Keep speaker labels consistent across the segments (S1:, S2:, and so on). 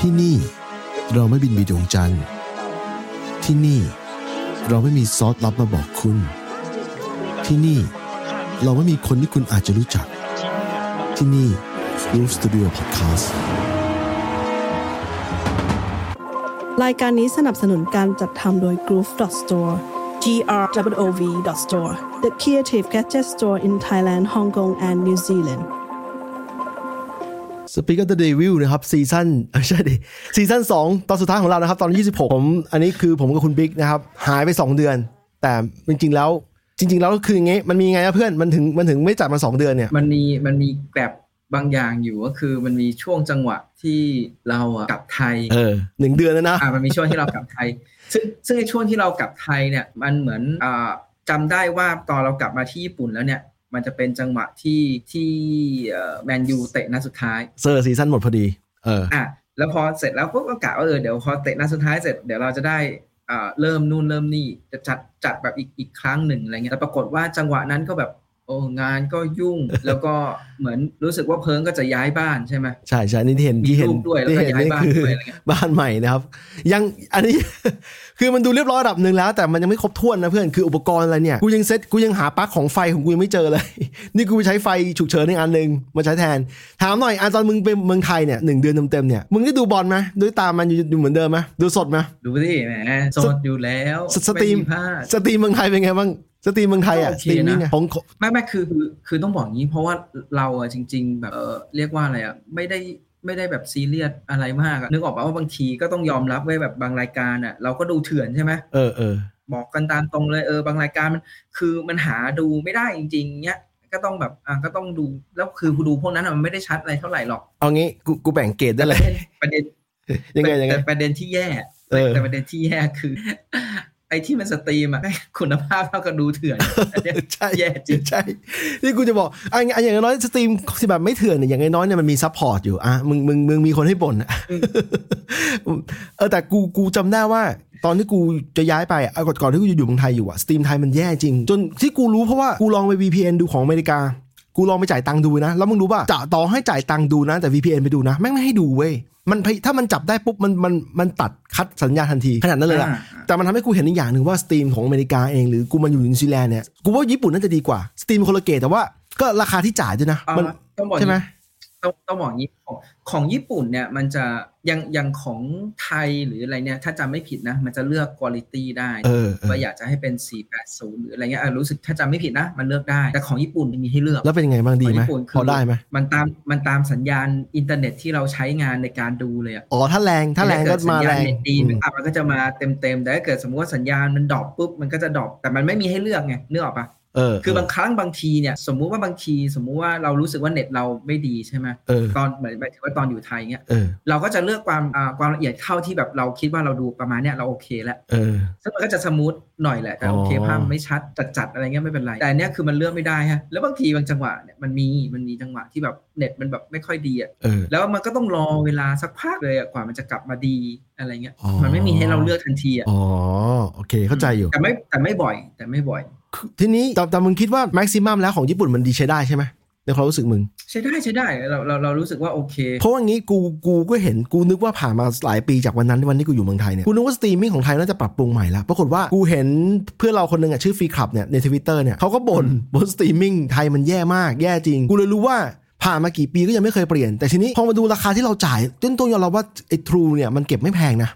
S1: ที่นี่เราไม่บินไปดวงจันทร์ ที่นี่เราไม่มีซอสลับมาบอกคุณ ที่นี่เราไม่มีคนที่คุณอาจจะรู้จัก ที่นี่ Groove Studio Podcast
S2: รายการนี้สนับสนุนการจัดทำโดย Groove Store G R W O V Store the creative gadget store in Thailand Hong Kong and New Zealand
S1: Speak of the Devil นะครับ season ไม่ใช่ดิ season 2ตอนสุดท้ายของเรานะครับ ตอนที่26ผมอันนี้คือผมกับคุณบิ๊กนะครับ หายไป2เดือน แต่จริง ๆ แล้วจริง ๆ แล้วก็คืออย่างงี้มันมีไงอะเพื่อนมันถึงมันถึงไม่จัดมา2เดือนเนี่ย
S3: มันมีมันมี gap บางอย่างอยู่ก็คือมันมีช่วงจังหวะที่เราอะกลับไทย
S1: เออหนึ่งเดือนแล้วนะ
S3: อ่ามันมีช่วงที่เรากลับไทย ซึ่งซึ่งในช่วงที่เรากลับไทยเนี่ยมันเหมือนอ่าจำได้ว่าตอนเรากลับมาที่ญี่ปุ่นแล้วเนี่ย มันจะเป็นจังหวะที่ที่แมนยูเตะนัดสุดท้าย
S1: เซอร์ซีซั่นหมดพอดี เออ
S3: อะแล้วพอเสร็จแล้วปุ๊บก็กะว่าเออเดี๋ยวพอเตะนัดสุดท้ายเสร็จเดี๋ยวเราจะได้อ่าเริ่มนู่นเริ่มนี่จะจัดจัดแบบอีกอีกครั้งหนึ่งอะไรเงี้ยแต่ปรากฏว่าจังหวะนั้นก็แบบ โอ้งานก็ยุ่งแล้วก็เหมือนรู้สึกว่าเพิงก็จะย้ายบ้านใช่ไหม
S1: ใช่ใช่นี่ที่เห็น
S3: มี
S1: ที่เห็น
S3: ลูกด้วยแล้ว
S1: ที่
S3: ก็
S1: เห็น
S3: ย้าย
S1: นี่
S3: บ้าน
S1: คือ
S3: ด้วยอะไรเงี้ย
S1: บ้านใหม่นะครับ ยังอันนี้คือมันดูเรียบร้อยระดับหนึ่งแล้ว แต่มันยังไม่ครบถ้วนนะเพื่อนคืออุปกรณ์อะไรเนี่ยกูยังเซ็ตกูยังหาปลั๊กของไฟของกูยังไม่เจอเลย นี่กูไปใช้ไฟฉุกเฉินในอันหนึ่งมาใช้แทน ถามหน่อยอันตอนมึงเป็นเมืองไทยเนี่ยหนึ่งเดือนเต็มๆเนี่ยมึงได้ดูบอลไหมด้วยตามันอยู่อยู่เหมือนเดิมไหมดูสดไหม
S3: ดูสิแหมโสดอยู่แล้ว
S1: สสตรีม
S3: ไพลาด
S1: สตรีมเมืองไทยเป็นไงบ้าง สตรีมเมืองไทยอะ
S3: ก็โอ
S1: ส
S3: เค
S1: ตรีมนี่
S3: นะ
S1: ไงของ
S3: ไม่ไม่คือคือคือต้องบอกงี้ เพราะว่าเราอะจริง ๆ แบบเออเรียกว่าอะไรอะไม่ได้ไม่ได้แบบซีเรียสอะไรมากอะนึกออกป่าว่าบางทีก็ต้องยอมรับไว้แบบบางรายการอะเราก็ดูเถื่อนใช่ไหม
S1: เออเออ
S3: บอกกันตามตรงเลยเออบางรายการมันคือมันหาดูไม่ได้จริง ๆเนี้ยก็ต้องแบบอะก็ต้องดูแล้วคือดูพวกนั้นอะมันไม่ได้ชัดอะไรเท่าไหร่หรอก
S1: เอางี้กูกูแบ่งเกรดได้เลย
S3: ประเด็น
S1: ยังไงยังไง
S3: แต่ประเด็นที่แย่
S1: เออ
S3: แต่ประเด็นที่แย่คือ ไอ้ที่มัน stream อะคุณภาพเท่ากับดูเถื่อนอันเนี้ย
S1: ใช่
S3: แย่จริง
S1: ใช่ นี่กูจะบอกอันอันอย่างน้อย stream ที่แบบไม่เถื่อนเนี่ยอย่างน้อยเนี่ยมันมี support อยู่อะมึงมึงมึงมีคนให้บ่นอะเออแต่กูกูจำได้ว่า ตอนที่กูจะย้ายไปอะก่อนก่อนที่กูจะอยู่เมืองไทยอยู่อะ stream ไทยมันแย่จริง จนที่กูรู้เพราะว่ากูลองไป VPN ดูของอเมริกา กูลองไปจ่ายตังค์ดูนะ แล้วมึงรู้ป่ะจะต่อให้จ่ายตังค์ดูนะ แต่ VPN ไปดูนะ แม่งไม่ให้ดูเว้ยมันพยถ้ามันจับได้ปุ๊บมันมันมันตัดคัดสัญญาณทันทีขนาดนั้นเลยล่ะ
S3: อ่า
S1: แต่มันทำให้กูเห็นอีกอย่างหนึ่งว่า stream ของอเมริกาเองหรือกูมาอยู่นิวซีแลนด์เนี่ยกูว่าญี่ปุ่นน่าจะดีกว่า stream คนละเกรดแต่ว่าก็ราคาที่จ่ายด้วยนะ
S3: อ่า
S1: มัน
S3: ต้องบอก
S1: ใช่ไหม
S3: ต้องต้องบอกอย่างนี้ของของญี่ปุ่นเนี่ยมันจะยังยังของไทยหรืออะไรเนี่ยถ้าจำไม่ผิดนะ มันจะเลือกคุณภาพได้
S1: เออเออ
S3: ว่าอยากจะให้เป็น 480 หรืออะไรเงี้ยอะรู้สึกถ้าจำไม่ผิดนะ มันเลือกได้ แต่ของญี่ปุ่นมันมีให้เลือก
S1: แล้วเป็นยังไงบ้างดีไหม
S3: ของญี่ปุ่นคือ
S1: พอได้ไหม
S3: มันตามมันตามสัญญาณอินเทอร์เน็ตที่เราใช้งานในการดูเลยอะ
S1: อ๋อถ้าแรงถ้าแรงก็มาแรง
S3: เน็ตดี
S1: อืม
S3: อะมันก็จะมาเต็มเต็มๆแต่ถ้าเกิดสมมติว่าสัญญาณมัน drop ปุ๊บมันก็จะ drop แต่มันไม่มีให้เลือกไงนึกออกปะ
S1: เออ
S3: คือบางครั้งบางทีเนี่ยสมมุติว่าบางทีสมมุติว่าเรารู้สึกว่าเน็ตเราไม่ดีใช่ไหม
S1: เออ
S3: ตอนหมายหมายถึงว่าตอนอยู่ไทยเงี้ย
S1: เออ
S3: เราก็จะเลือกความอ่าความละเอียดเท่าที่แบบเราคิดว่าเราดูประมาณเนี้ยเราโอเคแล้ว
S1: เออ
S3: ซึ่งมันก็จะ smooth หน่อยแหละแต่โอเค
S1: อ๋อ
S3: ภาพมันไม่ชัดจัดๆอะไรเงี้ยไม่เป็นไรแต่อันเนี้ยคือมันเลือกไม่ได้ฮะแล้วบางทีบางจังหวะเนี่ยมันมีมันมีจังหวะที่แบบเน็ตมันแบบไม่ค่อยดีอะ
S1: เออ
S3: แล้วมันก็ต้องรอเวลาสักพักเลยอะกว่ามันจะกลับมาดีอะไรเงี้ย
S1: อ๋อ
S3: มันไม่มีให้เราเลือกทันทีอะ
S1: อ๋อโอเคเข้าใจอยู่
S3: แต่ไม่แต่ไม่บ่อยแต่ไม่บ่อย
S1: ทีนี้แต่แต่มึงคิดว่า maximum แล้วของญี่ปุ่นมันดีใช้ได้ใช่ไหมในความรู้สึกมึง
S3: ใช้ได้ใช้ได้เราเราเรารู้สึกว่าโอเค
S1: เพราะว่างี้กูกูก็เห็นกูนึกว่าผ่านมาหลายปีจากวันนั้นวันที่กูอยู่เมืองไทยเนี่ยกูนึกว่าสตรีมมิ่งของไทยน่าจะปรับปรุงใหม่ละปรากฏว่ากูเห็นเพื่อนเราคนหนึ่งอะชื่อฟรีคลับเนี่ยในทวิตเตอร์เนี่ยเขาก็บ่นบ่นสตรีมมิ่งไทยมันแย่มากแย่จริง กูเลยรู้ว่าผ่านมากี่ปีก็ยังไม่เคยเปลี่ยน แต่ทีนี้พอมาดูราคาที่เราจ่ายต้องต้องยอมรับว่าไอ้ทรูเนี่ยมันเก็บไม่แพงนะ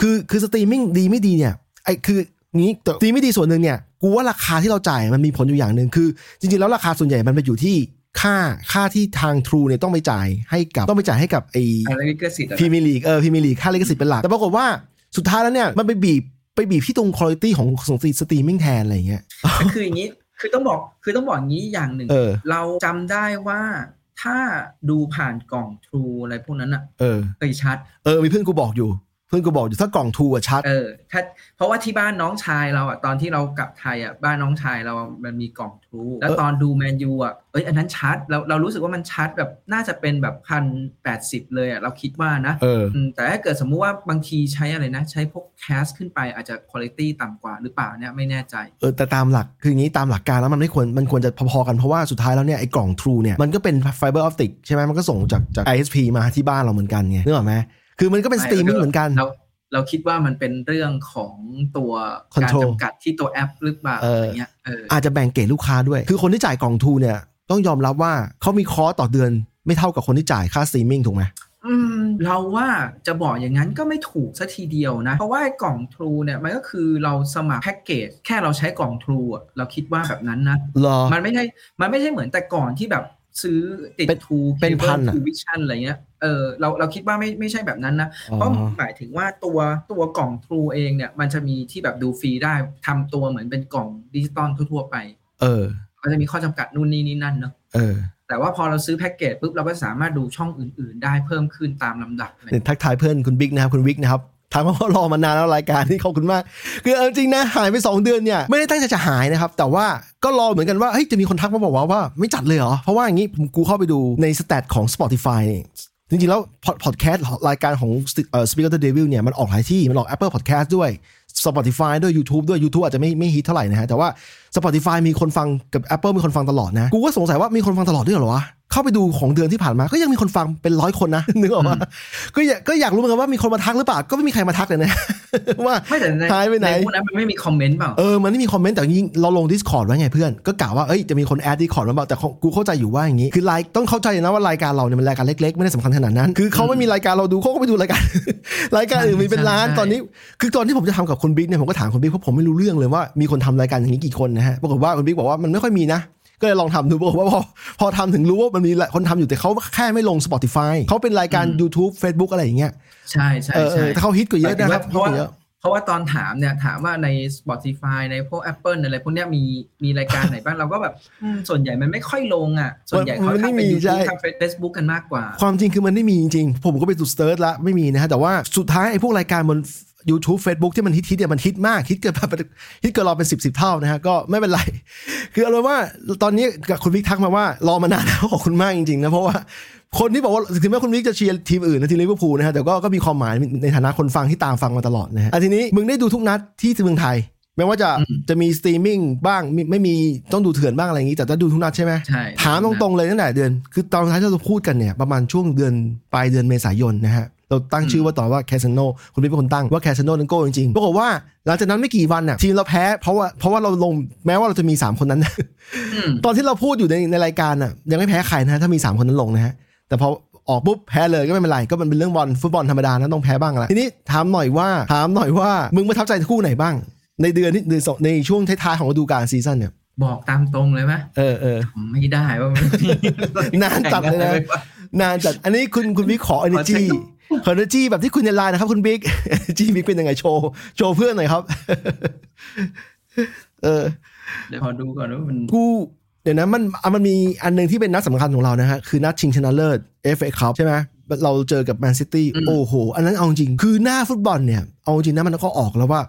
S1: คือคือสตรีมมิ่งดีไม่ดีเนี่ยไอ้คือนี้แต่ดีไม่ดีส่วนหนึ่งเนี่ย กูว่าราคาที่เราจ่ายมันมีผลอยู่อย่างหนึ่งคือ จริงๆแล้วราคาส่วนใหญ่มันไปอยู่ที่ค่าค่าที่ทาง True เนี่ยต้องไปจ่ายให้กับต้องไปจ่ายให้กับไอ้
S3: อะไรลิขสิทธิ์อะ
S1: พรีเมียร์ลีกเออพรีเมียร์ลีกค่าลิขสิทธิ์เป็นหลักแต่ปรากฏว่าสุดท้ายแล้วเนี่ยมันไปบีบไปบีบที่ตรงคุณภาพของของสตรีมมิ่งแทนอะไรอย่างเงี้ย
S3: แต่คืออย่างนี้คือต้องบอกคือต้องบอกอย่างนี้อย่างหนึ่ง
S1: เออ
S3: เราจำได้ว่าถ้าดูผ่านกล่อง True อะไรพวกนั้นอะ
S1: เออ
S3: เคยชัด
S1: เออมีเพื่อนกูบอกอยู่ เพื่อนกูบอกอยู่ถ้ากล่อง True อะชัด
S3: เออถ้าเพราะว่าที่บ้านน้องชายเราอะตอนที่เรากลับไทยอะบ้านน้องชายเราอะมันมีกล่อง True แล้วตอนดูแมนยูอะเอ้ยอันนั้นชัดเราเรารู้สึกว่ามันชัดแบบน่าจะเป็นแบบพันแปดสิบเลยอะเราคิดว่านะ
S1: เออ
S3: อืมแต่ถ้าเกิดสมมุติว่าบางทีใช้อะไรนะ ใช้พวก cast ขึ้นไปอาจจะคุณภาพต่ำกว่าหรือเปล่าเนี่ยไม่แน่ใจ
S1: เออแต่ตามหลักคืออย่างนี้ตามหลักการแล้วมันไม่ควรมันควรจะพอๆกันเพราะว่าสุดท้ายแล้วเนี่ยไอ้กล่อง True เนี่ยมันก็เป็น fiber optic ใช่ไหมมันก็ส่งจากจาก ISP มาที่บ้านเราเหมือนกันไงนึกออกไหม คือมันก็เป็นสตรีมมิ่งเหมือนกัน
S3: เราเราคิดว่ามันเป็นเรื่องของตัวการ
S1: control
S3: จำกัดที่ตัวแอปหรือเปล่า
S1: เอออ
S3: อะไรเงี้ยเออ
S1: อาจจะแบ่งเกรดลูกค้าด้วย คือคนที่จ่ายกล่อง True เนี่ย ต้องยอมรับว่าเขามีคอร์สต่อเดือนไม่เท่ากับคนที่จ่ายค่าสตรีมมิ่งถูกไหม
S3: อืมเราว่าจะบอกอย่างนั้นก็ไม่ถูกซะทีเดียวนะ เพราะว่าไอ้กล่อง True เนี่ยมันก็คือเราสมัครแพ็กเกจแค่เราใช้กล่อง True อะเราคิดว่าแบบนั้นนะ
S1: เหรอ
S3: มันไม่ใช่มันไม่ใช่เหมือนแต่ก่อนที่แบบ ซื้อติด
S1: เป็น
S3: ทู
S1: เป็นพันอะ
S3: TrueVisions อะไรเงี้ยเออเราเราคิดว่าไม่ไม่ใช่แบบนั้นนะ
S1: อ๋อ
S3: เพราะหมายถึงว่าตัวตัวกล่อง True เองเนี่ย มันจะมีที่แบบดูฟรีได้ทำตัวเหมือนเป็นกล่องดิจิตอลทั่วๆไป
S1: เออ
S3: ก็จะมีข้อจำกัดนู่นนี่นี่นั่นเนาะ
S1: เออ
S3: แต่ว่าพอเราซื้อแพ็กเกจปุ๊บเราก็สามารถดูช่องอื่น ๆ ได้เพิ่มขึ้นตามลำดับอะไร
S1: เนี่ยทักทายเพื่อนคุณบิ๊กนะครับคุณวิกนะครับ ถามว่ารอมานานแล้วรายการที่ขอบคุณมาก คือเอาจริงนะหายไป 2 เดือนเนี่ยไม่ได้ตั้งใจจะหายนะครับ แต่ว่าก็รอเหมือนกันว่าเฮ้ยจะมีคนทักมาบอกว่าว่าไม่จัดเลยเหรอ เพราะว่าอย่างนี้ผมกูเข้าไปดูในสแตทของ Spotify จริงๆแล้วพอดแคสต์รายการของเอ่อ Speaker the Devil เนี่ยมันออกหลายที่ มันออก Apple Podcast ด้วย Spotify ด้วย YouTube ด้วย YouTube อาจจะไม่ไม่ฮิตเท่าไหร่นะฮะแต่ว่า Spotify มีคนฟังกับ Apple มีคนฟังตลอดนะ กูก็สงสัยว่ามีคนฟังตลอดด้วยเหรอวะ เข้าไปดูของเดือนที่ผ่านมา ก็ยังมีคนฟังเป็นร้อยคนนะนึกออกมาก็อยากก็อยากรู้เหมือนกันว่ามีคนมาทักหรือเปล่าก็ไม่มีใครมาทักเลยนะว่า
S3: ไม่แต่ใน
S1: หายไปไหน
S3: พวกนั้นมันไม่มีคอมเมนต์เปล่า
S1: เออมันไม่มีคอมเมนต์แต่จริงๆเราลง Discord ไว้ไงเพื่อนก็กล่าวว่าเอ้ยจะมีคนแอด Discord มาบอกแต่กูเข้าใจอยู่ว่าอย่างนี้คือรายต้องเข้าใจนะว่ารายการเราเนี่ยมันรายการเล็กๆ ไม่ได้สำคัญขนาดนั้น คือเขาไม่มีรายการเราดูเขาก็ไปดูรายการรายการอื่นมีเป็นล้าน
S3: ใช่
S1: ตอนนี้ คือตอนที่ผมจะทำกับคุณบิ๊กเนี่ยผมก็ถามคุณบิ๊กเพราะผมไม่รู้เรื่องเลยว่ามีคนทำรายการอย่างนี้กี่คนนะฮะปรากฏว่าคุณบิ๊กบอกว่ามันไม่ค่อยมีนะ ก็เลยลองทำดูปรากฏว่าพอพอทำถึงรู้ว่ามันมีคนทำอยู่แต่เขาแค่ไม่ลง Spotify เขาเป็นรายการ YouTube Facebook อะไรอย่างเงี้ย
S3: ใช่ใช่
S1: เออเอ
S3: ใช่
S1: อแต่เขาฮิตกว่าเยอะนะครับ
S3: เพราะว่า
S1: ฮิตกว่าเยอะ
S3: เพราะว่าตอนถามเนี่ยถามว่าใน Spotify ในพวก Apple อะไรพวกเนี้ยมีมีรายการไหนบ้างเราก็แบบอืมส่วนใหญ่มันไม่ค่อยลงอะ ส่วนใหญ่เขา
S1: มันไม่
S3: ทำเป็น
S1: มี
S3: ยู
S1: ใช่
S3: ทูบทำเฟซบุ๊กกันมากกว่า
S1: ความจริงคือมันไม่มีจริงๆผมก็ไปสุด search ละไม่มีนะฮะ แต่ว่าสุดท้ายไอ้พวกรายการบน YouTube Facebook ที่มันฮิตฮิตเนี่ยมันฮิตมากฮิตเกินแบบฮิตเกินเราเป็นสิบสิบเท่านะฮะก็ไม่เป็นไร คือเอาเลยว่าตอนนี้กับคุณวิกทักมาว่ารอมานานแล้วขอบคุณมากจริงๆนะเพราะว่าคนที่บอกว่าถึงแม้คุณวิกจะเชียร์ทีมอื่นนะทีมลิเวอร์พูลนะฮะแต่ก็ก็มีความหมายในฐานะคนฟังที่ตามฟังมาตลอดนะฮะอะทีนี้มึงได้ดูทุกนัดที่เมืองไทยแม้ว่าจะ
S3: อืม
S1: จะมีสตรีมมิ่งบ้างไม่ไม่มีต้องดูเถื่อนบ้างอะไรอย่างนี้ แต่จะดูทุกนัดใช่ไหม
S3: ใช่
S1: ถามตรงๆเลยตั้งแต่เดือน คือตอนท้ายที่เราพูดกันเนี่ยประมาณช่วงเดือนปลายเดือนเมษายนนะฮะ เราตั้งชื่อว่าต่อว่าแคสโนคุณพี่เป็นคนตั้งว่าแคสโนนันโก้จริงๆปรากฏว่าหลังจากนั้นไม่กี่วันน่ะทีมเราแพ้เพราะว่าเพราะว่าเราลงแม้ว่าเราจะมี 3 คนนั้น
S3: อืม
S1: ตอนที่เราพูดอยู่ในในรายการน่ะยังไม่แพ้ใครนะฮะถ้ามี 3 คนนั้นลงนะฮะแต่พอออกปุ๊บแพ้เลยก็ไม่เป็นไรก็มันเป็นเรื่องบอลฟุตบอลธรรมดานะต้องแพ้บ้างแหละทีนี้ถามหน่อยว่าถามหน่อยว่ามึงประทับใจคู่ไหนบ้าง ในเดือนที่เดือนสองในช่วงท้ายๆของฤดูกาลซีซั่นเนี่ย
S3: บอกตามตรงเลยไหม
S1: เออเออ
S3: ไม่ได้ว่ามัน
S1: นานจัดเลยนะนานจัดอันนี้คุณคุณบิ๊กขอ energy ขอ energy แบบที่คุณในไลน์นะครับ คุณบิ๊ก energy บิ๊กเป็นยังไงโชว์โชว์เพื่อนหน่อยครับ เออ
S3: เดี๋ยวขอดูก่อนว่ามัน
S1: กูเดี๋ยวนะมันอะมันมีอันหนึงที่เป็นนัดสำคัญของเรานะฮะ คือนัดชิงชนะเลิศ FA Cup ใช่ไหมเราเจอกับแมนซิตี้โอ้โห อันนั้นเอาจริง คือหน้าฟุตบอลเนี่ย เอาจริงนะมันก็ออกแล้วว่า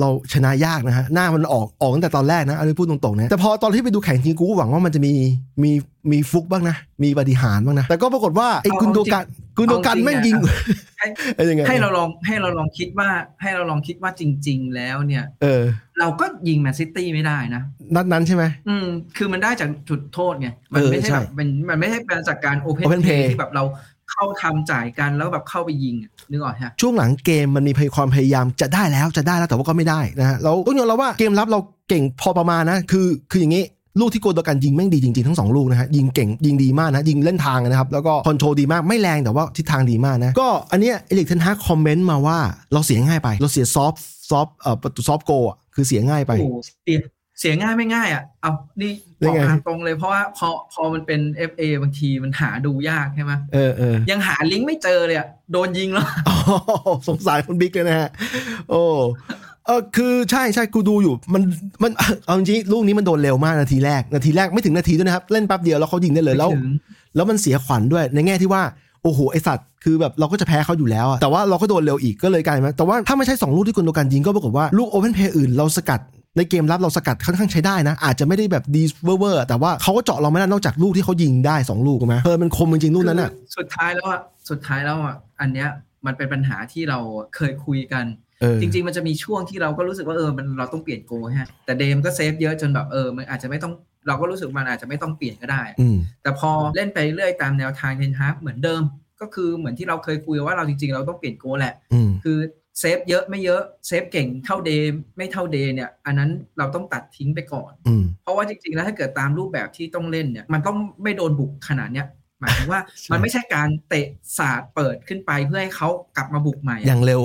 S1: เราชนะยากนะฮะ หน้ามันออกออกตั้งแต่ตอนแรกนะอันนี้พูดตรงๆนะ แต่พอตอนที่ไปดูแข่งจริงกูก็หวังว่ามันจะมีมีมีฟุกบ้างนะ มีปาฏิหารย์บ้างนะ แต่ก็ปรากฏว่าไอ้กุนโดกัน กุนโดกันแม่งยิง
S3: ให้
S1: ไอ้ยังไง
S3: ให้เราลองให้เราลองคิดว่า ให้เราลองคิดว่าจริง ๆ แล้วเนี่ย
S1: เออ
S3: เราก็ยิงแมนซิตี้ไม่ได้นะ
S1: นัดนั้นใช่ไหม
S3: อืม คือมันได้จากจุดโทษไงมัน
S1: เออ
S3: ไม่ใช่
S1: ใช่
S3: แบบมันมันไม่ใช่เป็นจากการโอเพน
S1: Open
S3: เพ
S1: play
S3: ย์ที่แบบเราเข้าทำจ่ายกันแล้วแบบเข้าไปยิงอะนึกออกฮะ
S1: ช่วงหลังเกมมันมีความพยายามจะได้แล้วจะได้แล้วแต่ว่าก็ไม่ได้นะฮะเราต้องยอมรับว่าเกมรับเราเก่งพอประมาณนะ คือคืออย่างนี้ ลูกที่กุนโดกันยิงแม่งดีจริงๆทั้งสองลูกนะฮะยิงเก่งยิงดีมากนะยิงเล่นทางนะครับแล้วก็ control ดีมากไม่แรงแต่ว่าทิศทางดีมากนะก็อันเนี้ยเอริกเทนฮากคอมเมนต์มาว่าเราเสียง่ายไปเราเสีย soft soft เอ่อประตู soft goal อะคือเสียง่ายไป
S3: โอ้โหเสียเสียง่ายไม่ง่ายอะ เอานี่บอกยั
S1: งไง
S3: ตามตรงเลยเพราะว่าพอพอมันเป็น FA บางทีมันหาดูยากใช่ไหม
S1: เออเออ
S3: ยังหาลิงก์ไม่เจอเลยอะ โดนยิงแล้ว
S1: อ๋อสงสารคุณบิ๊กเลยนะฮะ โอ้ เออคือใช่ใช่กูดูอยู่มันมันเอาจริงๆลูกนี้มันโดนเร็วมากนาทีแรกนาทีแรกไม่ถึงนาทีด้วยนะครับ เล่นแป๊บเดียวแล้วเขายิงได้เลยแล้ว
S3: ไม่ถึง
S1: แล้วมันเสียขวัญด้วยในแง่ที่ว่าโอ้โหไอสัตว์คือแบบเราก็จะแพ้เขาอยู่แล้วอะแต่ว่าเราก็โดนเร็วอีกก็เลยกลายมาแต่ว่าถ้าไม่ใช่2ลูกที่กุนโดกันยิงก็ปรากฏว่าลูก open play อื่นเราสกัดในเกมรับเราสกัดค่อนข้างใช้ได้นะ อาจจะไม่ได้แบบดีเวอร์แต่ว่าเขาก็เจาะเราไม่ได้นอกจากลูกที่เขายิงได้ 2 ลูกถูกไหมเออมันคมจริงๆลูกนั้นอะ
S3: สุดท้ายแล้วอะสุดท้ายแล้วอะอันเนี้ยมันเป็นปัญหาที่เราเคยคุยกัน
S1: เออ
S3: จริง ๆ มันจะมีช่วงที่เราก็รู้สึกว่าเออมันเราต้องเปลี่ยนโกลฮะแต่เดมก็เซฟเยอะจนแบบเออมันอาจจะไม่ต้องเราก็รู้สึกมันอาจจะไม่ต้องเปลี่ยนก็ได้
S1: อืม
S3: แต่พอเล่นไปเรื่อยตามแนวทางเทนฮากเหมือนเดิม ก็คือเหมือนที่เราเคยคุยว่าเราจริง ๆ เราต้องเปลี่ยนโกลแหละ
S1: อืม
S3: คือเซฟเยอะไม่เยอะเซฟเก่งเท่าเดย์ไม่เท่าเดย์เนี่ย อันนั้นเราต้องตัดทิ้งไปก่อน
S1: อืม
S3: เพราะว่าจริง ๆ แล้วถ้าเกิดตามรูปแบบที่ต้องเล่นเนี่ย มันต้องไม่โดนบุกขนาดเนี้ยหมายถึงว่า
S1: ใช่
S3: มันไม่ใช่การเตะสาดเปิดขึ้นไปเพื่อให้เขากลับมาบุกใหม่
S1: อย่างเร็ว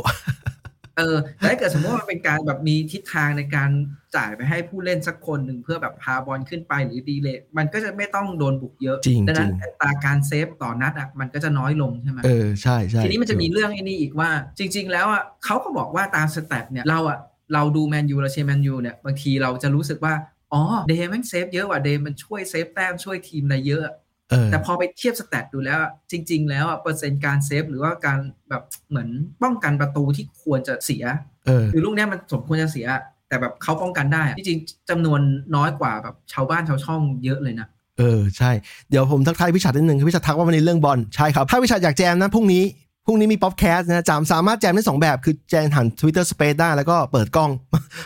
S3: เออแต่ถ้าเกิดสมมติว่ามันเป็นการแบบมีทิศทางในการจ่ายไปให้ผู้เล่นสักคนหนึ่งเพื่อแบบพาบอลขึ้นไปหรือดีเลยมันก็จะไม่ต้องโดนบุกเยอะ
S1: จริง
S3: ดังนั้น
S1: จริง
S3: อัตราการเซฟต่อนัดอะมันก็จะน้อยลงใช่ไหม
S1: เออใช่ใช่
S3: ทีนี้มันจะมีเรื่องไอ้นี่อีกว่า จริง ๆ แล้วอะเขาก็บอกว่าตาม stat เนี่ยเราอะเราดูแมนยูเราเชียร์แมนยูเนี่ยบางทีเราจะรู้สึกว่าอ๋อเดย์แม่งเซฟเยอะว่ะเดย์มันช่วยเซฟแต้มช่วยทีมอะไรเยอะ
S1: เออ
S3: แต่พอไปเทียบ stat ดูแล้วอะจริง ๆ แล้วอะเปอร์เซ็นต์การเซฟหรือว่าการแบบเหมือนป้องกันประตูที่ควรจะเสีย
S1: เออ
S3: คือลูกเนี้ยมันสมควรจะเสีย แต่แบบเขาป้องกันได้อะที่จริงจำนวนน้อยกว่าแบบชาวบ้านชาวช่องเยอะเลยนะ
S1: เออใช่ เดี๋ยวผมทักทายพี่ชัดนิดนึงคือพี่ชัดทักว่าวันนี้เรื่องบอลใช่ครับ ถ้าพี่ชัดอยากแจมนะพรุ่งนี้พรุ่งนี้มีป๊อปแคสต์นะแจมสามารถแจมได้สองแบบ คือแจมผ่าน Twitter Space ได้แล้วก็เปิดกล้อง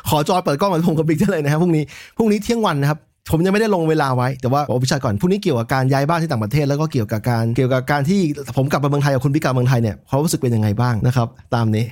S1: ขอจอยเปิดกล้องเหมือนผมกับบิ๊กได้เลยนะครับพรุ่งนี้พรุ่งนี้เที่ยงวันนะครับ ผมยังไม่ได้ลงเวลาไว้ แต่ว่าบอกพี่ชัดก่อนพรุ่งนี้เกี่ยวกับการย้ายบ้านที่ต่างประเทศแล้วก็เกี่ยวกับการเกี่ยวกับการที่ผมกลับมาเมืองไทยกับคุณบิ๊กกลับมาเมืองไทยเนี่ยเขามรู้สึกเป็นยังไงบ้างนะครับ ตามนี้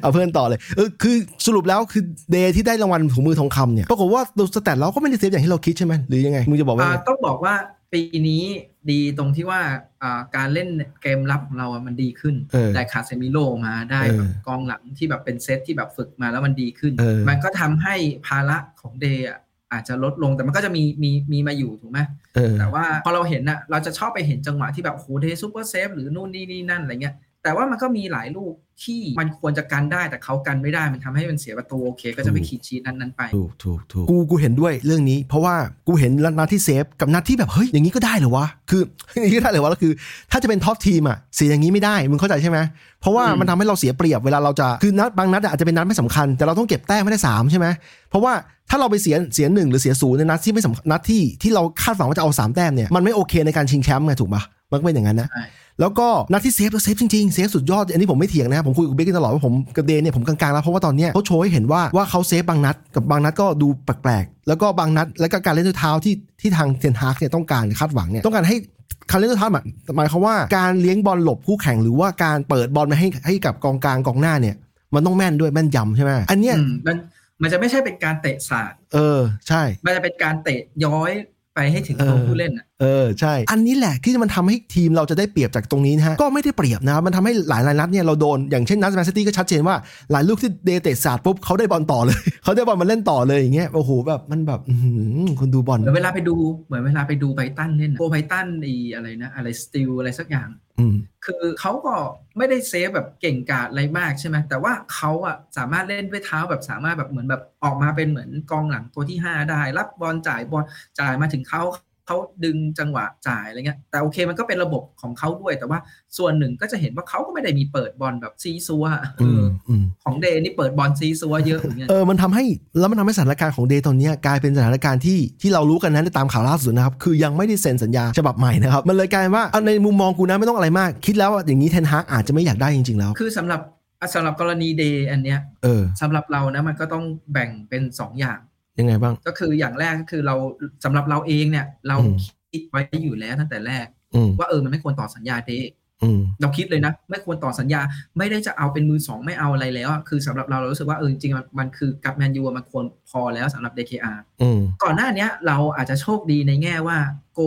S1: เอาเพื่อนต่อเลยเออคือสรุปแล้วคือเดย์ที่ได้รางวัลถุงมือทองคำเนี่ยปรากฏว่าดู stat เราก็ไม่ได้เซฟอย่างที่เราคิดใช่ไหมหรือยังไงมึงจะบอกว่า
S3: อ่า
S1: ไง
S3: ต้องบอกว่าปีนี้ดีตรงที่ว่าอ่าการเล่นเกมรับของเราอะมันดีขึ้น
S1: เออ
S3: ได้คาเซมิโร่มาได้
S1: เออ
S3: แบบกองหลังที่แบบเป็นเซตที่แบบฝึกมาแล้วมันดีขึ้น
S1: เออ
S3: มันก็ทำให้ภาระของเดย์อะ อาจจะลดลงแต่มันก็จะมีมีมีมาอยู่ถูกไหม
S1: เออ
S3: แต่ว่าพอเราเห็นน่ะเราจะชอบไปเห็นจังหวะที่แบบโหเดย์ super save หรือนู่นนี่นี่นั่นอะไรเงี้ย แต่ว่ามันก็มีหลายลูกที่มันควรจะกันได้แต่เขากันไม่ได้มันทำให้มันเสียประตูโอเค ก็จะไปคลีนชีตนัดนั้นๆไป
S1: ถูกถูกถูกกูกูเห็นด้วยเรื่องนี้ เพราะว่ากูเห็นนัดที่เซฟกับนัดที่แบบเฮ้ยอย่างนี้ก็ได้เหรอวะคืออย่างนี้ก็ได้เหรอวะแล้วคือ ถ้าจะเป็น top team อะเสียอย่างนี้ไม่ได้มึงเข้าใจใช่ไหมเพราะว่า
S3: อืม
S1: มันทำให้เราเสียเปรียบเวลาเราจะคือนัดบางนัดอาจจะเป็นนัดไม่สำคัญ แต่เราต้องเก็บแต้มไม่ได้สามใช่ไหมเพราะว่าถ้าเราไปเสียเสียหนึ่งหรือเสียศูนย์ในนัดที่ไม่สำนัดที่ที่เราคาดหวังว่าจะเอาสามแต้มเนี่ยมันไม่โอเคในการชิงแชมป์ไงถูกปะมันก็เป็นอย่างนั้นนะ
S3: ใช่
S1: แล้วก็นัดที่เซฟเราเซฟจริงๆเซฟสุดยอดอันนี้ผมไม่เถียงนะครับผมคุยกับเบคกันตลอดว่าผมกับเดนเนี่ยผมกลางๆแล้วเพราะว่าตอนเนี้ยเขาโชว์ให้เห็นว่าว่าเขาเซฟบางนัดกับบางนัดก็ดูแปลกๆ แล้วก็บางนัดแล้วก็การเล่นด้วยเท้าที่ที่ทางเทนฮากเนี่ยต้องการคาดหวังเนี่ยต้องการให้การเล่นด้วยเท้าหมายหมายความว่าการเลี้ยงบอลหลบคู่แข่งหรือว่าการเปิดบอลมาให้ให้กับกองกลางกองหน้าเนี่ยมันต้องแม่นด้วยแม่นยำใช่ไหมอันเนี้ย
S3: อืมมันมันจะไม่ใช่เป็นการเตะสาด
S1: เออ ใช่
S3: มันจะเป็นการเตะย้อย ไปให้ถึงตัว
S1: เออ
S3: ผู้เล่นอะ
S1: เออใช่ อันนี้แหละที่มันทำให้ทีมเราจะได้เปรียบจากตรงนี้นะฮะ ก็ไม่ได้เปรียบนะครับมันทำให้หลายรายนัดเนี่ยเราโดน อย่างเช่นนัดแมนซิตี้ก็ชัดเจนว่า หลายลูกที่เดเตะศาสตร์ปุ๊บเขาได้บอลต่อเลย เขาได้บอลมาเล่นต่อเลยอย่างเงี้ย โอ้โหแบบมันแบบอื้อหือคนดูบอล
S3: เหมือนเวลาไปดูเหมือนเวลาไปดูไบรตันเล่นอะโกไบรตันไออะไรนะอะไรสติลอะไรสักอย่าง
S1: อืม
S3: คือเขาก็ไม่ได้เซฟแบบเก่งกาจอะไรมากใช่ไหมแต่ว่าเขาอะสามารถเล่นด้วยเท้าแบบสามารถแบบเหมือนแบบออกมาเป็นเหมือนกองหลังตัวที่ 5 ได้ รับบอลจ่ายบอลจ่ายมาถึงเขา เขาดึงจังหวะจ่ายอะไรเงี้ยแต่โอเคมันก็เป็นระบบของเขาด้วย แต่ว่าส่วนหนึ่งก็จะเห็นว่าเขาก็ไม่ได้มีเปิดบอลแบบซี้ซั้วอะเอ
S1: อืม
S3: อ
S1: อืม
S3: ของเดย์นี่เปิดบอลซี้ซั้วเยอะอย่างเงี้ย
S1: เออมันทำให้แล้วมันทำให้สถานการณ์ของเดย์ตอนเนี้ยกลายเป็นสถานการณ์ที่ที่เรารู้กันนะในตามข่าวล่าสุดนะครับคือยังไม่ได้เซ็นสัญญาฉบับใหม่นะครับมันเลยกลายเป็นว่าเอาในมุมมองกูนะไม่ต้องอะไรมาก คิดแล้วว่าอย่างนี้เทนฮากอาจจะไม่อยากได้จริงๆแล้ว
S3: คือสำหรับอะสำหรับกรณีเดย์อันเนี้ย
S1: เออ
S3: สำหรับเรานะมันก็ต้องแบ่งเป็นสองอย่าง
S1: ยังไงบ้าง
S3: ก็คืออย่างแรกก็คือเราสำหรับเราเองเนี่ย เรา
S1: อืม
S3: คิดไว้อยู่แล้วตั้งแต่แรก
S1: อืม
S3: ว่าเออมันไม่ควรต่อสัญญาเดย์
S1: อืม
S3: เราคิดเลยนะ ไม่ควรต่อสัญญาไม่ได้จะเอาเป็นมือสองไม่เอาอะไรแล้วอะคือสำหรับเราเรารู้สึกว่าเออจริงๆมันมันคือกับแมนยูอะมันควรพอแล้วสำหรับ DKR
S1: อืม
S3: ก่อนหน้าเนี้ย เราอาจจะโชคดีในแง่ว่า โก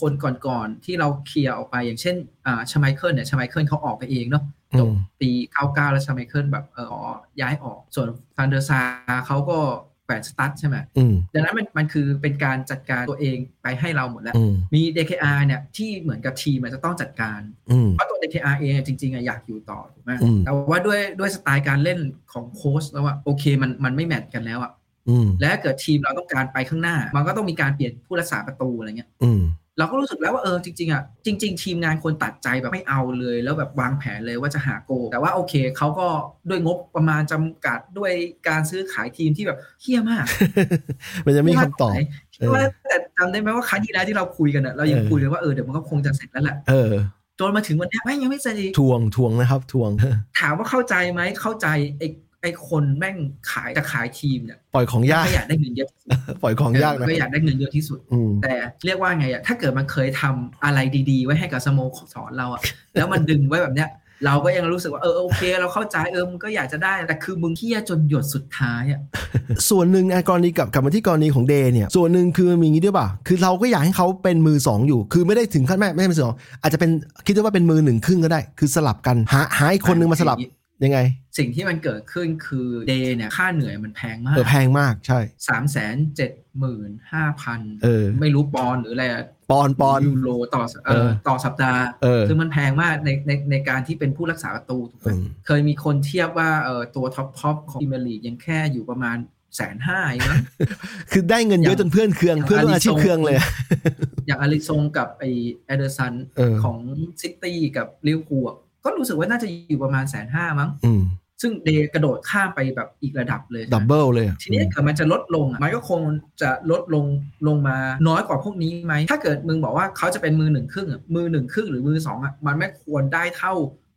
S3: คนก่อนๆที่เราเคลียร์ออกไปอย่างเช่นอ่าชาไมเคิลเนี่ยชาไมเคิลเขาออกไปเองเนาะ
S1: อืม
S3: จบปี 99 แล้วชไมเคิลแบบเอออ๋อย้ายออก ส่วนฟานเดอร์ซาร์เขาก็ แขวนสตั๊ดใช่ไหม
S1: อืม
S3: ดังนั้นมันมันคือเป็นการจัดการตัวเองไปให้เราหมดแล้ว
S1: อืม
S3: มี DKR เนี่ยที่เหมือนกับทีมมันจะต้องจัดการ
S1: อืม
S3: เพราะตัว DKR เองอะจริงๆอะอยากอยู่ต่อถูกไหม
S1: อืม
S3: แต่ว่าด้วยด้วยสไตล์การเล่นของโค้ชแล้วว่าโอเคมันมันไม่ match กันแล้วอะ
S1: อืม
S3: และถ้าเกิดทีมเราต้องการไปข้างหน้า มันก็ต้องมีการเปลี่ยนผู้รักษาประตูอะไรเงี้ย
S1: อืม
S3: เราก็รู้สึกแล้วว่าเออจริงๆอะจริง ๆ ทีมงานควรตัดใจแบบไม่เอาเลย แล้วแบบวางแผนเลยว่าจะหาโก แต่ว่าโอเคเขาก็ด้วยงบประมาณจำกัดด้วยการซื้อขายทีมที่แบบเฮี้ยมาก
S1: มันจะไม่มีคำตอบ
S3: คิดว่าแต่จำได้ไหมว่าครั้งที่แล้วที่เราคุยกันอะเรายัง
S1: เออ
S3: คุยเลยว่าเออเดี๋ยวมันก็คงจะเสร็จแล้วแหละ
S1: เออ
S3: จนมาถึงวันเนี้ยแม่งยังไม่เสร็จอีก
S1: ทวงทวงนะครับทวง
S3: ถามว่าเข้าใจไหมเข้าใจไอ้ ไอ้คนแม่งขายจะขายทีมเนี่ย
S1: ปล่อยของยาก
S3: ก็อยากได้เงินเยอะที่สุด
S1: ปล่อยของยากนะ
S3: ก็อยากได้เงินเยอะที่สุด
S1: อืม
S3: แต่เรียกว่าไงอะถ้าเกิดมันเคยทำอะไรดีๆ ไว้ให้กับสโมสรเราอะแล้วมันดึงไว้แบบเนี้ยเราก็ยังรู้สึกว่าเออโอเค เราเข้าใจเออมึงก็อยากจะได้แต่คือมึงเที่ยจนหยดสุดท้ายอะ
S1: ส่วนหนึ่งอะกรณีกับกลับมาที่กรณีของเดย์เนี่ย ส่วนหนึ่งคือมีอย่างนี้ด้วยป่ะคือเราก็อยากให้เขาเป็นมือสองอยู่ คือไม่ได้ถึงขั้นไม่ไม่ใช่มือสองอาจจะเป็นคิดว่าเป็นมือหนึ่งครึ่งก็ได้ คือสลับกันหาหาอีกคนนึงมาสลับ ยังไง
S3: สิ่งที่มันเกิดขึ้นคือเดย์เนี่ยค่าเหนื่อยมันแพงมาก
S1: เออแพงมากใช่
S3: สามแสนเจ็ดหมื่นห้าพัน
S1: เออ
S3: ไม่รู้ปอนด์หรืออะไรอะ
S1: ปอนด์ปอนด์
S3: ยูโรต่อเอ
S1: เอ
S3: อ
S1: อ
S3: ต่อสัปดาห์
S1: เออ
S3: คือมันแพงมากในในในการที่เป็นผู้รักษาประตูถูกไหม
S1: อืม
S3: เคยมีคนเทียบว่าเออตัว top top ของพรีเมียร์ลีกยังแค่อยู่ประมาณแสนห้าเองมั้ง
S1: คือได้เงินเยอะจนเพื่อนเคือง
S3: อย่าง
S1: เพื่อนร่วมอาชีพ
S3: อาริซง
S1: เคืองเลยอะ
S3: อย่างอลิซงกับไอ้เอแดร์ซอน
S1: เออ
S3: ของซิตี้กับลิเวอร์พูลอะ ก็รู้สึกว่าน่าจะอยู่ประมาณแสนห้ามั้ง
S1: อืม
S3: ซึ่งเดย์กระโดดข้ามไปแบบอีกระดับเลย
S1: double เลยอะ
S3: ทีนี้ถ้าเกิดมันจะลดลงอะมันก็คงจะลดลงลงมาน้อยกว่าพวกนี้ไหม ถ้าเกิดมึงบอกว่าเขาจะเป็นมือหนึ่งครึ่งอะมือหนึ่งครึ่งหรือมือสองอะมันไม่ควรได้เท่า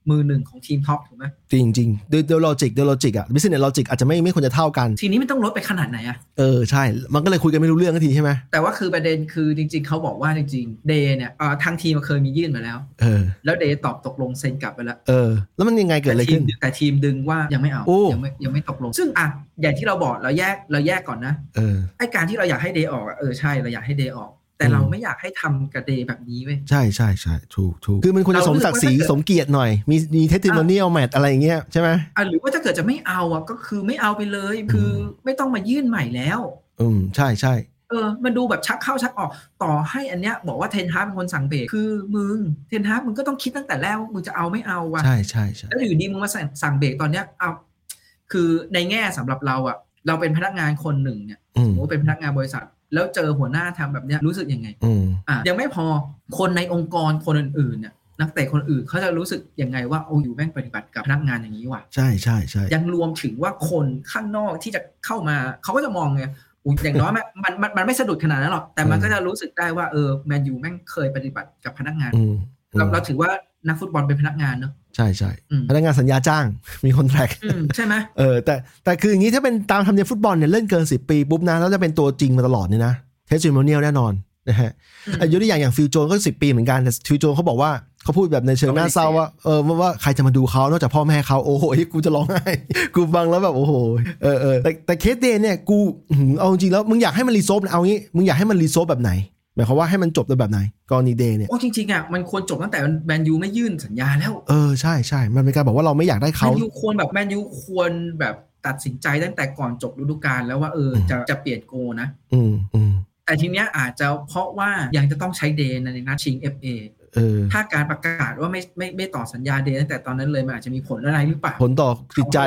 S3: มือหนึ่งของทีม top ถูกไหม
S1: จริงจริงๆโดยโดย logic โดย logic อะ business logic อาจจะไม่ไม่ควรจะเท่ากัน
S3: ทีนี้มันต้องลดไปขนาดไหนอะ
S1: เออใช่ มันก็เลยคุยกันไม่รู้เรื่องทันทีใช่ไหม
S3: แต่ว่าคือประเด็นคือจริง ๆเขาบอกว่าจริงๆเดย์เนี่ยเอ่อทางทีมมันเคยมียื่นมาแล้ว
S1: เออ
S3: แล้วเดย์ตอบตกลงเซ็นกลับไปแล้ว
S1: เออ แล้วมันยังไงเกิดอะไร
S3: แต่ที
S1: ขึ้
S3: ม
S1: น
S3: แต่ทีมดึงว่ายังไม่เอา
S1: โอ้
S3: ยังไม่ยังไม่ตกลง ซึ่งอะอย่างที่เราบอกเราแยกเราแยกก่อนนะ
S1: เออ
S3: ไอการที่เราอยากให้เดย์ออกอะเออใช่เราอยากให้เดย์ออก แต่
S1: อืม
S3: เราไม่อยากให้ทำกับเดย์แบบนี้เว้ย
S1: ใช่ใช่ใช่ถูกถูกคือมันควรจะสมศักดิ์ศรี
S3: เรารู้สึกว่าถ้าเกิด
S1: สมเกียรติหน่อย มีมี testimonial match อะไรอย่างเงี้ยใช่ไหม
S3: อะหรือว่าถ้าเกิดจะไม่เอาอะก็คือไม่เอาไปเลย คือไม่ต้องมายื่นใหม่แล้ว
S1: อืมใช่ใช่
S3: เออ มันดูแบบชักเข้าชักออก ต่อให้อันเนี้ยบอกว่าเทนฮาร์เป็นคนสั่งเบรกคือมึงเทนฮาร์มึงก็ต้องคิดตั้งแต่แรกว่ามึงจะเอาไม่เอาว่ะ
S1: ใช่ใช่ใช่
S3: แล้วอยู่ดีมึงมาสั่งสั่งเบรกตอนเนี้ยเอา คือในแง่สำหรับเราอะ เราเป็นพนักงานคนหนึ่งเนี่ย
S1: อืม
S3: สมมติเป็นพนักงานบริษัท แล้วเจอหัวหน้าทำแบบเนี้ยรู้สึกยังไง
S1: อืม
S3: อะยังไม่พอคนในองค์กรคนอื่นๆเนี่ยนักเตะคนอื่นเขาจะรู้สึกยังไงว่าโอ้อยู่แม่งปฏิบัติกับพนักงานอย่างนี้ว่ะ
S1: ใช่ใช่ใช่
S3: ยังรวมถึงว่าคนข้างนอกที่จะเข้ามาเขาก็จะมองไงอุ๊ยอย่างน้อยมันมันมันมันไม่สะดุดขนาดนั้นหรอกแต่มันก็จะรู้สึกได้ว่าเออแมนยูแม่งเคยปฏิบัติกับพนักงาน
S1: อืม
S3: เราเราถือว่า นักฟุตบอลเป็นพนักงานเนอะ
S1: ใช่ใช่
S3: อืม
S1: พนักงานสัญญาจ้างมี contract อื
S3: มใช่ไหม
S1: เออแต่แต่คืออย่างนี้ถ้าเป็นตามธรรมเนียมฟุตบอลเนี่ยเล่นเกิน10ปีปุ๊บนะแล้วจะเป็นตัวจริงมาตลอดเนี่ยนะ testimonial แน่นอนนะฮะ
S3: อืม
S1: อายุตัวอย่างอย่างฟิลโจนส์ก็สิบปีเหมือนกันแต่ฟิลโจนส์เขาบอกว่าเขาพูดแบบในเชิงน่าเศร้าว่าเออว่าว่าใครจะมาดูเขานอกจากพ่อแม่เขาโอ้โหกูจะร้องไห้กูฟังแล้วแบบโอ้โหเออเออแต่แต่เคสเดย์เนี่ยกูอื้อหือเอาจริงๆแล้วมึงอยากให้มัน resolve เอางี้มึงอยากให้มัน resolve แบบไหน หมายความว่าให้มันจบในแบบไหนกรณีเดย์เนี่ย
S3: โอ้จริงๆอะมันควรจบตั้งแต่แมนยูไม่ยื่นสัญญาแล้ว
S1: เออใช่ใช่มันเป็นการบอกว่าเราไม่อยากได้
S3: แม
S1: เขา
S3: นยูควรแบบแมนยูควรแบบตัดสินใจตั้งแต่ก่อนจบฤดูกาลแล้วว่าเออจะจะเปลี่ยนโกลนะ
S1: อืมอืม
S3: แต่ทีเนี้ยอาจจะเพราะว่ายังจะต้องใช้เดย์ในนัดชิง FA
S1: เออ
S3: ถ้าการประกาศว่าไม่ไม่ไม่ต่อสัญญาเดย์ตั้งแต่ตอนนั้นเลยมันอาจจะมีผลอะไรหรือเปล่า
S1: ผลต่อจิตใจ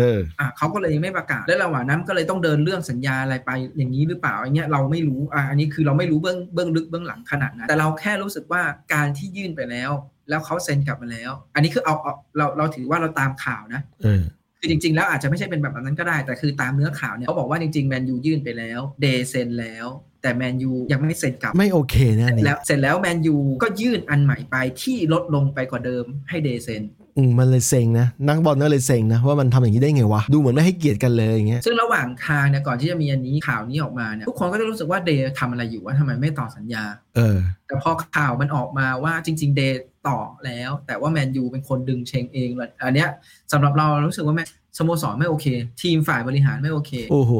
S3: เขาก็เลยไม่
S1: เออ
S3: อะเขาก็เลยไม่ประกาศแล้วระหว่างนั้นก็เลยต้องเดินเรื่องสัญญาอะไรไปอย่างนี้หรือเปล่าอันเนี้ยเราไม่รู้อะอันนี้คือเราไม่รู้เบื้องเบื้องลึกเบื้องหลังขนาดนั้นแต่เราแค่รู้สึกว่าการที่ยื่นไปแล้ว แล้วเขาเซ็นกลับมาแล้ว อันนี้คือเอาเอาเราเราถือว่าเราตามข่าวนะ
S1: เออ
S3: คือจริง ๆ แล้วอาจจะไม่ใช่เป็นแบบนั้นก็ได้ แต่คือตามเนื้อข่าวเนี่ยเขาบอกว่าจริงๆแมนยูยื่นไปแล้วเดย์เซ็นแล้วแต่แมนยูยังไม่เซ็นกลับ
S1: ไม่โอเคแน่นี่
S3: แล้วเสร็จแล้วแมนยูก็ยื่นอันใหม่ไปที่ลดลงไปกว่าเดิมให้เดย์เซ็น
S1: อืมมันเลยเซ็งนะ นักบอลก็เลยเซ็งนะว่ามันทำอย่างนี้ได้ไงวะ ดูเหมือนไม่ให้เกียรติกันเลยอย่างเงี้ย
S3: ซึ่งระหว่างทางเนี่ยก่อนที่จะมีอันนี้ข่าวนี้ออกมาเนี่ยทุกคนก็จะรู้สึกว่าเดย์ทำอะไรอยู่ว่าทำไมไม่ต่อสัญญา
S1: เออ
S3: แต่พอข่าวมันออกมาว่าจริง ๆ เดย์ต่อแล้ว แต่ว่าแมนยูเป็นคนดึงเชงเองเลยอันเนี้ยสำหรับเราเรารู้สึกว่าแม่สโมสรไม่โอเค ทีมฝ่ายบริหารไม่โอเค
S1: โอ้โห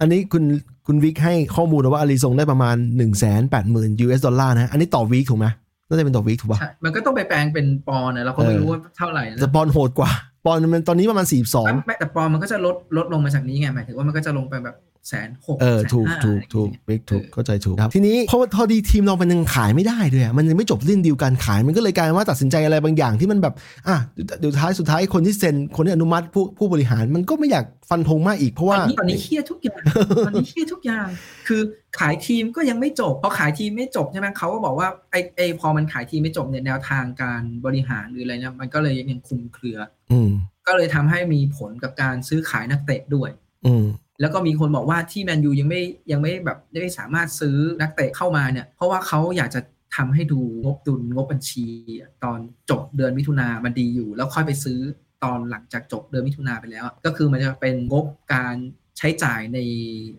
S1: อันนี้คุณคุณวิกให้ข้อมูลนะว่าอารีซงได้ประมาณ 1 8 0 0 0 0 US ดอลลาร์นะ อันนี้ต่อวีคถูกไหม น่าจะเป็นต่อวีคถูกป่ะ
S3: ใช่มันก็ต้องไปแปลงเป็นปอนด์นะเราก็ไม่
S1: เออ
S3: รู้ว่าเท่าไหร่นะ
S1: แต่ปอนด์โหดกว่า ปอนด์มันตอนนี้ประมาณ42
S3: ไม่แต่ปอนด์มันก็จะลดลดลงมาจากนี้ไงหมายถึงว่ามันก็จะลงไปแบบ แสนหก
S1: เออถูกถูกถูกบิ๊กถูกเข้าใจถูกครับ ทีนี้เพราะว่าพอดีทีมเรามันยังขายไม่ได้ด้วยอะมันยังไม่จบเรื่องดีลการขายมันก็เลยกลายเป็นว่าตัดสินใจอะไรบางอย่างที่มันแบบอะเดี๋ยวท้ายสุดท้ายคนที่เซ็นคนที่อนุมัติผู้ผู้บริหารมันก็ไม่อยากฟันธงมากอีกเพราะ
S3: ต
S1: ว่า
S3: อนนี้ตอนนี้เครียดทุกอย่างตอนนี้เครียดทุกอย่าง คือขายทีมก็ยังไม่จบพอขายทีมไม่จบใช่ไหมเขาก็บอกว่าไอไอพอมันขายทีมไม่จบเนี่ยแนวทางการบริหารหรืออะไรเนี่ยมันก็เลยยังคลุมเครือ
S1: อืม
S3: ก็เลยทำให้มีผลกับการซื้อขายนักเตะด้วย
S1: อืม
S3: แล้วก็มีคนบอกว่าที่แมนยูยังไม่ยังไม่แบบไม่สามารถซื้อนักเตะเข้ามาเนี่ย เพราะว่าเขาอยากจะทำให้ดูงบดุลงบบัญชี ตอนจบเดือนมิถุนามันดีอยู่ แล้วค่อยไปซื้อตอนหลังจากจบเดือนมิถุนาไปแล้ว ก็คือมันจะเป็นงบการ ใช้จ่ายใน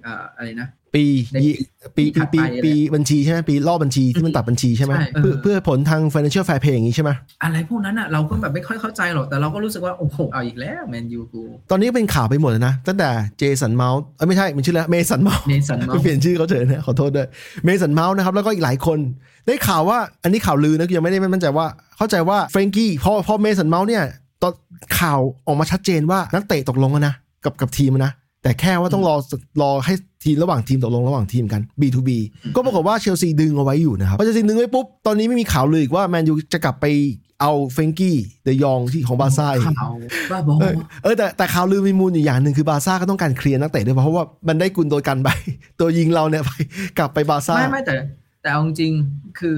S3: เอ่ออะไรนะ
S1: ปี
S3: ใน
S1: ยี่ปี
S3: ปี
S1: ปี
S3: ถั
S1: ปี
S3: ดไป
S1: ปีบัญชีใช่ไหมปีรอบบัญชีที่มันตัดบัญชีใช่ไหม
S3: ใช่เออ
S1: เพื่อเพื่อผลทาง financial fair play อย่างนี้ใช่ไหม
S3: อะไรพวกนั้นอะเราก็แบบไม่ค่อยเข้าใจหรอกแต่เราก็รู้สึกว่า โอ้โหเอาอีกแล้วแมนยูกู
S1: ตอนนี้ก็เป็นข่าวไปหมดเลยนะ ตั้งแต่เจสันเมาส์เอ้ยไม่ใช่ มันชื่อแล้วเมสันเมาส์
S3: เนสันเมา
S1: เปลี่ยนชื่อเขาเฉยนะขอโทษด้วยเมสันเมาส์นะครับ แล้วก็อีกหลายคน ได้ข่าวว่าอันนี้ข่าวลือนะคือยังไม่ได้ไม่มั่นใจว่า เข้าใจว่าเฟรนกี้พอพอเมสันเมาส์เนี่ยตอนข่าวออกมาชัดเจนว่านักเตะตกลงแล้วนะกับกับทีมนะ แต่แค่ว่าต้องรอรอให้ทีมระหว่างทีมตกลงระหว่างทีมกัน B2B ก็ปรากฏว่าเชลซีดึงเอาไว้อยู่นะครับพอเชลซีดึงไว้ปุ๊บ ตอนนี้ไม่มีข่าวเลยอีกว่าแมนยูจะกลับไปเอาเฟรนกี้เดยองที่ของบาร์ซ่าอีก
S3: ข่าวบ้าบอ
S1: เออเออแต่แต่ข่าวลือมีมูลอยู่อย่างหนึ่งคือบาร์ซ่าก็ต้องการเคลียร์นักเตะด้วยเพราะว่ามันได้กุนโดกันไป ตัวยิงเราเนี่ยไปกลับไปบาร์ซ่า
S3: ไม่ไม่แต่ แต่เอาจริงๆคือ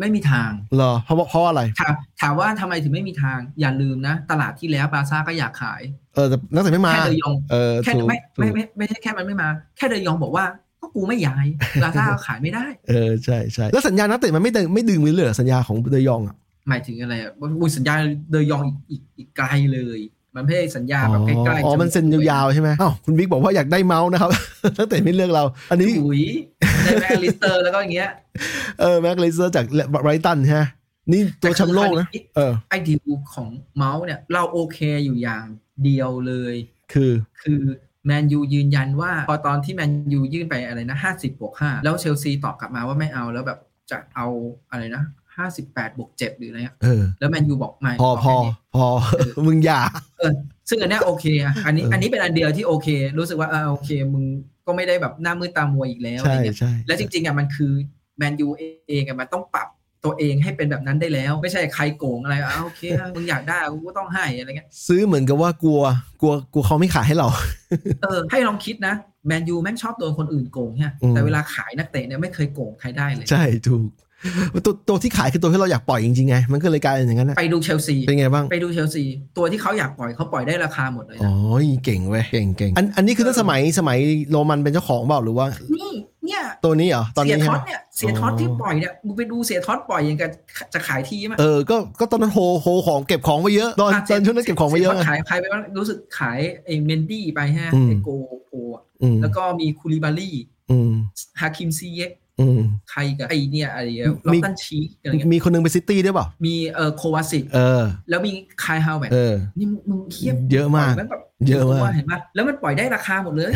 S3: ไม่มีทาง
S1: เหรอเพราะว่าเพราะอะไร
S3: ถามถามว่าทำไมถึงไม่มีทางอย่าลืมนะ ตลาดที่แล้วบาร์ซ่าก็อยากขาย
S1: เออแต่นักเตะไม่มา
S3: แค่เดยอง
S1: เออ
S3: แค่
S1: ถูก
S3: ไม่
S1: ถู
S3: ไม่
S1: ก
S3: ไม่ไม่ใช่แค่มันไม่มา แค่เดยองบอกว่าก็กูไม่ย้ายบาร์ซ่าก็ขายไม่ได้
S1: เออใช่ใช่แล้วสัญญานักเตะมันไม่ดึงไม่ดึงมือเลยเหรอสัญญาของเดยองอะ
S3: หมายถึงอะไรอะอุยสัญญาเดยองอีกอีกอีกไกลเลยมันไม่ใช่สัญญาแบบใกล้ๆ
S1: อ๋อ
S3: จะ
S1: มันเซ็นยาวๆใช่ไหมอ้าวคุณบิ๊กบอกว่าอยากได้เมาส์นะครับนักเตะไม่เลือกเรา อันนี้
S3: อุยได้แม็กอลิสเตอร์แล้วก็อย่างเงี้ย
S1: เออ แม็กอลิสเตอร์จากไบรตันใช่ไหม นี่ตัวแชมป์โลกนะเออ
S3: ไอ้ดีลของเมาส์เนี่ย เราโอเคอยู่อย่างเดียวเลย
S1: คือ
S3: คือแมนยูยืนยันว่า พอตอนที่แมนยูยื่นไปอะไรนะห้าสิบบวกห้าแล้วเชลซีตอบกลับมาว่าไม่เอาแล้วแบบจะเอาอะไรนะห้าสิบแปดบวกเจ็ดหรืออะไรเงี้ย
S1: เออ
S3: แล้วแมนยูบอกไม่
S1: พอพอ
S3: แค่นี้
S1: พอมึงอย่า
S3: เออซึ่งอันเนี้ยโอเคอะอันนี้
S1: เอออั
S3: อันนี้เป็นอันเดียวที่โอเค รู้สึกว่าเออโอเค มึงก็ไม่ได้แบบหน้ามืดตามัวอีกแล้วอะไร
S1: ใช่
S3: เงี้ย
S1: ใช่
S3: และจริงๆอะมันคือแมนยูเองอะมันต้องปรับ ตัวเองให้เป็นแบบนั้นได้แล้ว ไม่ใช่ใครโกงอะไรอะโอเคอะมึงอยากได้กูก็ต้องให้อะไรเงี้ย
S1: ซื้อเหมือนกับว่ากลัวกลัวกลัวเขาไม่ขายให้เรา
S3: เออให้ลองคิดนะแมนยูแม่งชอบโดนคนอื่นโกงเนี่ย
S1: อืม
S3: แต่เวลาขายนักเตะเนี่ยไม่เคยโกงใครได้เลย
S1: ใช่ถูกตัวตัวที่ขายคือตัวที่เราอยากปล่อยจริงๆไง มันก็เลยกลายเป็นอย่างนั้นนะ
S3: ไปดูเชลซี
S1: เป็นไงบ้าง
S3: ไปดูเชลซีตัวที่เขาอยากปล่อยเขาปล่อยได้ราคาหมดเลย
S1: อ๋
S3: นะ
S1: อเก่งเว้ยเก่งเก่งอันอันนี้คือตั้งสมัยสมัยโรมันเป็นเจ้าของเปล่าหรือว่า
S3: นี่ เนี่ย
S1: ตัวนี้เหรอตอน
S3: เสีย
S1: นี้
S3: ท็
S1: ใช่
S3: อ
S1: ไหม
S3: ตเนี่ยเสียท็อต
S1: อ๋อ
S3: ที่ปล่อยเนี่ยมึงไปดูเสียท็อตปล่อยอย่างกับจะขายทีมอะ
S1: เออก็ก็ตอนนั้นโฮโฮของเก็บของไว้เยอะตอนตอนช่วงนั้นเก็บของไว้เยอะ
S3: สี
S1: ไง
S3: ท็ตขายใครไปบ้างรู้สึกขายไอ้เมนดี้ไปฮะ
S1: อืม
S3: ไอ้โกโกอะ
S1: อืม
S3: แล้วก็มีคูลิบาลี่
S1: อืม
S3: ฮาคิมซีเยก
S1: อืม
S3: ใครกับไอ้เนี่ยอะไรล
S1: มี
S3: อตตันชีอะไรเงี้ย
S1: มีคนหนึงไปซิตี้ด้วยเปล่า
S3: มีเอ่อโควาซิก
S1: เออ
S3: แล้วมีไคฮาเวิร์ตซ์
S1: เออ
S3: นี่มึงมึงเทียบ
S1: เยอะมาก
S3: ปล่แงแบบ
S1: เยอะมาก
S3: ตัวเห็นปะแล้วมันปล่อยได้ราคาหมดเลย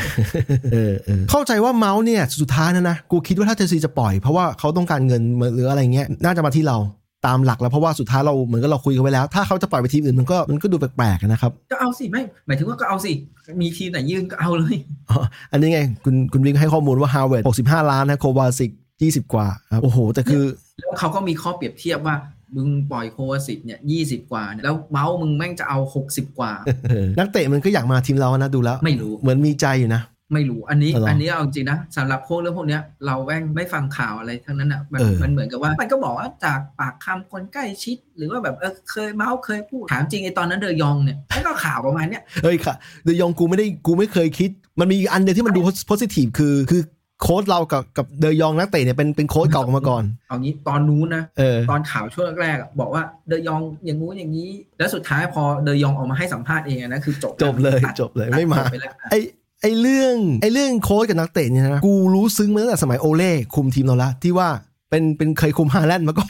S1: เออเออเข้าใจว่าเมาส์เนี่ย สุดท้ายนะนะ กูคิดว่าถ้าเชลซีจะปล่อยเพราะว่าเขาต้องการเงินหรืออะไรเงี้ยน่าจะมาที่เรา ตามหลักแล้วเพราะว่าสุดท้ายเราเหมือนกับเราคุยกันไว้แล้ว ถ้าเขาจะปล่อยไปทีมอื่นมันก็มันก็ดูแปลกๆนะครับ
S3: ก็เอาสิไม่หมายถึงว่าก็เอาสิ มีทีมไหนยื่นก็เอาเลย
S1: อ๋ออันนี้ไงคุณคุณวิงให้ข้อมูลว่าฮาเวิร์ตซ์65ล้านนะโควาซิก20กว่าครับโอ้โหแต่คือ
S3: แล้วเขาก็มีข้อเปรียบเทียบว่ามึงปล่อยโควาซิกเนี่ยยี่สิบกว่าเนี่ยแล้วเมาส์มึงแม่งจะเอาหกสิบกว่า
S1: เออนักเตะมันก็อยากมาทีมเรานะดูแล้ว
S3: ไม่รู้
S1: เหมือนมีใจอยู่นะ
S3: ไม่รู้อันนี้
S1: เหรออั
S3: อันนี้เอาจริงนะสำหรับพวกเรื่องพวกเนี้ย เราแม่งไม่ฟังข่าวอะไรทั้งนั้นอะมัน
S1: เออ
S3: มันเหมือนกับว่ามันก็บอกว่าจากปากคำคนใกล้ชิด หรือว่าแบบเออเคยเมาส์เคยพูดถามจริงไอ้ตอนนั้นเดยองเนี่ยแม่งก็ข่าวประมาณเนี้ย
S1: เฮ้ยค่ะเดยองกูไม่ได้กูไม่เคยคิด มันมีอันเดียวที่มันดูโพสิทีฟคือคือโค้ดเรากับกับเดยองนักเตะเนี่ยเป็นเป็นโค้ดเก่ากันมาก่อน
S3: เอางี้ตอนนู้นนะ
S1: เออ
S3: ตอนข่าวช่วงแรกๆอะบอกว่าเดยองอย่างงู้นอย่างนี้ แล้วสุดท้ายพอเดยองออกมาให้สัมภาษณ์เองอะนะคือจบ
S1: จบเลย
S3: ตัด
S1: จบเลยไม่มา
S3: ตัดไปแล้ว
S1: ไอ ไอเรื่องไอเรื่องโค้ชกับนักเตะเนี่ยนะกูรู้ซึ้งมาตั้งแต่สมัยโอเล่คุมทีมเราละที่ว่าเป็นเป็นเคยคุมฮาแลนด์มาก็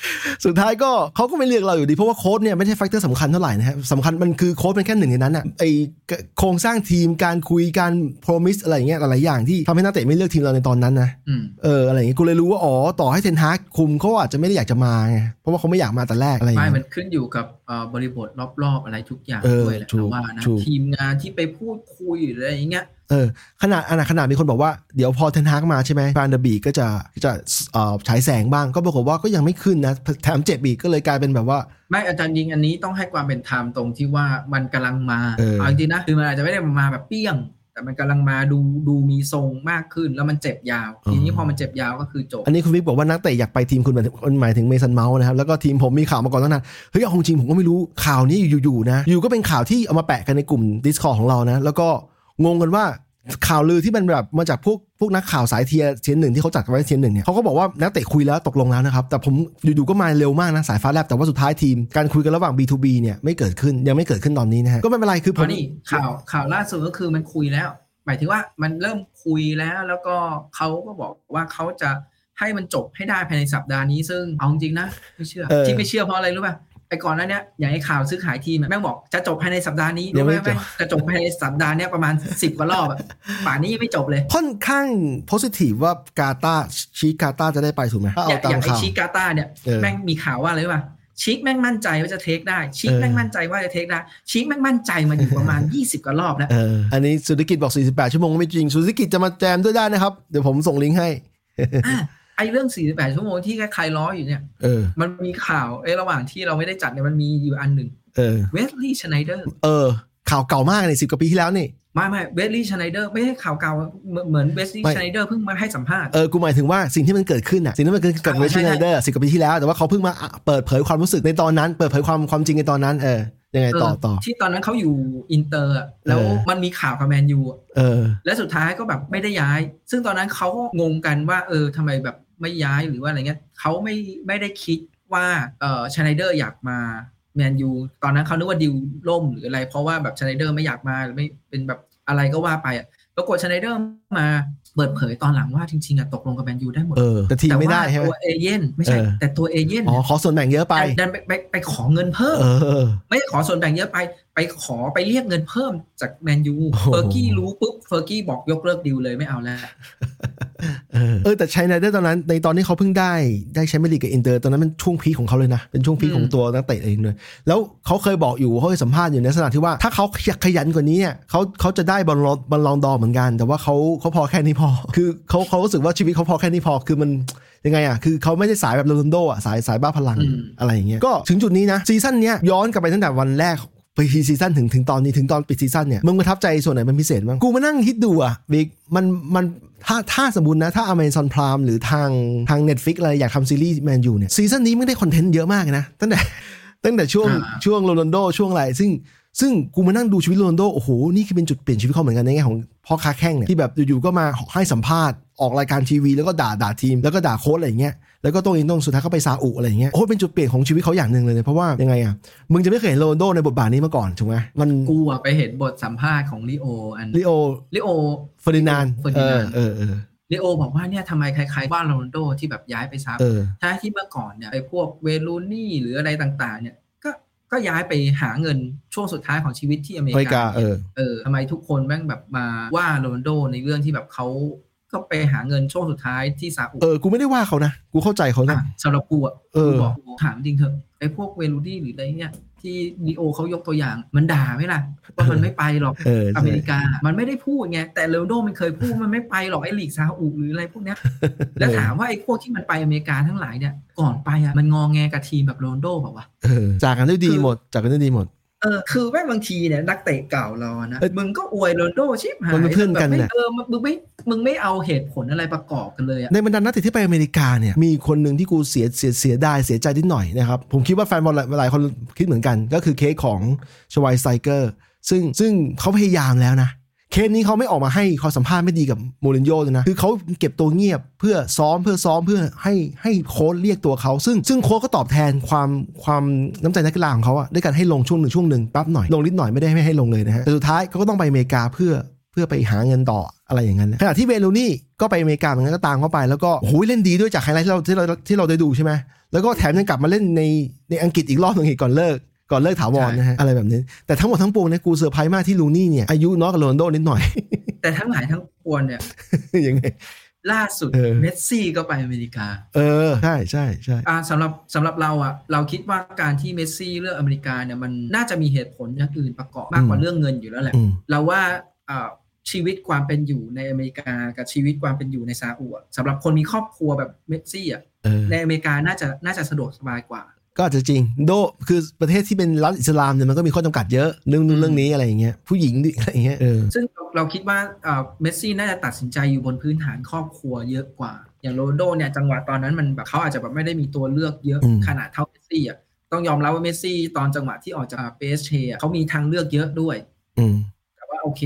S1: สุดท้ายก็เขาก็ไม่เลือกเราอยู่ดี เพราะว่าโค้ชเนี่ยไม่ใช่ factor สำคัญเท่าไหร่นะครับสำคัญมันคือโค้ชเป็นแค่หนึ่งในนั้นอะไอโครงสร้างทีมการคุยการ promise อะไรอย่างเงี้ยหลายๆอย่างที่ทำให้นักเตะไม่เลือกทีมเราในตอนนั้นนะ
S3: อืม
S1: เอออะไรอย่างเงี้ยกูเลยรู้ว่าอ๋อต่อให้เทนฮากคุมเขาอาจจะไม่ได้อยากจะมาไงเพราะว่าเขาไม่อยากมาแต่แรกอะไรอย่าง
S3: ไม่
S1: เงี้ย
S3: มันขึ้นอยู่กับเอ่อบริบทรอบๆอะไรทุกอย่าง
S1: เออ
S3: ด้วยแหละ
S1: ถูก
S3: แต่ว่านะ
S1: ถูก
S3: ทีมงานที่ไปพูดคุยหรืออะไรอย่างเงี้ย
S1: เออขนาดอันขนาดมีคนบอกว่าเดี๋ยวพอเทนฮากมาใช่ไหมฟานเดอร์บีก็จะจะเอ่อฉายแสงบ้างก็ปรากฏว่าก็ยังไม่ขึ้นนะแถมเจ็บอีกก็เลยกลายเป็นแบบว่า
S3: ไม่อาจารย์ยิงอันนี้ต้องให้ความเป็นธรรมตรงที่ว่ามันกำลังมา
S1: เออ
S3: เอาจริงๆนะคือมันอาจจะไม่ได้มาแบบเปี้ยง แต่มันกำลังมาดูดูมีทรงมากขึ้นแล้วมันเจ็บยาว ทีนี้พอมันเจ็บยาวก็คือจบ
S1: อันนี้คุณวิกบอกว่านักเตะอยากไปทีมคุณหมายถึงหมายถึงเมสันเมาส์นะครับแล้วก็ทีมผมมีข่าวมาก่อนตั้งนานเฮ้ยเอาจริงผมก็ไม่รู้ข่าวนี้อยู่ๆนะอยู่ก็เป็นข่าวที่เอามาแปะกันในกลุ่ม Discord ของเรานะแล้วก็ งงกันว่าข่าวลือที่มันแบบมาจากพวกพวกนักข่าวสาย tier tier หนึ่งที่เขาจัดไว้ tier หนึ่งเนี่ยเขาก็บอกว่านักเตะคุยแล้วตกลงแล้วนะครับ แต่ผมอยู่ๆก็มาเร็วมากนะสายฟ้าแลบแต่ว่าสุดท้ายทีม การคุยกันระหว่าง B2B เนี่ยไม่เกิดขึ้นยังไม่เกิดขึ้นตอนนี้นะฮะก็ไม่เป็นไรคือ
S3: เพ
S1: ผม
S3: ราะนี่ข่าวข่าวล่าสุดก็คือมันคุยแล้ว หมายถึงว่ามันเริ่มคุยแล้วแล้วก็เขาก็บอกว่าเขาจะให้มันจบให้ได้ภายในสัปดาห์นี้ซึ่งเอาจริงๆนะไม่เชื่อ
S1: เออ
S3: ที่ไม่เชื่อเพราะอะไรรู้ป่ะ ไอ้ก่อนหนั้นเนี้ยอย่างไอ้ข่าวซื้อขายทีมอะแม่งบอกจะจบภายในสัปดาห์นี้
S1: ยั
S3: รู้
S1: ง
S3: ไหม
S1: ไม่จบ
S3: แม่งจะจบภายในสัปดาห์เนี้ยประมาณสิบกว่ารอบอะป่านนี้ยังไม่จบเลย
S1: ค่อนข้างโพสิทีฟว่ากาตาชีกาตาจะได้ไปถูกไหมถ้า
S3: อ
S1: เอา
S3: ย่าง
S1: ตา
S3: อย่ามงไอ
S1: ข่าว
S3: ชิกาตาเนี่ย
S1: เออ
S3: แม่งมีข่าวว่าอะไรรู้ป่ะชิกแม่งมั่นใจว่าจะเทคได้ ชิก
S1: เออ
S3: แม่งมั่นใจว่าจะเทคได้ ชิกแม่งมั่นใจมาอยู่ประมาณ 20 กว่ารอบแล้ว
S1: เอออันนี้สุริกิจบอก 48 ชั่วโมงไม่จริง สุริกิจจะมาแจมด้วยได้นะครับ เดี๋ยวผมส่งลิงก์ให้
S3: อะ ไอเรื่อง 48 ชั่วโมงที่ใครๆล้ออยู่เนี่ย
S1: เออ
S3: มันมีข่าวไอ้ระหว่างที่เราไม่ได้จัดเนี่ยมันมีอยู่อันหนึ่ง
S1: เออ
S3: เวสลีย์ชไนเดอร์
S1: เออ ข่าวเก่ามากเลยสิบกว่าปีที่แล้วนี่
S3: ไม่ไม่เวสลีย์ชไนเดอร์ไม่ใช่ข่าวเก่าเหมือนเหมือนเวสลีย์
S1: ไม่
S3: ชไนเดอร์เพิ่งมาให้สัมภาษณ์
S1: เออกูหมายถึงว่าสิ่งที่มันเกิดขึ้นอะสิ่งที่มันเกิดขึ้นกับ
S3: อ่า
S1: เวช
S3: ใช่
S1: ไน
S3: ใช่
S1: เดอร์สิบกว่าปีที่แล้วแต่ว่าเขาเพิ่งมาอะเปิดเผยความรู้สึกในตอนนั้น เปิดเผยความความจริงในตอนนั้นเออ ยังไงต่อ
S3: เออ
S1: ต่อ
S3: ที่ตอนนั้นเขาอยู่อินเตอร์อะแล้ว
S1: เออ
S3: มันมีข่าวกับแมนยูอะ
S1: เออ
S3: และสุดท้ายก็แบบไม่ได้ย้าย ซึ่งตอนนั้นเขาก็งงกันว่า เออทำไมแบบไม่ย้ายหรือว่าอะไรเงี้ยเขาไม่ไม่ได้คิดว่าเออชไนเดอร์อยากมาแมนยูตอนนั้นเขานึกว่าดีลล่มหรืออะไร เพราะว่าแบบชไนเดอร์ไม่อยากมาหรือไม่เป็นแบบอะไรก็ว่าไปอะปรากฏชไนเดอร์มา เปิดเผยตอนหลังว่าจริงๆอะตกลงกับแมนยูได้หมด
S1: เออแต่ทีมไม่ได้
S3: แต่
S1: ใช่ไหม
S3: ว่าตัวเอเย่นต์ไม่ใช่
S1: เออ
S3: แต่ตัวเอเย่นต์
S1: อ๋อขอส่วนแบ่งเยอะไป
S3: ดันไปไปไปขอเงินเพิ่ม
S1: เออ
S3: ไม่ได้ขอส่วนแบ่งเยอะไป ไปขอไปเรียกเงินเพิ่มจากแมนยู
S1: โอ้โห
S3: เฟอร์กี้รู้ปุ๊บเฟอร์กี้บอกยกเลิกดีลเลยไม่เอาแล้ว
S1: เออเออแต่ชัยไนเดอร์ตอนนั้น ในตอนที่เขาเพิ่งได้ได้แชมเปี้ยนลีกกับอินเตอร์ตอนนั้นเป็นช่วงพีคของเขาเลยนะ เป็นช่วงพีคของตัวนักเตะเองเลยแล้วเขาเคยบอกอยู่เขาเคยสัมภาษณ์อยู่ในลักษณะที่ว่าถ้าเขาขยันกว่านี้เนี่ยเขาเขาจะได้บอลลอนบอลลองดอร์เหมือนกัน แต่ว่าเขาเขาพอแค่นี้พอ คือเขาเขารู้สึกว่าชีวิตเขาพอแค่นี้พอคือมันยังไงอะ คือเขาไม่ได้สายแบบโรนัลโดอะ สายสายบ้าพลัง
S3: อืม
S1: อะไรอย่างเงี้ย ก็ถึงจุดนี้นะ ซีซั่นเนี้ยย้อนกลับไปตั้งแต่วันแรก ปรีซีซั่นถึงถึงตอนนี้ถึงตอนปิดซีซั่นเนี่ยมึงประทับใจส่วนไหนเป็นพิเศษบ้างกูมานั่งคิดดูอะบิ๊กมันมันถ้าถ้าสมมตินะ ถ้า Amazon Prime หรือทางทาง Netflix อะไรอยากทำซีรีส์แมนยูเนี่ยซีซั่นนี้ไม่ได้คอนเทนต์เยอะมากนะตั้งแต่ตั้งแต่ช่วง
S3: อ่า
S1: ช่วงโรนัลโดช่วงอะไรซึ่งซึ่งกูมานั่งดูชีวิตโรนัลโดโอ้โห นี่คือเป็นจุดเปลี่ยนชีวิตเขาเหมือนกันในแง่ของพ่อค้าแข้งเนี่ยที่แบบอยู่ๆก็มาให้สัมภาษณ์ออกรายการทีวีแล้วก็ด่าด่าทีมแล้วก็ด่าโค้ชอะไรอย่างเงี้ย แล้วก็ต้องเองต้องสุดท้ายเขาไปซาอุอะไรอย่างเงี้ยโอ้โหเป็นจุดเปลี่ยนของชีวิตเขาอย่างหนึ่งเลยนะเพราะว่ายังไงอะมึงจะไม่เคยเห็นโรนัลโดในบทบาทนี้มาก่อนถูกไหมมัน
S3: กูอะไปเห็นบทสัมภาษณ์ของริโออัน
S1: ริโอ
S3: ริโอ
S1: เฟอร์ดินานด์
S3: เฟอร์ดิ
S1: เอนา
S3: น
S1: อ
S3: ด์
S1: เออเออ
S3: ริโอบอกว่าเนี่ยทำไมใครๆว่าโรนัลโดที่แบบย้ายไปซา
S1: เอ
S3: อุ
S1: อ
S3: ถ้าที่เมื่อก่อนเนี่ยไอ้พวกเวย์นรูนี่หรืออะไรต่างๆ เนี่ยก็ก็ย้ายไปหาเงินช่วงสุดท้ายของชีวิตที่อเม
S1: อเมริ
S3: ริ
S1: กาเออ
S3: เออทำไมทุกคนแม่งแบบมาว่าโรนัลโดในเรื่องที่แบบเขา ก็ไปหาเงินช่วงสุดท้ายที่ซาอุ
S1: เออกูไม่ได้ว่าเขานะ กูเข้าใจเขานะ
S3: อะสำหรับกูอะ
S1: เออ
S3: กูบอกกูถามจริงเถอะไอ้พวกเวลูนี่หรืออะไรเนี่ยที่ลีโอเขายกตัวอย่างมันด่าไหมล่ะว่ามันไม่ไปหรอก
S1: เออ
S3: อ
S1: ใช่
S3: เมริกา มันไม่ได้พูดไงแต่โรนัลโดมันเคยพูดมันไม่ไปหรอกไอ้ลีกซาอุหรืออะไรพวกเนี้ยแล้วถามว่าไอ้พวกที่มันไปอเมริกาทั้งหลายเนี่ยก่อนไปอะมันงองแงกับทีมแบบโรนัลโดแบบว่าวะ
S1: เออจากกันด้วยดี
S3: คือ
S1: หมดจากกันด้วยดีหมด
S3: เออคือแม่งบางทีเนี่ยนักเตะเก่าเราอะนะ
S1: เอ้ย
S3: มึงก็อวยโรนัลโดชิบหาย
S1: มันเป็นเพื่อนกัน
S3: แบบไม่
S1: น่ะ
S3: เออมึงไม่มึงไม่เอาเหตุผลอะไรประกอบกันเลยอะ
S1: ในบรรดานักเตะที่ไปอเมริกาเนี่ยมีคนหนึ่งที่กูเสียเสียเสียดายเสียใจนิดหน่อยนะครับ ผมคิดว่าแฟนบอลหลายหลายคนคิดเหมือนกัน ก็คือเคสของชวายไซเกอร์ซึ่งซึ่งเขาพยายามแล้วนะ เคสนี้เขาไม่ออกมาให้ข้อสัมภาษณ์ไม่ดีกับโมรินโญ่เลยนะ คือเขาเก็บตัวเงียบเพื่อซ้อมเพื่อซ้อมเพื่อให้ให้โค้ชเรียกตัวเขา ซึ่งซึ่งโค้ชก็ตอบแทนความความน้ำใจนักกีฬาของเขาอะด้วยการให้ลงช่วงหนึ่งช่วงหนึ่งปั๊บหน่อยลงนิดหน่อยไม่ได้ไม่ให้ลงเลยนะฮะแต่สุดท้ายเขาก็ต้องไปอเมริกาเพื่อเพื่อไปหาเงินต่ออะไรอย่างนั้นขณะที่รูนี่ย์ก็ไปอเมริกาเหมือนกันก็ตามเข้าไป แล้วก็โอ้โหเล่นดีด้วยจากไฮไลท์ที่เราที่เราที่เราได้ดูใช่ไหมแล้วก็แถมยังกลับมาเล่นในในอังกฤษอีกรอบหนึ่งอีกก่อนเลิก ก่อนเลิกถาวรนะฮะอะไรแบบนี้ แต่ทั้งหมดทั้งปวงเนี่ยกูเซอร์ไพรส์มากที่รูนี่ย์เนี่ยอายุน้อยกว่าโรนัลโดนิดหน่อย
S3: แต่ทั้งหลายทั้งปวงเนี่ย
S1: ยังไง
S3: ล่าสุด
S1: เออ
S3: เมสซี่ก็ไปอเมริกา
S1: เออ ใช่ใช่ใช่
S3: อ่าสำหรับสำหรับเราอะเราคิดว่าการที่เมสซี่เลือกอเมริกาเนี่ยมันน่าจะมีเหตุผลอย่างอื่นประกอบมากกว่าเรื่องเงินอยู่แล้วแหละ
S1: อืม
S3: เราว่าอ่าชีวิตความเป็นอยู่ในอเมริกากับชีวิตความเป็นอยู่ในซาอุอะสำหรับคนมีครอบครัวแบบเมสซี่อะ
S1: เออ
S3: ในอเมริกาน่าจะน่าจะสะดวกสบายกว่า
S1: ก็อาจจะจริง โดคือประเทศที่เป็นรัฐอิสลามเนี่ยมันก็มีข้อจำกัดเยอะเรื่องนู้นเรื่องนี้อะไรอย่างเงี้ยผู้หญิงดิอะไรอย่างเงี้ยเออ
S3: ซึ่งเราเราคิดว่าเอ่อเมสซี่น่าจะตัดสินใจอยู่บนพื้นฐานครอบครัวเยอะกว่า อย่างโรนัลโดเนี่ยจังหวะตอนนั้นมันแบบเขาอาจจะแบบไม่ได้มีตัวเลือกเยอะ
S1: อืม
S3: ขนาดเท่าเมสซี่อะต้องยอมรับว่าเมสซี่ตอนจังหวะที่ออกจากเปแอสเชอะเขามีทางเลือกเยอะด้วย
S1: อืม
S3: แต่ว่าโอเค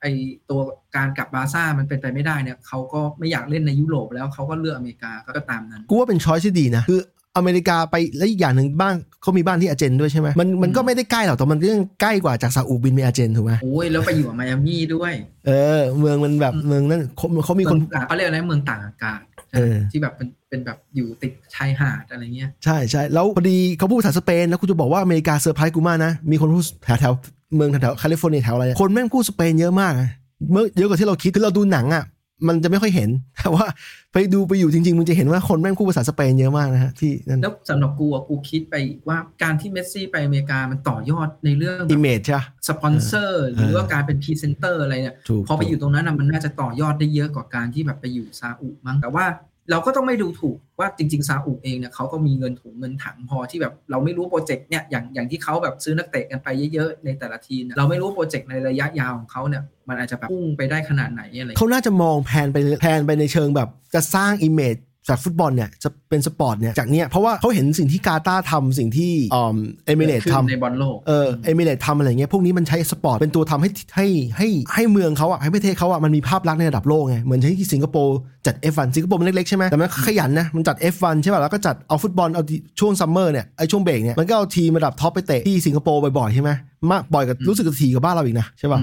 S3: ไอตัวการกลับบาร์ซ่ามันเป็นไปไม่ได้เนี่ยเขาก็ไม่อยากเล่นในยุโรปแล้วเขาก็เลือกอเมริกาก็ตามนั้น
S1: กูว่าเป็น choice ที่ดีนะคือ อเมริกาไปแล้วอีกอย่างหนึ่งบ้านเขามีบ้านที่อาร์เจนด้วยใช่ไหมมันมันก็ไม่ได้ใกล้หรอกแต่มันก็ยังใกล้กว่าจากซาอุบินไปอาร์เจนถูกไหม
S3: โอ้ยแล้วไปอยู่กับไมอามี่ด้วย
S1: เออ เมืองมันแบบเมืองนั้นเขาเขามีคน
S3: เองเขาเรียกอะไรเมืองตากอากาศ
S1: เออ
S3: ที่แบบเป็นเป็นแบบอยู่ติดชายหาดอะไรเงี้ย
S1: ใช่ใช่แล้วพอดีเขาพูดภาษาสเปนแล้วกูจะบอกว่าอเมริกาเซอร์ไพรส์กูมากนะ มีคนพูดแถวแถวเมืองแถวแคลิฟอร์เนียแถวอะไรคนแม่งพูดสเปนเยอะมากนะเมื่อเยอะกว่าที่เราคิดคือเราดูหนังอะ มันจะไม่ค่อยเห็นแต่ว่าไปดูไปอยู่จริงๆมึงจะเห็นว่าคนแม่งพูดภาษาสเปนเยอะมากนะฮะที่นั่น
S3: แล้วสำหรับกูอะกูคิดไปว่าการที่เมสซี่ไปอเมริกามันต่อยอดในเรื่อง
S1: image ใช่ปะ
S3: สปอนเซอร์หรือว่าการเป็นพรีเซนเตอร์อะไรเนี่ย
S1: ถูก
S3: พอไปอยู่ตรงนั้นอะมันน่าจะต่อยอดได้เยอะกว่าการที่แบบไปอยู่ซาอุมั้งแต่ว่า เราก็ต้องไม่ดูถูกว่าจริงๆซาอุเองเนี่ยเขาก็มีเงินถุงเงินถังพอที่แบบเราไม่รู้โปรเจกต์เนี่ยอย่างอย่างที่เขาแบบซื้อนักเตะกันไปเยอะๆในแต่ละทีมเนี่ยเราไม่รู้โปรเจกต์ในระยะยาวของเขาเนี่ยมันอาจจะแบบพุ่งไปได้ขนาดไหนอะไร
S1: เขาน่าจะมองแผนไปแผนไปในเชิงแบบจะสร้าง image จากฟุตบอลเนี่ยจะเป็นสปอร์ตเนี่ยจากเนี้ยเพราะว่าเขาเห็นสิ่งที่กาตาร์ทำสิ่งที่อ่อเอมิเรต
S3: ขึ้น
S1: ทำ
S3: ในบอลโลก
S1: เออเอมิเรตทำอะไรเงี้ยพวกนี้มันใช้สปอร์ตเป็นตัวทำให้ให้ให้ให้เมืองเขาอะให้ประเทศเขาอะมันมีภาพลักษณ์ในระดับโลกไงเหมือนที่สิงคโปร์จัด F1 สิงคโปร์มันเล็กๆใช่ไหมแต่มันขยันนะมันจัด F1 ใช่ป่ะแล้วก็จัดเอาฟุตบอลเอาช่วงซัมเมอร์เนี่ยไอช่วงเบรกเนี่ยมันก็เอาทีมระดับท็อปไปเตะที่สิงคโปร์บ่อยๆใช่ไหมมากบ่อยกับรู้สึกกับทีกับบ้านเราอีกนะใช่ป่ะ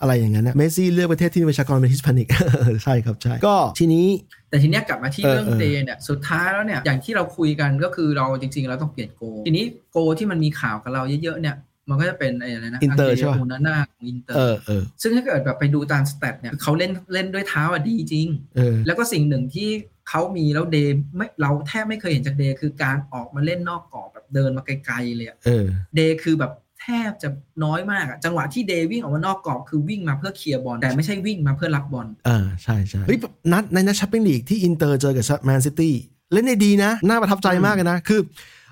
S3: อืม
S1: อะไรอย่างนั้นนะเมสซี่เลือกประเทศที่มีประชากรเป็น Hispanic ใช่ครับใช่ก็ทีนี้
S3: แต่ทีเนี้ยกลับมาที่
S1: เออ
S3: เรื่อง
S1: เออ
S3: เด เคอาเนี่ยสุดท้ายแล้วเนี่ยอย่างที่เราคุยกันก็คือเราจริง ๆ เราต้องเปลี่ยนโกล์ ทีนี้โกล์ที่มันมีข่าวกับเราเยอะๆเนี่ยมันก็จะเป็นไอ้อะไรนะ
S1: อินเตอร์ใช่ปะโอ
S3: นาน่าของอินเตอ
S1: เอ
S3: ร์
S1: อเออ
S3: ซึ่งถ้าเกิดแบบไปดูตาม stat เนี่ยเขาเล่นเล่นด้วยเท้าอะดีจริง
S1: เออ
S3: แล้วก็สิ่งหนึ่งที่เขามีแล้วเดย์ไม่เราแทบไม่เคยเห็นจากเดย์คือการออกมาเล่นนอกกรอบแบบเดินมาไกลๆเลยอะ
S1: เออ
S3: เดย์คือแบบ แทบจะน้อยมากอะจังหวะที่เดย์วิ่งออกมานอกกรอบคือวิ่งมาเพื่อเคลียร์บอลแต่ไม่ใช่วิ่งมาเพื่อรับบอล
S1: อ่าใช่ใช่เฮ้ยนัดในนัด Champions League ที่อินเตอร์เจอกับแมนซิตี้เล่นได้ดีนะ น่าประทับใจมากเลยนะ คือ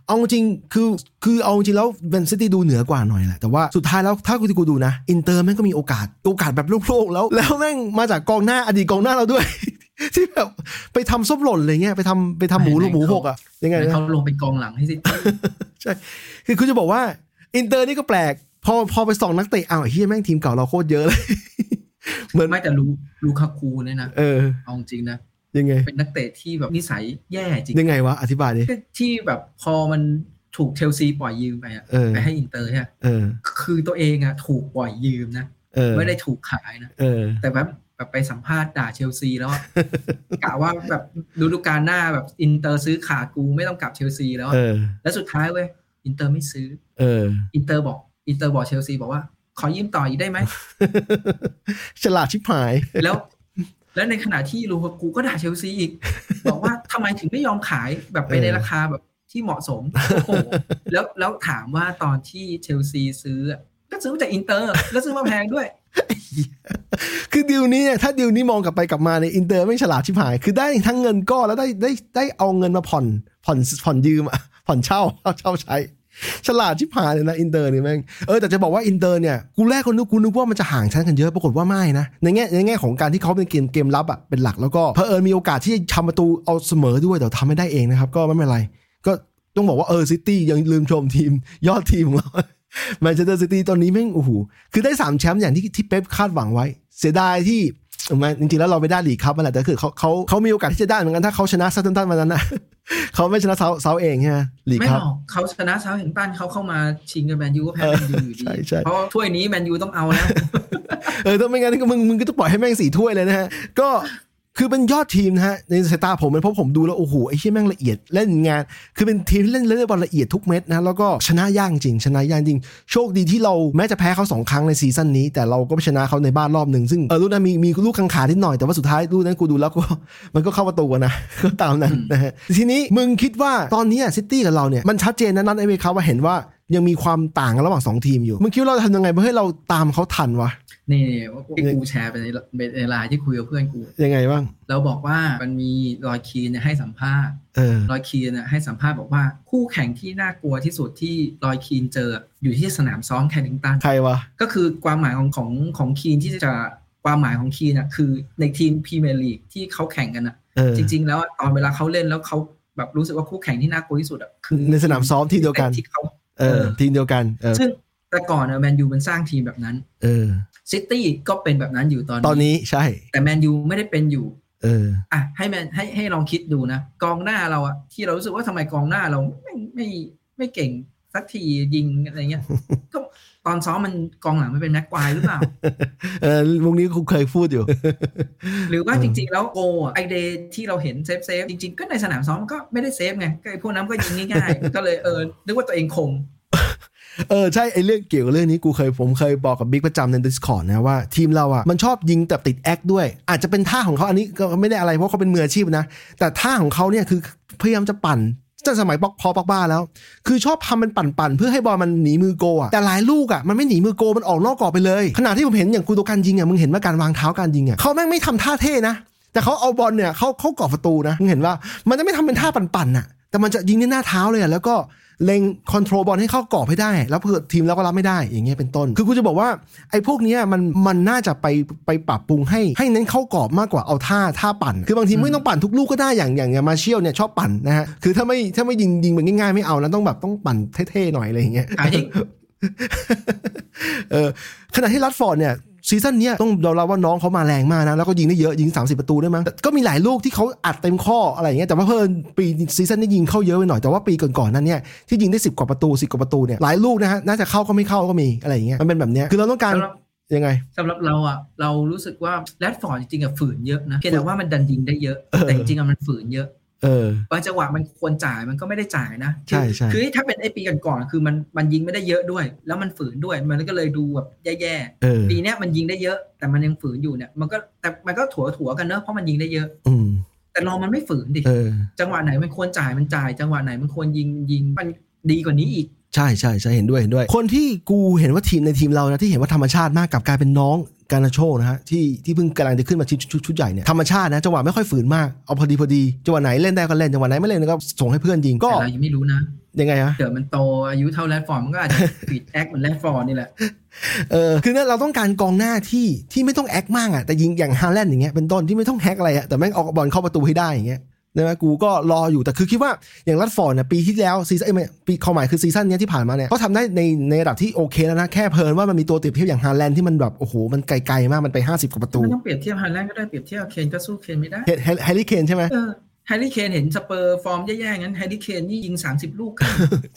S1: เอาจริงคือคือเอาจริงแล้วแมนซิตี้ดูเหนือกว่าหน่อยแหละแต่ว่าสุดท้ายแล้วถ้ากูที่กูดูนะ อินเตอร์แม่งก็มีโอกาสโอกาสแบบโล่งๆแล้ว แล้วแม่งมาจากกองหน้าอดีตกองหน้าเราด้วยที่แบบไปทำส้มหล่นอะไรเงี้ยไปทำไปทำหมู
S3: ไม่
S1: หมู
S3: เขา
S1: หกอะยังไง
S3: แล้ว
S1: นะ
S3: เขาลงเป็นกองหลังให้ซิตี้
S1: ใช่คือคุณจะบอกว่า อินเตอร์นี่ก็แปลก พอพอไปส่องนักเตะอ้าวไอ้เฮียแม่งทีมเก่าเราโคตรเยอะเลย เหมือน
S3: ไม่แต่ลูลูคาคูเนี่ยนะ
S1: เออ
S3: เอาจริงนะ
S1: ยังไง
S3: เป็นนักเตะที่แบบนิสัยแย่จริง
S1: ยังไงวะอธิบายดิ
S3: ที่แบบพอมันถูกเชลซีปล่อยยืมไปอะ
S1: เออ
S3: ไปให้อินเตอร์ใช่ไหม
S1: เออ
S3: คือตัวเองอะถูกปล่อยยืมนะ
S1: เออ
S3: ไม่ได้ถูกขายนะ
S1: เออ
S3: แต่แบบแบบไปสัมภาษณ์ด่าเชลซีแล้วอะกะว่าแบบฤดูกาลหน้าแบบอินเตอร์ซื้อขาดกูไม่ต้องกลับเชลซีแล้วอะ
S1: เออ
S3: แล้วสุดท้ายเว้ย อินเตอร์ไม่ซื้อ
S1: เออ
S3: อินเตอร์บอก อินเตอร์บอกเชลซีบอกว่า ขอยืมต่ออีกได้ไหม
S1: ฉลาดชิบหาย
S3: แล้ว แล้วในขณะที่ลูกากูก็ด่าเชลซีอีก บอกว่าทำไมถึงไม่ยอมขายแบบไปใน
S1: เออ
S3: ราคาแบบที่เหมาะสมโอ้โหแล้วแล้วถามว่าตอนที่เชลซีซื้ออะก็ซื้อมาจากอินเตอร์ แล้วซื้อมาแพงด้วย
S1: คือดิวนี้เนี่ยถ้าดิวนี้มองกลับไปกลับมาในยอินเตอร์ไม่งฉลาดชิบหาย คือได้ทั้งเงินก้อนแล้วได้ได้ได้เอาเงินมาผ่อนผ่อนผ่อนยืมอะผ่อนเช่าเช่าใช้ ฉลาดชิบหายเลยนะอินเตอร์นี่แม่งเออแต่จะบอกว่าอินเตอร์เนี่ยกูแรกคนนึกกูนึกว่ามันจะห่างชั้นกันเยอะปรากฏว่าไม่นะในแง่ในแง่ของการที่เขาเป็นเกมเกมรับอะเป็นหลักแล้วก็เพอเอิญมีโอกาสที่จะทำประตูเอาเสมอด้วยแต่ทำไม่ได้เองนะครับ ก็ไม่เป็นไร ก็ต้องบอกว่าเออซิตี้ยังลืมชมทีม ยอดทีมของเราแมนเชสเตอร์ซิตี้ตอนนี้แม่งโอ้โหคือได้สามแชมป์อย่างที่ที่เป๊ปคาดหวังไว้ เสียดายที่ เออมันจริงๆแล้วเราไม่ได้ลีกครับนั่นแหละแต่คือเขาเขาเขามีโอกาสที่จะได้เหมือนกันถ้าเขาชนะซัตเทนตันวันนั้นนะเขาไม่ชนะเซาเซาเองใช่ไหมลีก
S3: ไม่
S1: ค
S3: ห
S1: รั
S3: ร
S1: บ
S3: อกเขาชนะเซาท์แฮมป์ตันเขาเข้ามาชิงกับแมนยูก็แพ้
S1: เออ
S3: แมนยูอยู่ดี
S1: ใช่ใช่
S3: เพราะถ้วยนี้แมนยูต้องเอาแล้ว
S1: เออถ้าไม่งั้นก็มึงมึงก็ต้องปล่อยให้แม่งสี่ถ้วยเลยนะฮะก็ คือเป็นยอดทีมนะฮะในสายตาผมเป็นเพราะผมดูแล้วโอ้โหไอ้เชี่ยแม่งละเอียดเล่นงาน คือเป็นทีมที่เล่นเล่นบอลละเอียดทุกเม็ดนะแล้วก็ชนะยากจริง ชนะยากจริง โชคดีที่เราแม้จะแพ้เขาสองครั้งในซีซั่นนี้ แต่เราก็ไปชนะเขาในบ้านรอบหนึ่งซึ่งเออลูกนั้นมีมีลูกกังขานิดหน่อยแต่ว่าสุดท้ายลูกนั้นกูดูแล้วก็มันก็เข้าประตูอะนะก็ตามนั้นนะฮะทีนี้มึงคิดว่าตอนนี้ซิตี้กับเราเนี่ยมันชัดเจนนะนัดเอฟเอคัพว่าเห็นว่ายังมีความต่างกันระหว่างสองทีมอยู่ มึงคิดว่าเราทำยังไงเพื่อให้เราตามเขาทันวะ
S3: นี่ที่กูแชร์ไปในในไลน์ที่คุยกับเพื่อนกู
S1: ยังไงบ้าง
S3: เราบอกว่ามันมีรอยคีนเนี่ยให้สัมภาษณ์
S1: เออ
S3: รอยคีนเนี่ยให้สัมภาษณ์บอกว่า คู่แข่งที่น่ากลัวที่สุดที่รอยคีนเจออยู่ที่สนามซ้อมแคนนิงตัน
S1: ใครวะ
S3: ก็คือความหมายของของของคีนที่จะความหมายของคีนน่ะคือในทีมพรีเมียร์ลีกที่เขาแข่งกันน่ะ
S1: เออ
S3: จริง ๆ แล้วอะตอนเวลาเขาเล่นแล้วเขาแบบรู้สึกว่าคู่แข่งที่น่ากลัวที่สุดอะคือ
S1: ในสนามซ้อมทีมเดียวกัน
S3: ที่เขา
S1: เออทีมเดียวกันเออ
S3: ซึ่ง แต่ก่อนอะแมนยูมันสร้างทีมแบบนั้น
S1: เออ
S3: ซิตี้ก็เป็นแบบนั้นอยู่ตอน
S1: ตอนนี้ใช่
S3: แต่แมนยูไม่ได้เป็นอยู่
S1: เออ
S3: อะให้แมนให้ให้ลองคิดดูนะกองหน้าเราอะที่เรารู้สึกว่าทำไมกองหน้าเราไม่ไม่ไม่เก่งสักทียิงอะไรเงี้ยก็ตอนซ้อมมันกองหลังไม่เป็นแม็กควายหรือเปล่า
S1: เออวงนี้กูเคยพูดอยู่
S3: หรือว่าจริง ๆ แล้วโกอะไอเดย์ที่เราเห็นเซฟเซฟจริง ๆ ก็ในสนามซ้อมมันก็ไม่ได้เซฟไงก็ไอพวกนั้นก็ยิงง่ายๆ ก็เลยเออนึกว่าตัวเองคม
S1: เออใช่ไอเรื่องเกี่ยวกับเรื่องนี้กูเคยผมเคยบอกกับบิ๊กประจำใน Discord นะว่าทีมเราอะมันชอบยิงแต่ติดแอคด้วย อาจจะเป็นท่าของเขาอันนี้ก็ไม่ได้อะไรเพราะเขาเป็นมืออาชีพนะ แต่ท่าของเขาเนี่ยคือพยายามจะปั่นตั้งสมัยปอกพอปอกบ้าแล้ว คือชอบทำมันปั่นๆเพื่อให้บอลมันหนีมือโกอะแต่หลายลูกอะมันไม่หนีมือโกมันออกนอกกรอบไปเลยขณะที่ผมเห็นอย่างกูโดกันยิงอะมึงเห็นว่าการวางเท้าการยิงอะเขาแม่งไม่ทำท่าเท่นะแต่เขาเอาบอลเนี่ยเขาเขากรอบประตูนะมึงเห็นว่ามันจะไม่ทำเป็นท่าปั่นๆน่ะแต่มันจะยิงในหน้าเท้าเลยอะแล้วก็ เล็ง control บอลให้เข้ากรอบให้ได้ แล้วเผื่อทีมเราก็รับไม่ได้อย่างเงี้ยเป็นต้น คือกูจะบอกว่าไอ้พวกเนี้ยมันมันน่าจะไปไปปรับปรุงให้ให้เน้นเข้ากรอบมากกว่าเอาท่าท่าปั่น คือบางทีไม่ต้องปั่นทุกลูกก็ได้อย่างอย่างอย่างมาเชียลเนี่ยชอบปั่นนะฮะคือถ้าไม่ถ้าไม่ยิงยิงแบบง่ายๆไม่เอานะต้องแบบต้องปั่นเท่ๆหน่อยอะไรอย่างเงี้ย
S3: หาอีก
S1: เออขณะที่รัดฟอร์ดเนี่ย ซีซั่นเนี้ยต้องยอมรับว่าน้องเขามาแรงมากนะ แล้วก็ยิงได้เยอะยิง 30 ประตูได้มั้งแต่ก็มีหลายลูกที่เขาอัดเต็มข้ออะไรอย่างเงี้ยแต่ว่าเพิ่นปีซีซั่นนี้ยิงเข้าเยอะไปหน่อยแต่ว่าปีก่อนๆนั้นเนี่ยที่ยิงได้ 10 กว่าประตู10กว่าประตูเนี่ยหลายลูกนะฮะน่าจะเข้าก็ไม่เข้าก็มีอะไรอย่างเงี้ยมันเป็นแบบเนี้ยคือเราต้องการ
S3: สำหรับ
S1: ยังไง
S3: สำหรับเราอะเรารู้สึกว่าแรดฟอร์ดจริงๆอะฝืนเยอะนะเพียงแต่ว่ามันดันยิงได้เยอะ
S1: เออ
S3: แต่จริงๆอะมันฝืนเยอะ
S1: เออ
S3: บางจังหวะมันควรจ่ายมันก็ไม่ได้จ่ายนะ
S1: ใช่ใช่
S3: คือถ้าเป็นไอปีก่อนๆคือมันมันยิงไม่ได้เยอะด้วย แล้วมันฝืนด้วยมันก็เลยดูแบบแย่
S1: เออ
S3: ๆปีเนี้ยมันยิงได้เยอะ แต่มันยังฝืนอยู่เนี่ย มันก็แต่มันก็ถัวถัวๆกันเนอะเพราะมันยิงได้เยอะ
S1: อืม
S3: แต่รอมันไม่ฝืนดิ
S1: เออ
S3: จังหวะไหนมันควรจ่ายมันจ่าย จังหวะไหนมันควรยิงยิงมันดีกว่านี้อีก
S1: ใช่ใช่ใช่เห็นด้วยเห็นด้วย คนที่กูเห็นว่าทีมในทีมเรานะที่เห็นว่าธรรมชาติมากกลับกลายเป็นน้อง การ์นาโชนะฮะที่ที่เพิ่งกำลังจะขึ้นมาชุดชุดชุดใหญ่เนี่ยธรรมชาตินะจังหวะไม่ค่อยฝืนมากเอาพอดีพอดีจังหวะไหนเล่นได้ก็เล่นจังหวะไหนไม่เล่นก็ส่งให้เพื่อนยิงก็
S3: แต่เรายังไม่รู้นะ
S1: ยังไงฮะ
S3: เดี๋ยวมันโตอายุเท่าแรดฟอร์ดมันก็อาจจะติด act เหมือนแรดฟอร์ดนี่แหละ
S1: เออคือเนี่ยเราต้องการกองหน้าที่ที่ไม่ต้อง act มากอะแต่ยิงอย่างฮาแลนด์อย่างเงี้ยเป็นต้นที่ไม่ต้อง act อะไรอะแต่แม่งเอาบอลเข้าประตูให้ได้อย่างเงี้ย นะกูก็รออยู่แต่คือคิดว่าอย่างรัดฟอร์ดเนี่ยปีที่แล้วซีซั่นเอ้ยไม่ปีความหมายคือซีซั่นเนี้ยที่ผ่านมาเนี่ยเขาทำได้ในในระดับที่โอเคแล้วนะแค่เผอิญว่ามันมีตัวเปรียบเทียบอย่างฮาแลนด์ที่มันแบบโอ้โหมันไกลๆมากมันไป 50กว่าประตู
S3: ไม่ต้องเปรียบเทียบฮาแลนด์ก็ได้เปรียบเทียบเคนก็สู้เคนไม่ได้
S1: แฮร์รี่เคนใช่ไหม
S3: เออแฮร์รี่เคนเห็นสเปอร์ฟอร์มแย่ๆงั้นแฮร์รี่เคนนี่ยิง 30 ลูก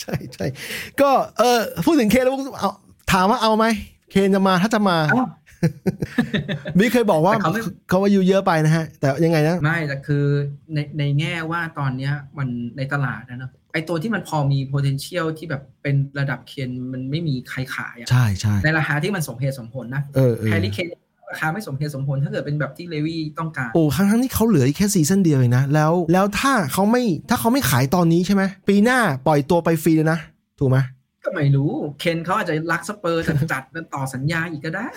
S1: ใช่ใช่ก็เออพูดถึงเคนแล้วเอาถามว่าเอาไหมเคนจะมาถ้าจะมา
S3: เอ้า
S1: บิ๊กเคยบอกว่า
S3: แต่เขาไม่
S1: เขาว่าอยู่เยอะไปนะฮะ แต่ยังไงนะ
S3: ไม่แต่คือในในแง่ว่าตอนเนี้ยมันในตลาดนะเนอะไอตัวที่มันพอมี potential ที่แบบเป็นระดับเคนมันไม่มีใครขายอะ
S1: ใช่ใช่
S3: ในราคาที่มันสมเหตุสมผลนะ
S1: เออเออ
S3: แฮร์รี่เคนราคาไม่สมเหตุสมผลถ้าเกิดเป็นแบบที่เลวี่ต้องการ
S1: โอ้ครั้งทั้งที่เขาเหลืออีกแค่ซีซั่นเดียวเองนะ แล้วแล้วถ้าเขาไม่ถ้าเขาไม่ขายตอนนี้ใช่ไหมปีหน้าปล่อยตัวไปฟรีเลยนะ ถูกไหม
S3: ก็ไม่รู้เคนเขาอาจจะรักสเปอร์จัดจัดๆแล้วต่อสัญญาอีกก็ได้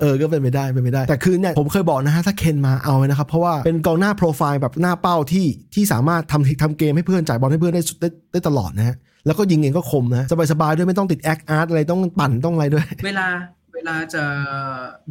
S1: เออก็เป็นไปได้เป็นไปได้ แต่คือเนี่ยผมเคยบอกนะฮะถ้าเคนมาเอาไว้นะครับ เพราะว่าเป็นกองหน้าโปรไฟล์แบบหน้าเป้าที่ที่สามารถทำทำเกมให้เพื่อนจ่ายบอลให้เพื่อนได้ได้ได้ตลอดนะฮะแล้วก็ยิงเองก็คมนะสบายๆด้วยไม่ต้องติด act art อะไรต้องปั่นต้องอะไรด้วย
S3: เวลา เวลาจะ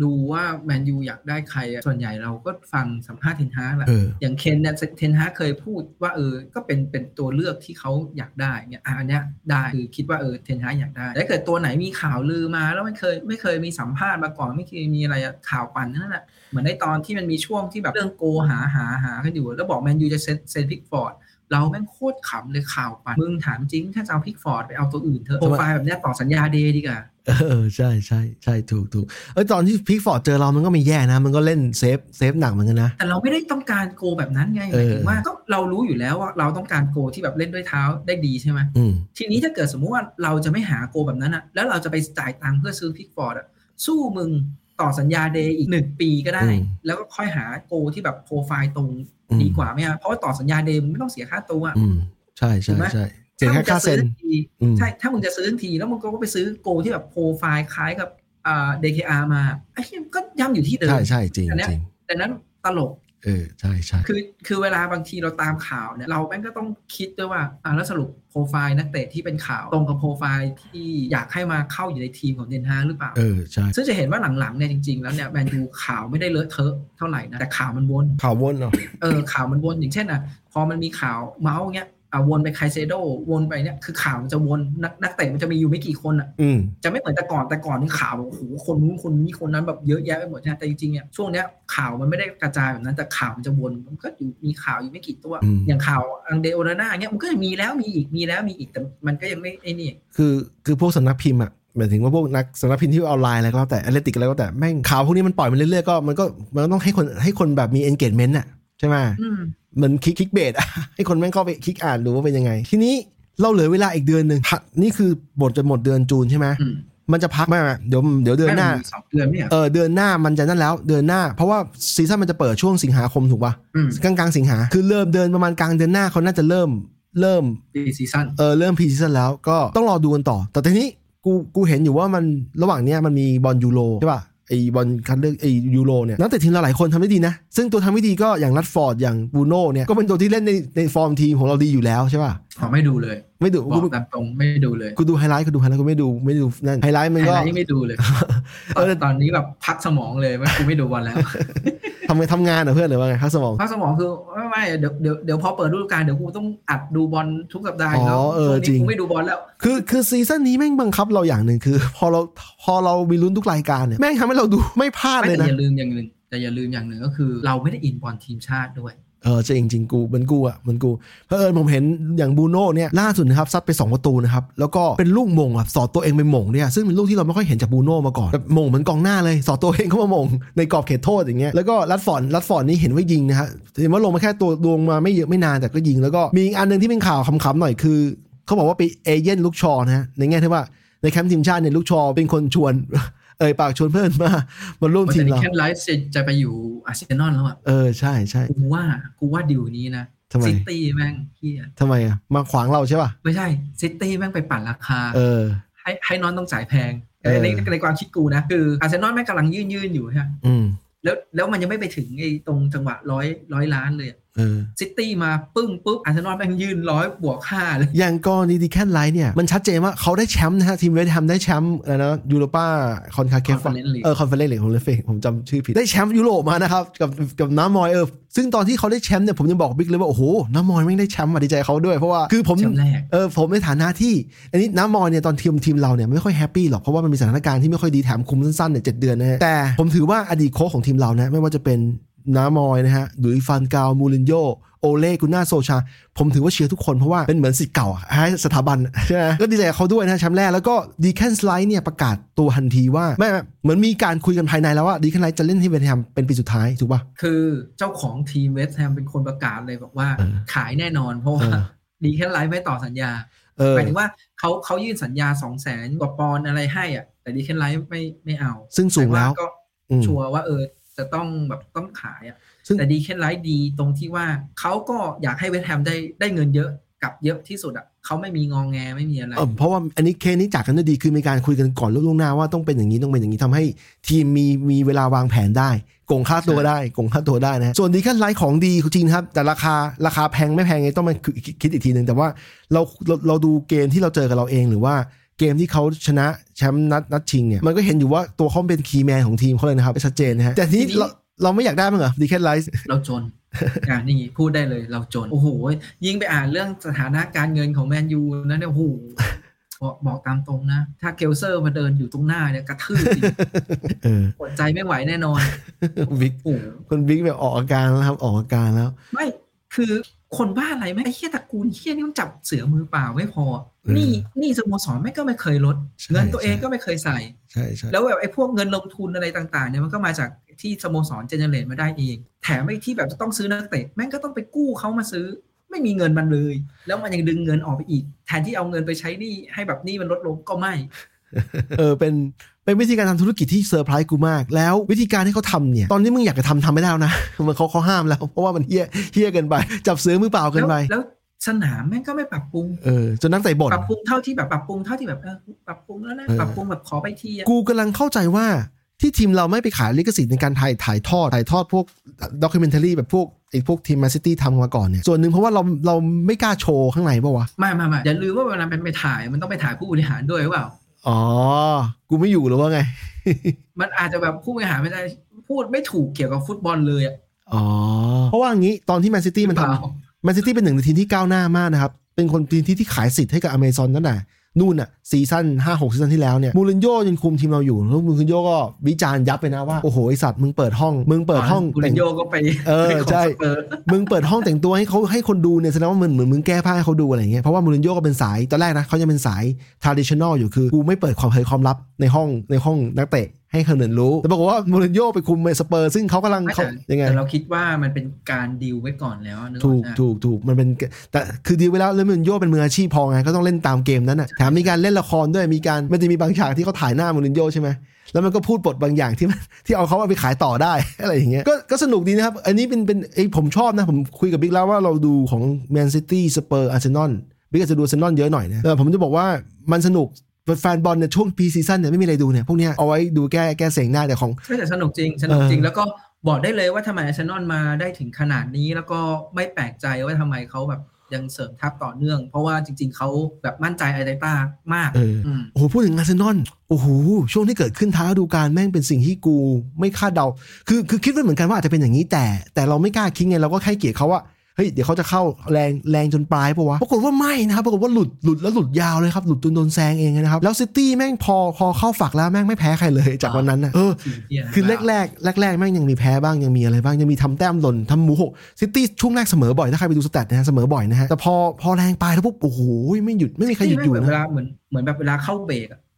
S3: ดูว่าแมนยูอยากได้ใครอะส่วนใหญ่เราก็ฟังสัมภาษณ์เทนฮากแหละ
S1: เออ
S3: อย่างเคนเนี่ยเทนฮากเคยพูดว่าเออ ก็เป็นเป็นตัวเลือกที่เขาอยากได้เนี่ยอะอันเนี้ยได้คือคิดว่าเออเทนฮากอยากได้แต่ถ้าเกิดตัวไหนมีข่าวลือมา แล้วไม่เคยไม่เคยมีสัมภาษณ์มาก่อนไม่เคยมีอะไรอะข่าวปั่นนั่นแหละเหมือนในตอนที่มันมีช่วงที่แบบเรื่องโกหาหาหากันอยู่ แล้วบอกแมนยูจะเซ็นเซ็นพิกฟอร์ดเราแม่งโคตรขำเลยข่าวปั่นมึงถามจริงถ้าจะเอาพิกฟอร์ดไปเอาตัวอื่นเถอะโปรไฟล์แบบเนี้ยต่อสัญญาเดย์ดีกว่า
S1: เออใช่ใช่ใช่ถูกถูกเออตอนที่พิกฟอร์ดเจอเรามันก็ไม่แย่นะ มันก็เล่นเซฟเซฟหนักเหมือนกันนะ
S3: แต่เราไม่ได้ต้องการโกแบบนั้นไงห
S1: เออ
S3: มายถึงว่าก็เรารู้อยู่แล้วว่าเราต้องการโกที่แบบเล่นด้วยเท้าได้ดีใช่ไหม
S1: อืม
S3: ทีนี้ถ้าเกิดสมมุติว่าเราจะไม่หาโกแบบนั้นอะแล้วเราจะไปจ่ายตังค์เพื่อซื้อพิกฟอร์ดอะสู้มึงต่อสัญญาเดย์อีกหนึ่งปีก็ได้
S1: อืม
S3: แล้วก็ค่อยหาโกที่แบบโปรไฟล์ตรง
S1: อืม
S3: ดีกว่าไหมอะเพราะว่าต่อสัญญาเดย์มึงไม่ต้องเสียค่าตัวอะ
S1: อืมใช่ใช่
S3: ถูกไหม
S1: ใช่ เสียแค่ค่าเซ็น
S3: ถ้มึงจะซื้อที
S1: อืม
S3: ใช่ ถ้ามึงจะซื้อทันที แล้วมึงก็ไปซื้อโกที่แบบโปรไฟล์คล้ายกับอ่า DKR มาไอ้เหี้ยก็ย่ำอยู่ที่เดิม
S1: ใช่ใช่จริง
S3: อันเนี้ย
S1: จริง
S3: แต่นั้นตลก
S1: เออใช่ใช่
S3: คือคือเวลาบางทีเราตามข่าวเนี่ยเราแม่งก็ต้องคิดด้วยว่าอ่าแล้วสรุปโปรไฟล์นักเตะที่เป็นข่าวตรงกับโปรไฟล์ที่อยากให้มาเข้าอยู่ในทีมของเดนฮาหรือเปล่า
S1: เออใช่
S3: ซึ่งจะเห็นว่าหลังๆเนี่ยจริงๆ แล้วเนี่ยแมนยูข่าวไม่ได้เลอะเทอะเท่าไหร่นะแต่ข่าวมันวน
S1: ข่าววนเนาะ
S3: เออข่าวมันวนอย่างเช่นอะพอมันมีข่าวเมาท์เงี้ย อะวนไปไคเซโดวนไปเนี่ยคือข่าวมันจะวนนักนักเตะมันจะมีอยู่ไม่กี่คนอะ
S1: อืม
S3: จะไม่เหมือนแต่ก่อนแต่ก่อนนี่ข่าวแบบโอ้โหคนนู้นคนนี้คนนั้นแบบเยอะแยะไปหมดใช่ไหมแต่จริงๆเนี่ยช่วงเนี้ยข่าวมันไม่ได้กระจายแบบนั้นแต่ข่าวมันจะวนมันก็อยู่มีข่าวอยู่ไม่กี่ตัว
S1: อืม
S3: อย่างข่าวอังเดโอนาน่าเนี่ยมันก็จะมีแล้วมีอีกมีแล้วมีอีกแต่มันก็ยังไม่ไอ้นี่
S1: คือคือพวกสำนักพิมพ์อะหมายถึงว่าพวกนักสำนักพิมพ์ที่ออนไลน์อะไรก็แล้วแต่แอตเลติกอะไรก็แล้วแต่แม่งข่าวพวกนี้มันปล่อยมาเรื่อยๆก็มันก็มันก็ต้องให้คนให้คนแบบมี engagement อะ ใช่ไหม
S3: อืม
S1: เหมือนคลิก clickbait อะให้คนแม่งเข้าไปคลิกอ่านดูว่าเป็นยังไง ทีนี้เราเหลือเวลาอีกเดือนหนึ่งพักนี่คือบทจะหมดเดือน June ใช่ไหม
S3: อืม
S1: มันจะพักไหมอะเดี๋ยวเดี๋ยวเดือนหน้า
S3: แม่งมีสองเดือนเนี่ย
S1: เออเดือนหน้ามันจะนั่นแล้ว เดือนหน้า เพราะว่าซีซั่นมันจะเปิดช่วงสิงหาคมถูกป่ะ
S3: อืม
S1: กลางกลางๆสิงหาคือเริ่มเดินประมาณกลางเดือนหน้าเขาน่าจะเริ่มเริ่ม
S3: พรีซีซั่น
S1: เออเริ่มพรีซีซั่นแล้วก็ต้องรอดูกันต่อ แต่ทีนี้กูกูเห็นอยู่ว่ามันระหว่างเนี้ยมันมีบอลยูโรใช่ป่ะ ไอบอลคัดเลือกไอยูโรเนี่ยนักเตะทีมเราหลายคนทำได้ดีนะ ซึ่งตัวทำไม่ดีก็อย่างรัดฟอร์ดอย่างบรูโน่เนี่ยก็เป็นตัวที่เล่นในในฟอร์มทีมของเราดีอยู่แล้วใช่ป่ะ
S3: ขอไม่ดูเลย
S1: ไม่ดู
S3: บอ
S1: กู
S3: กตามตรงไม่ดูเลย
S1: กูดูไฮไลท์กูดูไฮไลท์กูไม่ดูไม่ดูนั่นไฮไลท์มัน
S3: ไฮ
S1: ก็
S3: ไลท์ยังไม่ดูเลย
S1: เออ
S3: ตอนนี้แบบพักสมองเลยว่ากูไม่ดูบอลแล้ว
S1: ทำไงทำงานเหรอเพื่อนหรือว่าไงพักสมอง
S3: พักสมองคือไม่ไม่เดี๋ยวเดี๋ยวเดี๋ยวพอเปิดฤดูกาลเดี๋ยวกูต้องอัดดูบอลทุกสัปดาห์ยู่แล้ว
S1: อ๋อเออ
S3: ช่วงนี้
S1: จริง
S3: กูไม่ดูบอลแล้ว
S1: คือคือซีซั่นนี้แม่งบังคับเราอย่างหนึ่งคือ พอเราพอเรามีลุ้นทุกรายการเนี่ยแม่งทำให้เราดูไม่พลาด
S3: ไม่
S1: เลย
S3: แต่
S1: นะ
S3: อย่าลืมอย่างหนึ่งแต่อย่าลืมอย่างหนึ่งก็คือ เราไม่ได้อินบอลทีมชาติด้วย
S1: เออจริงจริงกูเหมือนกูอะเหมือนกูเพอเอิญผมเห็นอย่างบรูโน่เนี่ยล่าสุดนะครับซัดไป 2 ประตูนะครับ แล้วก็เป็นลูกโหม่งอะสอดตัวเองไปโหม่งเนี่ยซึ่งเป็นลูกที่เราไม่ค่อยเห็นจากบรูโน่มาก่อนแบบโหม่งเหมือนกองหน้าเลยสอดตัวเองเข้ามาโหม่งในกรอบเขตโทษอย่างเงี้ยแล้วก็รัดฟอร์ดรัดฟอร์ดนี่เห็นว่ายิงนะฮะเห็นว่าลงมาแค่ตัวดวงมาไม่เยอะไม่นานแต่ก็ยิง แล้วก็มีอีกอันหนึ่งที่เป็นข่าวขำๆหน่อยคือเขาบอกว่าไปเอเยนต์ลุค ชอว์นะฮะในแง่ที่ว่าในแคมป์ทีมชาติเนี่ยลูกชอเป็นคนชวน เอ่ยปากชวนเพื่อนมามาร่วม
S3: มัน
S1: ที
S3: จะ
S1: ม
S3: มี
S1: เรา
S3: แค่ไลฟ์จะไปอยู่อาร์เซนอลแล้วอะ
S1: เออใช่ใช่
S3: กูว่ากูว่าดิวนี้นะ
S1: ทำไม
S3: ซิตี้แม่งเหี้ย
S1: ทำไมอะ มาขวางเราใช่ป่ะ
S3: ไม่ใช่ ซิตี้แม่งไปปั่นราคา
S1: เออ
S3: ให้ให้อาร์เซนอลต้องจ่ายแพง
S1: เออ
S3: ในในความคิดกูนะ คืออาร์เซนอลแม่งกำลังยื่นยื่นอยู่ใช่ไหม
S1: อืม
S3: แล้วแล้วมันยังไม่ไปถึงไอ้ตรงจังหวะร้อยร้อยล้านเลย
S1: เออ
S3: ซิตี้มาปึ้งปุ๊บอาร์เซนอลแม่งยื่นร้อยบวกห้าเลย
S1: อย่างกรณีดีแคลนไรซ์เนี่ย มันชัดเจนว่าเขาได้แชมป์นะฮะ ทีมเวสต์แฮมได้แชมป์อะไรนะยูโรป้าคอนคาเคฟ
S3: Conference League
S1: เออ Conference League ผมเลย fake ผมจำชื่อผิด ได้แชมป์ยุโรปมานะครับ กับกับน้ามอยส์เออซึ่งตอนที่เขาได้แชมป์เนี่ยผมยังบอกบิ๊กเลยว่า โอ้โห น้ามอยส์แม่งได้แชมป์มาดีใจเขาด้วย เพราะว่าคือผม
S3: แชมป์แรก
S1: เออผมในฐานะที่ อันนี้น้ามอยส์เนี่ยตอนทีมทีมเราเนี่ยไม่ค่อย happy หรอกเพราะว่ามันมีสถานการณ์ที่ไม่ค่อยดีแถมคุมสั้นๆเนี่ยเจ็ดเดือนนะฮะแต่ผมถือว่าอดีตโค้ชของทีมเรานะไม่ว่าจะเป็น น้ามอยส์นะฮะหรือฟานกัล มูรินโญ่ โอเล่กุนนาร์ โซลชา ผมถือว่าเชียร์ทุกคนเพราะว่าเป็นเหมือนศิษย์เก่าอะให้สถาบันใช่ไหมก็ดีใจกับเขาด้วยนะแชมป์แรก แล้วก็ดีแคลน ไรซ์เนี่ยประกาศตัวทันทีว่าไม่ไม่เหมือนมีการคุยกันภายในแล้วว่าดีแคลนไรซ์จะเล่นที่เวสต์แฮมเป็นปีสุดท้าย ถูกป่ะ
S3: คือเจ้าของทีมเวสต์แฮมเป็นคนประกาศเลยบอกว่า
S1: เออ
S3: ขายแน่นอนเพราะว่า
S1: เออ
S3: ดีแคลน ไรซ์ไม่ต่อสัญญา
S1: เออ
S3: หมายถึงว่าเขาเขายื่นสัญญาสองแสนกว่าปอนด์อะไรให้อะแต่ดีแคลน ไรซ์ไม่ไม่เอา
S1: ซึ่งสูงแล้ว
S3: ต่าก็
S1: อืม
S3: sureว่าเออ จะต้องแบบต้องขายอะ
S1: ซึ่ง
S3: แต่ดีแคลน ไรซ์ดีตรงที่ว่าเขาก็อยากให้เวสต์แฮมได้ได้เงินเยอะกับเยอะที่สุดอะเขาไม่มีงอแงไม่มีอะไร
S1: เออเพราะว่าอันนี้เคสนี้จากกันด้วยดีคือมีการคุยกันก่อนล่วงหน้าว่าต้องเป็นอย่างนี้ต้องเป็นอย่างนี้ทำให้ทีมมีมีเวลาวางแผนได้โก่งค่าตัวได้โก่งค่าตัวได้นะฮะส่วนดีแคลน ไรซ์ของดีจริงนะครับ แต่ราคาราคาแพงไม่แพงไงต้องมาคิดคิดอีกทีหนึ่งแต่ว่าเราเราเราดูเกมที่เราเจอกับเราเองหรือว่า เกมที่เขาชนะแชมป์นัดนัดชิงเนี่ยมันก็เห็นอยู่ว่าตัวเขาเป็น key man ของทีมเขาเลยนะครับชัดเจนนะฮะแต่ทีนี้เราเราไม่อยากได้มั้งเหรอดีแคลน ไรซ์
S3: เราจนอ่านี่พูดได้เลยเราจน โอ้โห ยิ่งไปอ่านเรื่องสถานะการเงินของแมนยูนะเนี่ยโอ้โหบอกบอกตามตรงนะ ถ้าเกลเซอร์มาเดินอยู่ตรงหน้าเนี่ยกระทืบจริง
S1: เออ
S3: อดใจไม่ไหวแน่นอน
S1: บิ๊ก
S3: โอ้โห
S1: คนบิ๊กแบบออกอาการแล้วครับ ออกอาการแล้ว
S3: ไม่คือ คนบ้าอะไรไหมไอ้เหี้ยตระกูลเหี้ยนี่มันจับเสือมือเปล่าไม่พอ
S1: เออ
S3: นี่นี่สโมสรไม่งก็ไม่เคยลด
S1: ใช่
S3: เงินตัวเอง
S1: ใช่
S3: ก็ไม่เคยใส่
S1: ใช่ใช่
S3: แล้วแบบไอ้พวกเงินลงทุนอะไรต่างๆเนี่ยมันก็มาจากที่สโมสรเจเนเรตมาได้เอง แถมไอ้ที่แบบจะต้องซื้อนักเตะแม่งก็ต้องไปกู้เขามาซื้อ ไม่มีเงินมันเลย แล้วมันยังดึงเงินออกไปอีก แทนที่เอาเงินไปใช้หนี้ให้แบบหนี้มันลดลงก็ไม่
S1: เออเป็นเป็นวิธีการทำธุรกิจที่เซอร์ไพรส์กูมาก แล้ววิธีการที่เขาทำเนี่ย ตอนนี้มึงอยากจะทำทำไม่ได้แล้วนะมันเขาเขาห้ามแล้ว เพราะว่ามันเฮี้ยเหี้ยเกินไป จับเสือมือเปล่าเกินไป
S3: แล้วแล้วสนามแม่งก็ไม่ปรับปรุง
S1: เออจนนักเตะบ่น
S3: ปรับปรุงเท่าที่แบบปรับปรุงเท่าที่แบบเออปรับปรุงแล้วนะ
S1: เออ
S3: ปรับปรุงแบบขอไปทีอะ
S1: กูกำลังเข้าใจว่าที่ทีมเราไม่ไปขายลิขสิทธิ์ในการถ่ายถ่ายทอดถ่ายทอดพวก documentary แบบพวกไอ้พวกทีมแมนซิตี้ทำมาก่อนเนี่ยส่วนหนึ่งเพราะว่าเราเราไม่กล้าโชว์ข้างในป่าวะ
S3: ไม่ไม่ไม่อย่าลืมว่าเวลาเป็นไปถ่ายมันต้องไปถ่ายผู้บริหารด้วยหรือเปล่า
S1: อ๋อ กูไม่อยู่หรือว่าไง
S3: มันอาจจะแบบผู้บริหารไม่ได้ พูดไม่ถูกเกี่ยวกับฟุตบอลเลยอะ
S1: อ๋อ เพราะว่าอย่างนี้ตอนที่แมนซิตี้มัน
S3: หรือเปล่า
S1: ทำแมนซิตี้เป็นหนึ่งในทีมที่ก้าวหน้ามากนะครับ เป็นคนทีมที่ที่ขายสิทธิ์ให้กับอเมซอนตั้งแต่ นู่นอะซีซั่นห้าหกซีซั่นที่แล้วเนี่ยมูรินโญ่ยังคุมทีมเราอยู่แล้วมูรินโญ่ก็วิจารณ์ยับไปนะว่า โอ้โหไอสัตว์มึงเปิดห้อง มึงเปิดห้อง
S3: กู
S1: มูริ
S3: นโญ่ก็ไป
S1: เออ
S3: ไปของ
S1: ใช่
S3: สเปอร์
S1: มึงเปิดห้องแต่งตัวให้เขาให้คนดูเนี่ยแสดงว่ามึงเหมือนมึงแก้ผ้าให้เขาดูอะไรอย่างเงี้ยเพราะว่ามูรินโญ่ก็เป็นสายตอนแรกนะเขายังเป็นสาย traditional อยู่คือกูไม่เปิดความเผยความลับในห้องในห้องนักเตะ ให้คนอื่นรู้ แต่ปรากฏว่ามูรินโญ่ไปคุมสเปอร์ซึ่งเขากำลัง
S3: ไม่
S1: เขา
S3: แต่
S1: ยังไง
S3: แต่เราคิดว่ามันเป็นการดีลไว้ก่อนแล้วเออ
S1: ถูก
S3: ใช่ไหม
S1: ถูกถูกมันเป็นแต่คือดีไว้แล้วแล้วมูรินโญ่เป็นมืออาชีพพอไงก็ต้องเล่นตามเกมนั้นน่ะแถมมีการเล่นละครด้วยมีการมันจะมีบางฉากที่เขาถ่ายหน้ามูรินโญ่ใช่ไหมแล้วมันก็พูดบทบางอย่างที่มันที่เอาเขาเอาไปขายต่อได้ อะไรอย่างเงี้ยก็ก็สนุกดีนะครับ อันนี้เป็นเป็นไอยผมชอบนะ ผมคุยกับบิ๊กแล้วว่าเราดูของแมนซิตี้สเปอร์อาร์เซนอลบิ๊กอาจจะดูอาร์เซนอลเยอะหน่อยนะแต่ผมจะบอกว่ามันสนุก แฟนบอลเนี่ยช่วง pre-season เนี่ยไม่มีอะไรดูเนี่ยพวกเนี้ยเอาไว้ดูแก้แก้เซ็งได้แต่ของ
S3: ใช่แต่สนุกจริงสนุกจริง
S1: เออ
S3: แล้วก็บอกได้เลยว่าทำไมอาร์เซนอลมาได้ถึงขนาดนี้แล้วก็ไม่แปลกใจว่าทำไมเขาแบบยังเสริมทัพต่อเนื่อง เพราะว่าจริง ๆ เขาแบบมั่นใจอาร์เตต้ามาก
S1: เออ
S3: อืม
S1: โอ้โหพูดถึงอาร์เซนอลโอ้โหช่วงที่เกิดขึ้นท้ายฤดูกาลแม่งเป็นสิ่งที่กูไม่คาดเดา คือคือคิดไว้เหมือนกันว่าอาจจะเป็นอย่างนี้แต่ แต่เราไม่กล้าคิดไงเราก็แค่เกลียดเขาว่าเฮ้ยเดี๋ยวเขาจะเข้าแรงแรงจนปลายปะวะปรากฏว่าไม่นะครับปรากฏว่าหลุดหลุดแล้วหลุดยาวเลยครับหลุดจนโดนแซงเองนะครับแล้วซิตี้แม่งพอพอเข้าฝักแล้วแม่งไม่แพ้ใครเลยจากวันนั้นนะเออ
S3: ทีมเหี้ยนะ
S1: คือแรกแรกแรกแรกๆแม่งยังมีแพ้บ้างยังมีอะไรบ้างยังมีทำแต้มหล่นทำหมูหกซิตี้ช่วงแรกเสมอบ่อยถ้าใครไปดู stat นะฮะเสมอบ่อยนะฮะแต่พอพอแรงไปแล้วปุ๊บโอ้โหไม่หยุดไม่มีใครหยุดอยู่
S3: ที่แม่งแบบเว
S1: นะ
S3: ลาเหมือนเหมือนแบบเวลาเข้าเบรกอะ
S1: เออ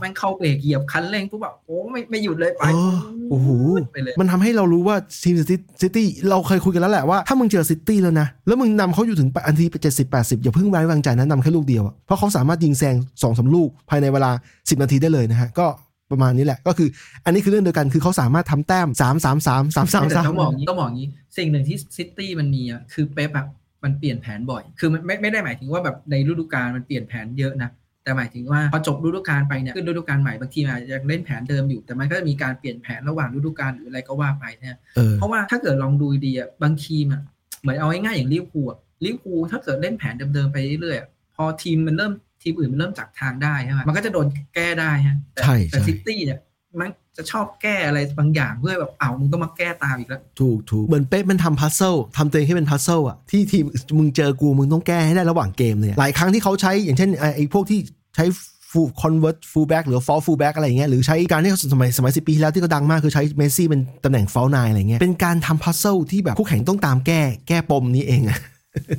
S3: แม่งเข้าเบรกเหยียบคันเร่งปุ๊บแบบโอ้ไม่ไม่หยุดเลยไป
S1: เออโอ้โห
S3: ไปเลย
S1: มันทำให้เรารู้ว่าทีมซิตี้เราเคยคุยกันแล้วแหละว่าถ้ามึงเจอซิตี้แล้วนะ แล้วมึงนำเขาอยู่ถึงนาทีเจ็ดสิบแปดสิบอย่าเพิ่งไว้วางใจนะนำแค่ลูกเดียวอะเพราะเขาสามารถยิงแซงสองสามลูกภายในเวลา10นาทีได้เลยนะฮะก็ประมาณนี้แหละก็คืออันนี้คือเรื่องเดียวกันคือเขาสามารถทำแต้ม3 3 3 3 3
S3: แต่
S1: 3
S3: ต้องบอกอย่างนี้ต้องบอกอย่างนี้ สิ่งหนึ่งที่ซิตี้มันมีอะคือเป๊ปแบบมันเปลี่ยนแผนบ่อย คือมันไม่ไม่ได้หมายถึงว่าแบบในฤดูกาลมันเปลี่ยนแผนเยอะนะ แต่หมายถึงว่าพอจบฤดูกาลไปเนี่ยขึ้นฤดูกาลใหม่บางทีอาจจะยังเล่นแผนเดิมอยู่แต่มันก็จะมีการเปลี่ยนแผนระหว่างฤดูกาลหรืออะไรก็ว่าไปเนี่ย
S1: เออ
S3: เพราะว่าถ้าเกิดลองดูดีอะบางทีมอะเหมือนเอาง่ายๆอย่างลิเวอร์พูลอะลิเวอร์พูลถ้าเกิดเล่นแผนเดิมๆไปเรื่อยๆอะพอทีมมันเริ่มทีมอื่นมันเริ่มจับทางได้ใช่ไหมมันก็จะโดนแก้ได้ฮะแต่
S1: ใช่
S3: แต่
S1: ใช่
S3: ซิตี้เนี่ยมันจะชอบแก้อะไรบางอย่างเพื่อแบบเอามึงต้องมาแก้ตามอีกแล้ว
S1: ถูกถูกเหมือนเป๊ปมันทำ puzzle ทำตัวเองให้เป็น puzzle อะที่ทีมมึงเจอกูมึงต้องแก้ให้ได้ระหว่างเกมเนี่ยหลายครั้งที่เขาใช้อย่างเช่นไอ้ไอ้พวกที่ใช้ full inverted full-back หรือ false full-back อะไรอย่างเงี้ยหรือใช้การที่เขาสมัยสมัยสิบปีที่แล้วที่เขาดังมาก คือใช้เมสซี่เป็นตำแหน่ง false nine อะไรเงี้ยเป็นการทำ puzzle ที่แบบคู่แข่งต้องตามแก้แก้ปมนี้เองอะ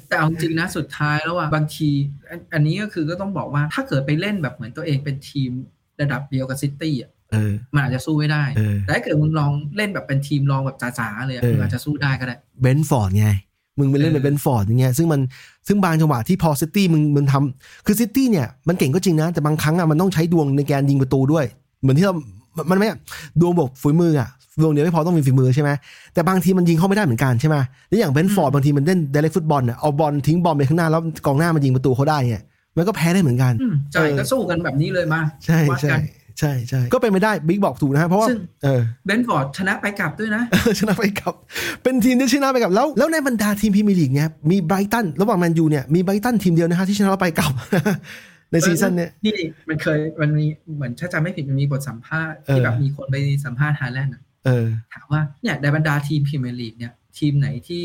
S3: แต่เอาจริงนะสุดท้ายแล้วอะบางที อันอันนี้ก็คือก็ต้องบอกว่าถ้าเกิดไปเล่นแบบเหมือนตัวเองเป็นทีมระดับเดียวกับซิตี้อะ
S1: เออ
S3: มันอาจจะสู้ไม่ได้
S1: เออ
S3: แต่ถ้าเกิดมึงลองเล่นแบบเป็นทีมรองแบบจ๋าๆเลยอะ
S1: เออ
S3: มึงอาจจะสู้ได้ก็ได้
S1: เบรนท์ฟอร์ดไง มึงไปเล่น
S3: เอ
S1: ใน
S3: อ
S1: เบรนท์ฟอร์ดอย่างเงี้ยซึ่งมันซึ่งบางจังหวะที่พอซิตี้มึงมึงทำคือซิตี้เนี่ยมันเก่งก็จริงนะ แต่บางครั้งอะมันต้องใช้ดวงในการยิงประตูด้วย เหมือนที่เรา มันไม่ดวงบวกฝีมืออะดวงเดียวไม่พอต้องมีฝีมือใช่ไหมแต่บางทีมันยิงเข้าไม่ได้เหมือนกันใช่ไหมแล้วอย่างเบรนท์ฟอร์ดบางทีมันเล่น direct football อะเอาบอลทิ้งบอลไปข้างหน้าแล้วกองหน้ามันยิงประตูเขาได้เนี่ยมันก็แพ้ได้เหมือนกัน
S3: อืมใช่
S1: เออ
S3: ก็สู้กันแบบนี้เลยมา
S1: ใช่
S3: วัด
S1: ใช่
S3: กัน
S1: ใช่ใช่ก็เป็นไม่ได้บิ๊กบอกถูกนะฮะเพราะว่า
S3: ซึ่ง
S1: เออ
S3: เบรนท์ฟอร์ดชนะไปกลับด้วยนะ
S1: ชนะไปกลับ เป็นทีมที่ชนะไปกลับแล้ว แล้วในบรรดาทีมพรีเมียร์ลีกเนี่ยมีไบรตันระหว่างแมนยูเนี่ยมีไบรตันทีมเดียวนะฮะที่ชนะเราไปกลับในซีซั่นเนี่ย
S3: นี่มันเคยมันมีเหมือนถ้าจำไม่ผิดมันมีบทสัมภาษณ์ที่
S1: เออ
S3: แบบมีคนไปสัมภาษณ์ฮาแลนด์อะ
S1: เออ
S3: ถามว่าเนี่ยในบรรดาทีมพรีเมียร์ลีกเนี่ยทีมไหนที่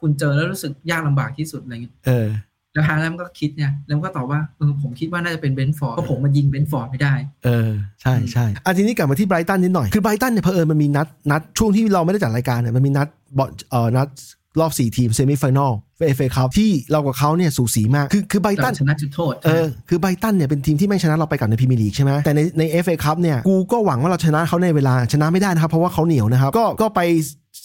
S3: คุณเจอแล้วรู้สึกยากลำบากที่สุดอะไรเงี้ย
S1: เออ
S3: แล้วฮาแลนด์ก็คิดเนี่ยแล้วก็ตอบว่าเออผมคิดว่าน่าจะเป็นเบรนท์ฟอร์ดเพราะผมมายิงเบรนท์ฟอร์ดไม่ได้
S1: เออ ใช่ใช่อะทีนี้กลับมาที่ไบรตันนิดหน่อย คือไบรตันเนี่ยเพอเอิญมันมีนัดนัดช่วงที่เราไม่ได้จัดรายการเนี่ยมันมีนัดบอลเอ่อนัด รอบ 4 ทีม semi-final เอฟเอคัพที่เรากับเขาเนี่ยสูสีมาก คือคือไบรตั
S3: เรา
S1: น
S3: ชนะจุดโทษ
S1: เออคือไบรตันเนี่ยเป็นทีมที่ไม่ชนะเราไปกลับในพรีเมียร์ลีกใช่ไหมแต่ในในเอฟเอคัพเนี่ยกูก็หวังว่าเราชนะเขาในเวลาชนะไม่ได้นะครับ เพราะว่าเขาเหนียวนะครับ ก็ก็ไป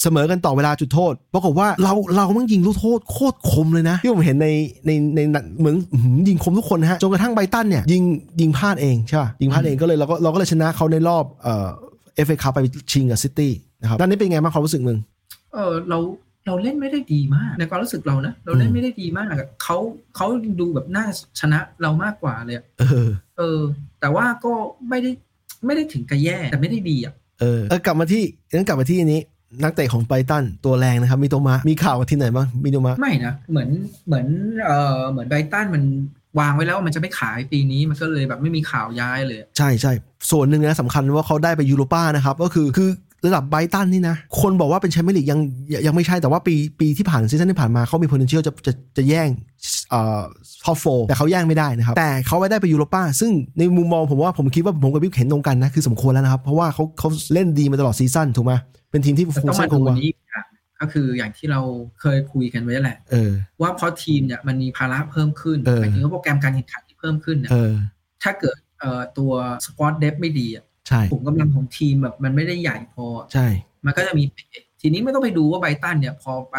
S1: เสมอกันต่อเวลาจุดโทษปรากฏว่าเราเรามั่งยิงลูกโทษโคตรคมเลยนะ ที่ผมเห็นในในในในเหมือนอื้อหือยิงคมทุกคนนะฮะจนกระทั่งไบรตันเนี่ยยิงยิงพลาดเองใช่ป่ะยิงพลาดเองก็เลยเราก็เราก็เลยชนะเขาในรอบเอ่อเอฟเอคัพไปชิงกับซิตี้นะครับด้านนี้เป็นไงบ้างความรู้สึกมึง
S3: เออเรา เราเล่นไม่ได้ดีมาก ในความรู้สึกเรานะเราเล่นไม่ได้ดีมากอะเขาเขาดูแบบน่าชนะเรามากกว่าเลยอะ
S1: เออ
S3: เออ แต่ว่าก็ไม่ได้ไม่ได้ถึงกับแย่แต่ไม่ได้ดีอะ
S1: เออเออกลับมาที่งั้นกลับมาที่อันนี้นักเตะของไบรตันตัวแรงนะครับมิโตมะมีข่าวว่าที่ไหนบ้างมิโตมะ
S3: ไม่นะเหมือนเหมือนเออเหมือนไบรตันมันวางไว้แล้วว่ามันจะไม่ขายปีนี้มันก็เลยแบบไม่มีข่าวย้ายเลย
S1: ใช่ใช่ส่วนหนึ่งนะสำคัญว่าเขาได้ไปยูโรป้านะครับ ก็คือคือ ระดับไบรตันนี่นะ คนบอกว่าเป็นแชมเปี้ยนลีกยังยังยังไม่ใช่แต่ว่าปีปีที่ผ่านซีซั่นที่ผ่านมาเขามี potential จะจะจะแย่งเอ่อ top four แต่เขาแย่งไม่ได้นะครับ แต่เขาไปได้ไปยูโรป้า ซึ่งในมุมมองผมว่าผมคิดว่าผมกับบิ๊กเห็นตรงกันนะ คือสมควรแล้วนะครับ เพราะว่าเขาเขาเล่นดีมาตลอดซีซั่นถูกไหมเป็นทีมที่
S3: แต่
S1: ฟู
S3: ต้อง
S1: เซ
S3: มาน
S1: ค
S3: ดู
S1: งวา
S3: นี้อีกอย่างก็คืออย่างที่เราเคยคุยกันไว้แหละ
S1: เออ
S3: ว่าเพราะทีมเนี่ยมันมีภาระเพิ่มขึ้น
S1: เออ
S3: หมายถึงว่าโปรแกรมการแข่งขันที่เพิ่มขึ้นเนี่ย
S1: เออ
S3: ถ้าเกิดเอ่อตัวsquad depth ไม่ดีอะ
S1: ใช่
S3: กลุ่มกำลังของทีมแบบมันไม่ได้ใหญ่พอ
S1: ใช่
S3: มันก็จะมีเป๋ทีนี้ไม่ต้องไปดูว่าไบรตันเนี่ยพอไป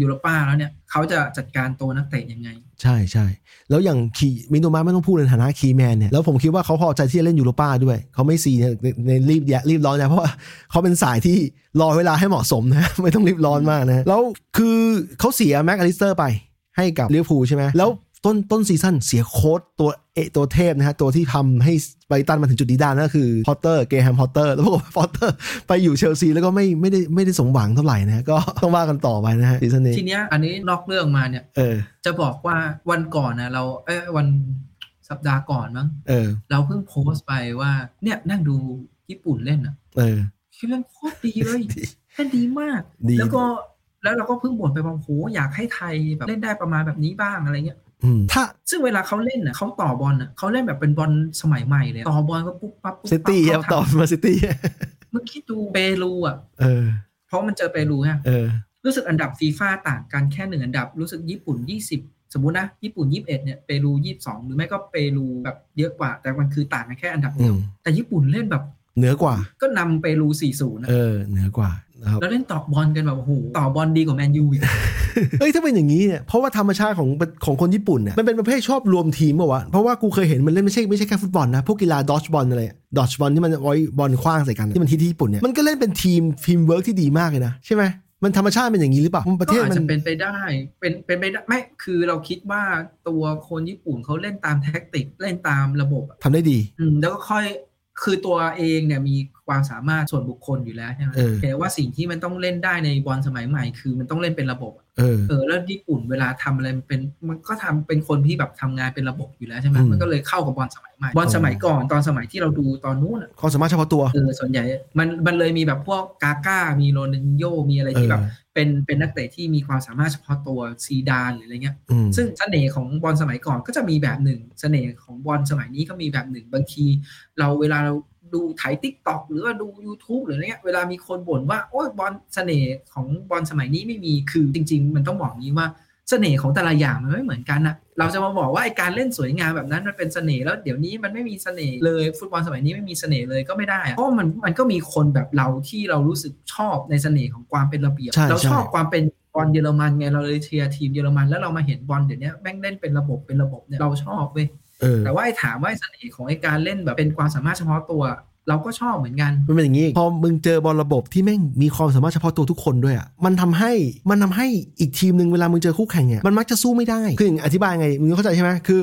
S3: ยูโรป้าแล้วเนี่ยเขาจะจัดการตัวนักเตะยังไง
S1: ใช่ใช่แล้วอย่างคีมิโตมะไม่ต้องพูดในฐานะ key man เนี่ยแล้วผมคิดว่าเขาพอใจที่จะเล่นยูโรป้าด้วย เขาไม่ซีเนี่ยในในรีบแยะรีบร้อนนะเพราะว่าเขาเป็นสายที่รอเวลาให้เหมาะสมนะ ไม่ต้องรีบร้อนมากนะ แล้วคือเขาเสียแม็คอลลิสเตอร์ไปให้กับลิเวอร์พูลใช่ไหมแล้ว ต้นต้นซีซั่นเสียโค้ชตัวเอตัวเทพนะฮะตัวที่ทำให้ไบรตันมาถึงจุดนี้ได้นั่นก็คือพอตเตอร์เกรแฮมพอตเตอร์แล้วปรากฏว่าพอตเตอร์ไปอยู่เชลซีแล้วก็ไม่ไม่ได้ไม่ได้สมหวังเท่าไหร่นะก็ต้องว่ากันต่อไปนะฮะซีซั่นนี้
S3: ทีเนี้ยอันนี้นอกเรื่องมาเนี่ย
S1: เออ
S3: จะบอกว่าวันก่อนนะเราเอ้ยวันสัปดาห์ก่อนมั้ง
S1: เออ
S3: เราเพิ่งโพสต์ไปว่า เนี่ยนั่งดูญี่ปุ่นเล่นอะ
S1: เออ
S3: คือเล่นโคตรดีเลย
S1: ดี
S3: เล่นดีมาก
S1: ดี
S3: แล้วก็แล้วเราก็เพิ่งบ่นไปว่าโหอยากให้ไทยแบบเล่นได้ประมาณแบบนี้บ้างอะไรเงี้ย
S1: อืม ถ้า
S3: ซึ่งเวลาเขาเล่นอะเขาต่อบอลอะเขาเล่นแบบเป็นบอลสมัยใหม่เลยต่อบอลก็ปุ๊บปั๊บปุ๊บ
S1: ซิ
S3: ปั๊บ
S1: ตี้ครับ
S3: เข้า
S1: ต่อ
S3: ทาง
S1: มาซิตี้
S3: เมื่อกี้ดูเปรูอะ
S1: เออ
S3: เพราะมันเจอเปรูฮะ
S1: เออ
S3: รู้สึกอันดับฟีฟ่าต่างกันแค่หนึ่งอันดับ รู้สึกญี่ปุ่น20สมมุตินะญี่ปุ่น 21 เนี่ยเปรู 22 หรือไม่ก็เปรูแบบเยอะกว่า แต่มันคือต่างกันแค่อันดับเดียว
S1: อืม
S3: แต่ญี่ปุ่นเล่นแบบ
S1: เหนือกว่า
S3: ก็นำเปรู 4-0 นะ
S1: เออเหนือกว่า นะครับ
S3: แล้วเล่นต่อบอลกันแบบโอ้โหต่อบอลดีกว่าแมนยูอีก
S1: เอ้ยถ้าเป็นอย่างนี้เนี่ยเพราะว่าธรรมชาติของของคนญี่ปุ่นเนี่ยมันเป็นประเภทชอบรวมทีมเปล่าวะเพราะว่ากูเคยเห็นมันเล่นไม่ใช่ไม่ใช่แค่ฟุตบอลนะพวกกีฬา dodgeball อะไร dodgeball ที่มันไว้บอลขว้างใส่กันที่มันที่ที่ญี่ปุ่นเนี่ยมันก็เล่นเป็นทีมทีมเวิร์กที่ดีมากเลยนะใช่ไหมมันธรรมชาติเป็นอย่างนี้หรือเปล่าประเท
S3: ก็
S1: ศ
S3: อาจ
S1: มัน
S3: จะเป็นไปได้เป็นเป็นไปได้ไม่คือเราคิดว่าตัวคนญี่ปุ่นเขาเล่นตาม tactic เล่นตามระบบอะ
S1: ทำได้ดี
S3: อืมแล้วก็ค่อย คือตัวเองเนี่ยมีความสามารถส่วนบุคคลอยู่แล้วใช่ไหม
S1: เออ
S3: แต่ว่าสิ่งที่มันต้องเล่นได้ในบอลสมัยใหม่ คือมันต้องเล่นเป็นระบบอะ
S1: เออ
S3: เออแล้วญี่ปุ่นเวลาทำอะไรมันเป็นมันก็ทำเป็นคนที่แบบทำงานเป็นระบบอยู่แล้วใช่ไหม
S1: อืม
S3: มันก็เลยเข้ากับบอลสมัยใหม่บอลสมัยก่อนตอนสมัยที่เราดูตอนนู้นอะ
S1: ความสามารถเฉพาะตัว
S3: เออส่วนใหญ่มันมันเลยมีแบบพวกกาก้ามีโรนัลโยมีอะไรที่แบบ
S1: เออ
S3: เป็นเป็นนักเตะที่มีความสามารถเฉพาะตัวซีดานหรืออะไรเงี้ย
S1: อืม
S3: ซึ่งเสน่ห์ของบอลสมัยก่อนก็จะมีแบบหนึ่งเสน่ห์ของบอลสมัยนี้ก็มีแบบหนึ่ง บางที เราเวลาเราดูไถ TikTok หรือว่าดู YouTube หรืออะไรเงี้ยเวลามีคนบ่นว่า โอ้ยบอลเสน่ห์ของบอลสมัยนี้ไม่มีคือจริง ๆ มันต้องบอกนี้ว่า เสน่ห์ของแต่ละอย่างมันไม่เหมือนกันอะเราจะมาบอกว่าไอการเล่นสวยงามแบบนั้นมันเป็นเสน่ห์แล้วเดี๋ยวนี้มันไม่มีเสน่ห์เลยฟุตบอลสมัยนี้ไม่มีเสน่ห์เลยก็ไม่ได้อะเพราะมันมันก็มีคนแบบเราที่เรารู้สึกชอบในเสน่ห์ของความเป็นระเบียบ
S1: ใช่
S3: เรา
S1: ใช่
S3: ชอบความเป็นบอลเยอรมันไงเราเลยเชียร์ทีมเยอรมันแล้วเรามาเห็นบอลเดี๋ยวนี้แม่งเล่นเป็นระบบเป็นระบบเนี่ยเราชอบเว้ย
S1: เออ
S3: แต่ว่าไอ้ถามว่าไอ้เสน่ห์ของไอ้การเล่นแบบเป็นความสามารถเฉพาะตัว เราก็ชอบเหมือนกัน
S1: มันเป็นอย่างนี้ พอมึงเจอบอลระบบที่แม่งมีความสามารถเฉพาะตัวทุกคนด้วยอะมันทำให้มันทำให้อีกทีมหนึ่งเวลามึงเจอคู่แข่งเนี่ยมันมักจะสู้ไม่ได้คืออย่างอธิบายไงมึงเข้าใจใช่ไหมคือ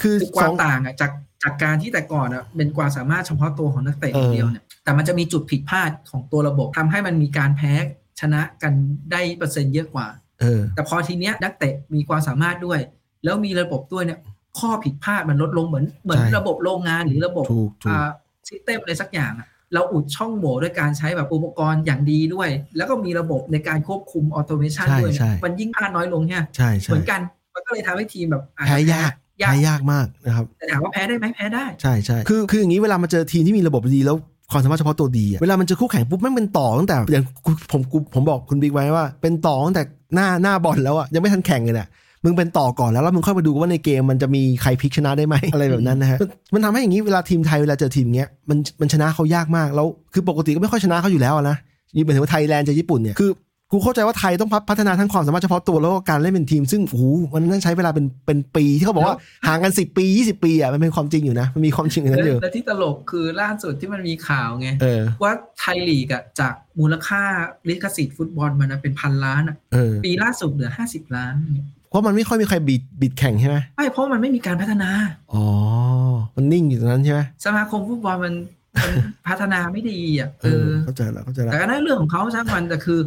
S1: คือ
S3: คือค
S1: ส
S3: วา
S1: อ
S3: ม
S1: ง
S3: ต่างอะจากจากการที่แต่ก่อนอะเป็นความสามารถเฉพาะตัวของนักเตะ
S1: เออ
S3: อย่างเดียวเนี่ยแต่มันจะมีจุดผิดพลาดของตัวระบบทำให้มันมีการแพ้ชนะกันได้เปอร์เซ็นต์เยอะกว่า
S1: เออ
S3: แต่พอทีเนี้ยนักเตะมีความสามารถด้วย แล้วมีระบบด้วยเนี่ยข้อผิดพลาดมันลดลงเหมือนเหมือน
S1: ใช่
S3: ระบบโรงงานหรือระบบ
S1: ถูกถูก
S3: อ่า system อะไรสักอย่างอะเราอุดช่องโหว่ด้วยการใช้แบบอุปกรณ์อย่างดีด้วย แล้วก็มีระบบในการควบคุม automation
S1: ใช่
S3: ด้วยเนี่ย
S1: ใช่
S3: มันยิ่งพลาดน้อยลงเนี่ย
S1: ใช่
S3: เห
S1: ใช่
S3: มือนกันมันก็เลยทำให้ทีมแบบอาจจะ
S1: แพ้ยาก
S3: ยาก
S1: แพ้ยากมากนะครับ
S3: แต่ถามว่าแพ้ได้ไหมแพ้ได้
S1: ใช่ใช่คือคืออย่างนี้เวลามาเจอทีมที่มีระบบดีแล้วความสามารถเฉพาะตัวดีอะเวลามันเจอคู่แข่งปุ๊บแม่งเป็นต่อตั้งแต่อย่างกูผมกูผมบอกคุณบิ๊กไว้ว่า เป็นต่อตั้งแต่หน้าหน้าบอลแล้วอะยังไม่ทันแข่งเลยน่ะ มึงเป็นต่อก่อนแล้วแล้วมึงค่อยมาดูว่าในเกมมันจะมีใครพลิกชนะได้ไหมอะไรแบบนั้นนะฮะมันมันทำให้อย่างนี้เวลาทีมไทยเวลาเจอทีมเงี้ยมันมันชนะเขายากมากแล้วคือปกติก็ไม่ค่อยชนะเขาอยู่แล้วอะนะนี่หมายถึงว่าไทยแลนด์เจอญี่ปุ่นเนี่ยคือกูเข้าใจว่าไทยต้องพัฒนาทั้งความสามารถเฉพาะตัวแล้วก็การเล่นเป็นทีม ซึ่งโอ้โหมันนั่นใช้เวลาเป็นเป็นปีที่เขาบอกว่าห่างกันสิปียี่สิบปีอะมันเป็นความจริงอยู่นะ มันมีความจริงอยู่นั้นอยู่
S3: และที่ตลกคือล่าสุดที่มันมีข่าวไง
S1: เออ
S3: ว่าไทยลีกอะจากมูลค่าลิขสิทธิ์ฟุตบอลมันนะเป็นพันล้านอะ
S1: เออ
S3: ปีล่าสุดเหลือห้าสิบล้านเนี่ย
S1: เพ ราะมันไม่ค่อยมีใครบิดบิดแข่งใช่ไหม
S3: ไม่เพราะมันไม่มีการพัฒนา
S1: อ๋อ มันนิ่งอยู่ตรงนั้นใช่ไหม
S3: สมาคมฟุตบอลมันมันพัฒนาไม่ดีอะ
S1: เอ
S3: เอ
S1: อ
S3: อ
S1: เข้าใจแล้วเข้าใจแล้ว
S3: แต่ก็นั่นเรื่องของเขาช่างมันแต่คือ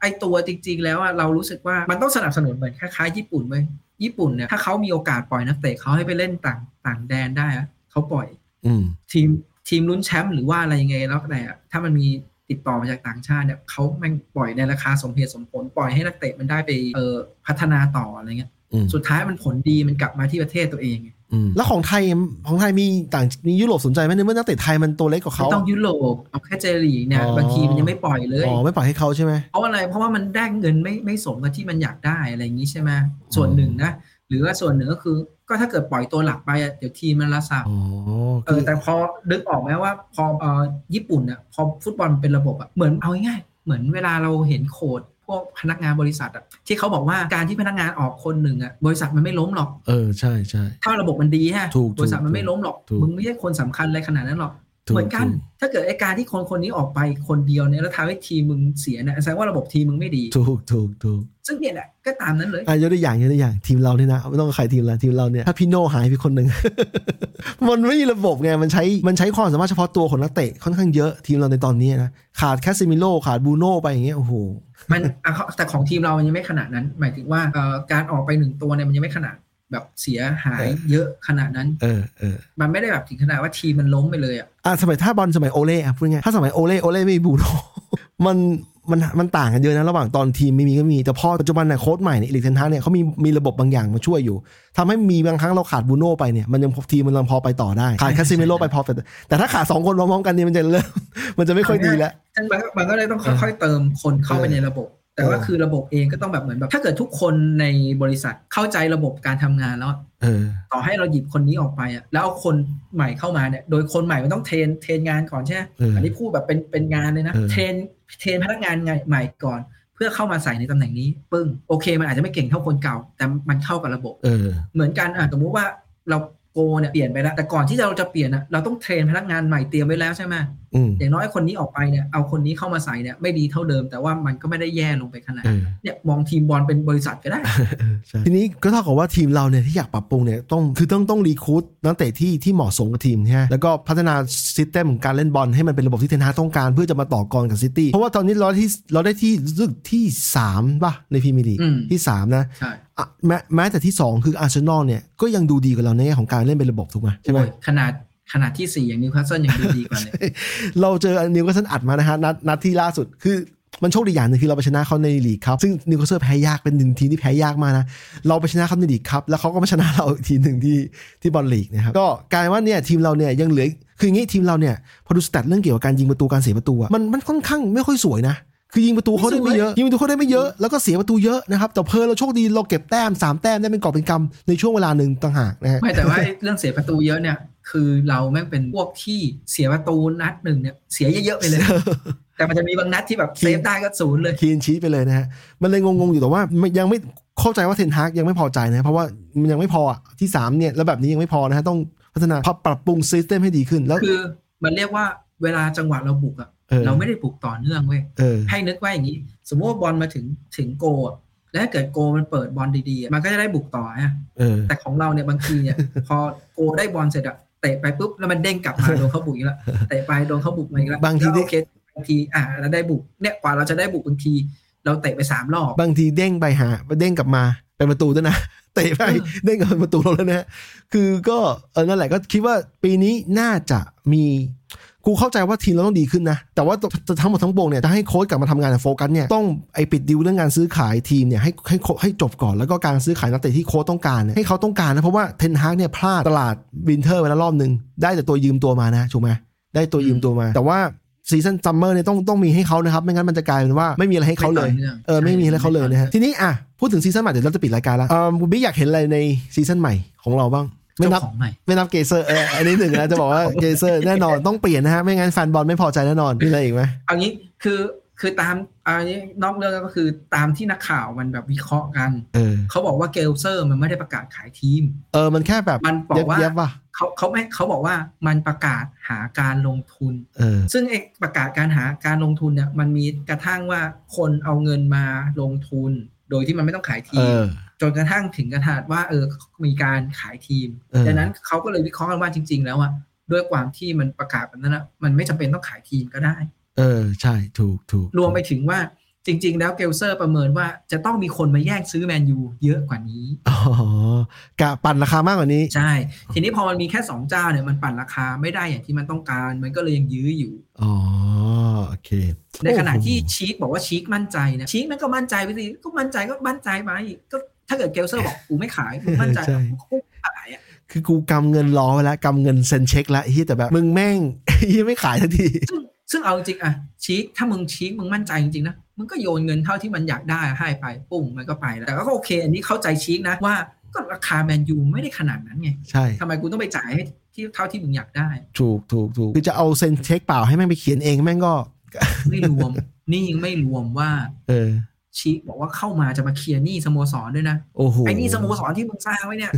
S3: ไอตัวจริง ๆ แล้วอะเรารู้สึกว่ามันต้องสนับสนุนเหมือนคล้ายๆญี่ปุ่นไหมญี่ปุ่นเนี่ยถ้าเขามีโอกาสปล่อยนักเตะเขาให้ไปเล่นต่างต่างแดนได้อะเขาปล่อย
S1: อืม
S3: ทีมทีมลุ้นแชมป์หรือว่าอะไรยังไงแล้วแต่อะถ้ามันมี ติดต่อมาจากต่างชาติเนี่ยเขาแม่งปล่อยในราคาสมเหตุสมผล ปล่อยให้นักเตะมันได้ไปเออพัฒนาต่ออะไรเงี้ย
S1: อืม
S3: สุดท้ายมันผลดีมันกลับมาที่ประเทศตัวเองไง
S1: อืมแล้วของไทยของไทยมีต่างมียุโรปสนใจไหมในเมื่อนักเตะไทยมันตัวเล็กกว่า
S3: ไม่
S1: เขา
S3: ต้องยุโรปเอาแค่เจลีกเนี่ย
S1: อ๋อ
S3: บางทีมันยังไม่ปล่อยเลย
S1: อ๋อไม่ปล่อยให้เขาใช่ไหม
S3: เพราะอะไรเพราะว่ามันได้เงินไม่ไม่สมกับที่มันอยากได้อะไรอย่างนี้ใช่ไหมส่วนหนึ่งนะหรือว่าส่วนหนึ่งก็คือ ก็ถ้าเกิดปล่อยตัวหลักไปอะเดี๋ยวทีมมันละสาบ
S1: อ๋อ
S3: เออแต่พอนึกออกไหมว่า พอเอ่อญี่ปุ่นเนี่ยพอฟุตบอลเป็นระบบอะเหมือนเอาง่ายๆเหมือนเวลาเราเห็นโค้ดพวกพนักงานบริษัทอะที่เขาบอกว่าการที่พนักงานออกคนหนึ่งอะบริษัทมันไม่ล้มหรอก
S1: เออใช่ใช่
S3: ถ้าระบบมันดีฮะ
S1: ถูกถูก
S3: บริษัทมันไม่ล้มหรอก
S1: ถูก
S3: มึงไม่ใช่คนสำคัญอะไรขนาดนั้นหรอก
S1: ถูก
S3: เหมือนกัน
S1: ถูก
S3: ถ้าเกิดไอการที่คนคนนี้ออกไปคนเดียวเนี่ยแล้วทำให้ทีมมึงเสียเนี่ยแสดงว่าระบบทีมมึงไม่ดี
S1: ถูกถูกถูก
S3: ซึ่งเนี่ยแหละก็ตามนั้นเลย
S1: อะยกตัวอย่างยกตัวอย่างทีมเราเนี่ยนะไม่ต้องใครทีมเราทีมเราเนี่ยถ้าบูโน่หายไปคนหนึ่งมันไม่มีระบบไงมันใช้มันใช้ความสามารถเฉพาะตัวของนักเตะค่อนข้างเยอะทีมเราในตอนนี้นะขาดคาเซมิโร่ขาดบูโน่ไปอย่างเงี้ยโอ้โห
S3: มันอะเขาแต่ของทีมเรามันยังไม่ขนาดนั้น หมายถึงว่าเอ่อการออกไปหนึ่งตัวเนี่ยมันยังไม่ขนาด แบบเสียหายเยอะขนาดนั้น
S1: เออเออ
S3: มันไม่ได้แบบถึงขนาดว่าทีมมันล้มไปเลยอะ
S1: อะสมัยถ้าบอลสมัยโอเล่อะพูดง่ายๆถ้าสมัยโอเล่โอเล่ไม่มีบูโน่มันมันมันต่างกันเยอะนะ ระหว่างตอนทีมไม่มีก็มี แต่พอปัจจุบันเนี่ยโค้ชใหม่เนี่ยเอริกเทนฮากเนี่ยเขามีมีระบบบางอย่างมาช่วยอยู่ทำให้มีบางครั้งเราขาดบูโน่ไปเนี่ยมันยังทีมมันยังพอไปต่อได้ ขาดคาเซมิโร่ไปพอแต่แต่ถ้าขาดสองคนพร้อมๆกันเนี่ยมันจะเริ่มมันจะไม่ค่อยดีแล้ว
S3: ซึ่งมันก็มันก็เลยต้องค่อยๆเติมคนเข้าไปในระบบ แต่ว่า
S1: เออ
S3: คือระบบเองก็ต้องแบบเหมือนแบบ ถ้าเกิดทุกคนในบริษัทเข้าใจระบบการทำงานแล้ว
S1: เออ
S3: ต่อให้เราหยิบคนนี้ออกไปอะแล้วเอาคนใหม่เข้ามาเนี่ยโดยคนใหม่มันต้อง train train งานก่อนใช่ไหม
S1: เอออั
S3: นนี้พูดแบบเป็นเป็นงานเลยนะ
S1: เออ
S3: train train พนักงานใหม่ก่อน เพื่อเข้ามาใส่ในตำแหน่งนี้ ปึ้งโอเค มันอาจจะไม่เก่งเท่าคนเก่า แต่มันเข้ากับระบบ
S1: เออ
S3: เหมือนกันอะสมมุติว่าเรา โกเนี่ยเปลี่ยนไปแล้ว แต่ก่อนที่เราจะเปลี่ยนอะเราต้อง train พนักงานใหม่เตรียมไว้แล้วใช่ไหม
S1: อืม
S3: อย่างน้อยคนนี้ออกไปเนี่ยเอาคนนี้เข้ามาใส่เนี่ยไม่ดีเท่าเดิม แต่ว่ามันก็ไม่ได้แย่ลงไปขนาด
S1: เออ
S3: เนี่ยมองทีมบอลเป็นบริษัทก็ได้
S1: ใช่ทีนี้ก็เท่ากับว่าทีมเราเนี่ยที่อยากปรับปรุงเนี่ยต้องคือต้องต้อง recruit นักเตะที่ที่เหมาะสมกับทีมใช่ไหมแล้วก็พัฒนาsystem การเล่นบอลให้มันเป็นระบบที่เทนฮากต้องการ เพื่อจะมาต่อกรกับซิตี้เพราะว่าตอนนี้เราได้ที่เราได้ที่รู้สึกที่สามป่ะในพรีเมียร์ลีก
S3: อืม
S1: ที่สามนะ
S3: ใช่
S1: อะ แม้แม้แต่ที่สองคืออาร์เซนอลเนี่ยก็ยังดูดีกว่าเราในแง่ของการเล่นเป็นระบบถูกไหมใช่ไหม
S3: โอ้ยขนาดขนาดที่สี่อย่างนิวคาสเซิลยังดูดีกว่าเลย
S1: เราเจอนิวคาสเซิลอัดมานะฮะนัดนัดที่ล่าสุดคือมันโชคดีอย่างหนึ่งคือเราไปชนะเขาในลีกครับ ซึ่งนิวคาสเซิลแพ้ยากเป็นหนึ่งทีมที่แพ้ยากมากนะ เราไปชนะเขาในลีกครับแล้วเขาก็มาชนะเราอีกทีหนึ่งที่ที่บอลลีกนะครับก็กลายว่าเนี่ยทีมเราเนี่ยยังเหลือคืออย่างงี้ทีมเราเนี่ยพอดู stat เรื่องเกี่ยวกับการยิงประตูการเสียประตูอะมันมันค่อนข้างไม่ค่อยสวยนะ คือยิงประตูเขาได้ไม่เยอะยิงประตูเขาได้ไม่เยอะแล้วก็เสียประตูเยอะนะครับแต่พอเราโชคดีเราเก็บแต้มสามแต้มได้เป็นกอบเป็นกำในช่วงเวลาหนึ่งต่างหากนะฮะ
S3: ไม่แต่ว่าเรื่องเสียประตูเยอะเนี่ย คือเราแม่งเป็นพวกที่เสียประตูนัดหนึ่งเนี่ยเสียเยอะๆไปเลย แต่มันจะมีบางนัดที่แบบ save ได้ก็ศูนย์เลย
S1: clean sheet ไปเลยนะฮะมันเลยงงๆอยู่แต่ว่าไม่ยังไม่เข้าใจว่าเทนฮากยังไม่พอใจนะเพราะว่ามันยังไม่พออะที่3เนี่ยแล้วแบบนี้ยังไม่พอนะฮะต้องพัฒนาปรับปรับปรุงซิสเต็มให้ดีขึ้นแล้ว
S3: คือมันเรียกว่าเวลาจังหวะเราบุกอะ
S1: เออ
S3: เราไม่ได้บุกต่อเนื่องเว้ย
S1: เออ
S3: ให้นึกว่าอย่างนี้ สมมติว่าบอลมาถึงถึงโกอะแล้วถ้าเกิดโกมันเปิดบอลดีๆอะมันก็จะได้บุกต่ออะ
S1: เออ
S3: แต่ของเราเนี่ยบางทีเนี่ย พอโกได้บอลเสร็จอะเตะไปปุ๊บแล้วมันเด้งกลับมาโดนเขาบุกอีกแล้วเตะไปโดนเขาบุกมาอีกแล้ว
S1: บางที
S3: แล้วโอเคบางทีอ่าเราได้บุกเนี่ยกว่าเราจะได้บุกบางที เราเตะไปสามรอบ
S1: บางทีเด้งไปหาเด้งกลับมาเป็นประตูด้วยนะเตะไป
S3: เออ
S1: เด้งกลับเป็นประตูเราแล้วนะฮะคือก็เออนั่นแหละก็คิดว่าปีนี้น่าจะมี กูเข้าใจว่าทีมเราต้องดีขึ้นนะ แต่ว่าทั้งหมดทั้งปวงเนี่ยถ้าให้โค้ชกลับมาทำงานโฟกัสเนี่ยต้องไอปิดดิวเรื่องการซื้อขายทีมเนี่ยให้ให้ให้จบก่อนแล้วก็การซื้อขายนักเตะที่โค้ชต้องการเนี่ยให้เขาต้องการนะเพราะว่าเทนฮากเนี่ยพลาดตลาด winter ไปแล้วรอบนึงได้แต่ตัวยืมตัวมานะถูกไหมได้ตัวยืมตัวมา แต่ว่าseason summer เนี่ยต้องต้องมีให้เขานะครับ ไม่งั้นมันจะกลายเป็นว่าไม่มีอะไรให้เขาเลย
S3: ไม่ต่อเนื่อง
S1: เออไม่มีอะไรเขาเลยนะฮะ
S3: ใช่
S1: ทีนี้อะพูดถึง season ใหม่เดี๋ยวเราจะปิดรายการแล้วเออคุณบิ๊กอยากเห็นอะไรใน season ใหม่ของเราบ้าง ไม่นับ
S3: เจ้าของใหม่
S1: ไม่นับเกลเซอร์เอออันนี้หนึ่งนะจะบอกว่าเกลเซอร์แน่นอนต้องเปลี่ยนนะฮะไม่งั้นแฟนบอลไม่พอใจแน่นอนมีอะไรอีกไหม
S3: เอางี้คือคคือตามอันนี้นอกเรื่องก็คือตามที่นักข่าวมันแบบวิเคราะห์กัน
S1: เออ
S3: เขาบอกว่าเกลเซอร์มันไม่ได้ประกาศขายทีม
S1: เออมันแค่แบบ
S3: มันบอกว่า
S1: เย็บๆว่ะ
S3: เขาเขาไม่เขาบอกว่ามันประกาศหาการลงทุน
S1: เออ
S3: ซึ่งไอ้ประกาศการหาการลงทุนเนี่ยมันมีกระทั่งว่าคนเอาเงินมาลงทุน โดยที่มันไม่ต้องขายที
S1: เอ
S3: ม
S1: อ
S3: จนกระทั่งถึงกระถาดว่าเออมีการขายทีม
S1: เออ
S3: ดังนั้นเขาก็เลยวิเคราะห์กันว่าจริง ๆ แล้วอะด้วยความที่มันประกาศแบบนั้นอะมันไม่จำเป็นต้องขายทีมก็ได้
S1: เออใช่ถูกถูก
S3: รวมไปถึงว่าจริง ๆ แล้วเกลเซอร์ประเมินว่าจะต้องมีคนมาแย่งซื้อแมนยูเยอะกว่านี้
S1: อ๋อกะปั่นราคามากกว่านี้
S3: ใช่ ทีนี้พอมันมีแค่ 2 เจ้าเนี่ยมันปั่นราคาไม่ได้อย่างที่มันต้องการ มันก็เลยยังยื้ออยู่
S1: อ๋อ โอเค
S3: ในขณะที่
S1: โอ้โห
S3: ชีคบอกว่าชีคมั่นใจนะชีคมันก็มั่นใจไปสิก็มั่นใจก็มั่นใจไปก็ ถ้าเกิดเกลเซอร์บอกกูไม่ขายมึงมั่นใจ
S1: ใช่
S3: กูขายอะ
S1: คือกูกำเงินรอไว้แล้วกำเงินเซ็นเช็คแล้วเฮียแต่แบบ มึงแม่งเฮียไม่ขายทันที
S3: ซึ่งซึ่งเอาจริงๆอะชีคถ้ามึงชีคมึงมั่นใจจริงๆนะมึงก็โยนเงินเท่าที่มันอยากได้ให้ไปปุ้งมันก็ไปแล้วแต่ก็โอเค อันนี้เข้าใจชีคนะว่าก็ราคาแมนยูไม่ได้ขนาดนั้นไง
S1: ใช่
S3: ทำไมกูต้องไปจ่ายให้ที่เท่าที่มึงอยากได้
S1: ถูกถูกถูกคือจะเอาเซ็นเช็คเปล่าให้แม่งไปเขียนเองแม่งก็
S3: ไม่รวม นี่ยังไม่รวมว่า
S1: เออ
S3: ชีคบอกว่าเข้ามาจะมาเคลียร์หนี้สโมสรด้วยนะ
S1: โอ้โห
S3: ไอ้หนี่สโมสรที่มึงสร้างไว้เนี่ย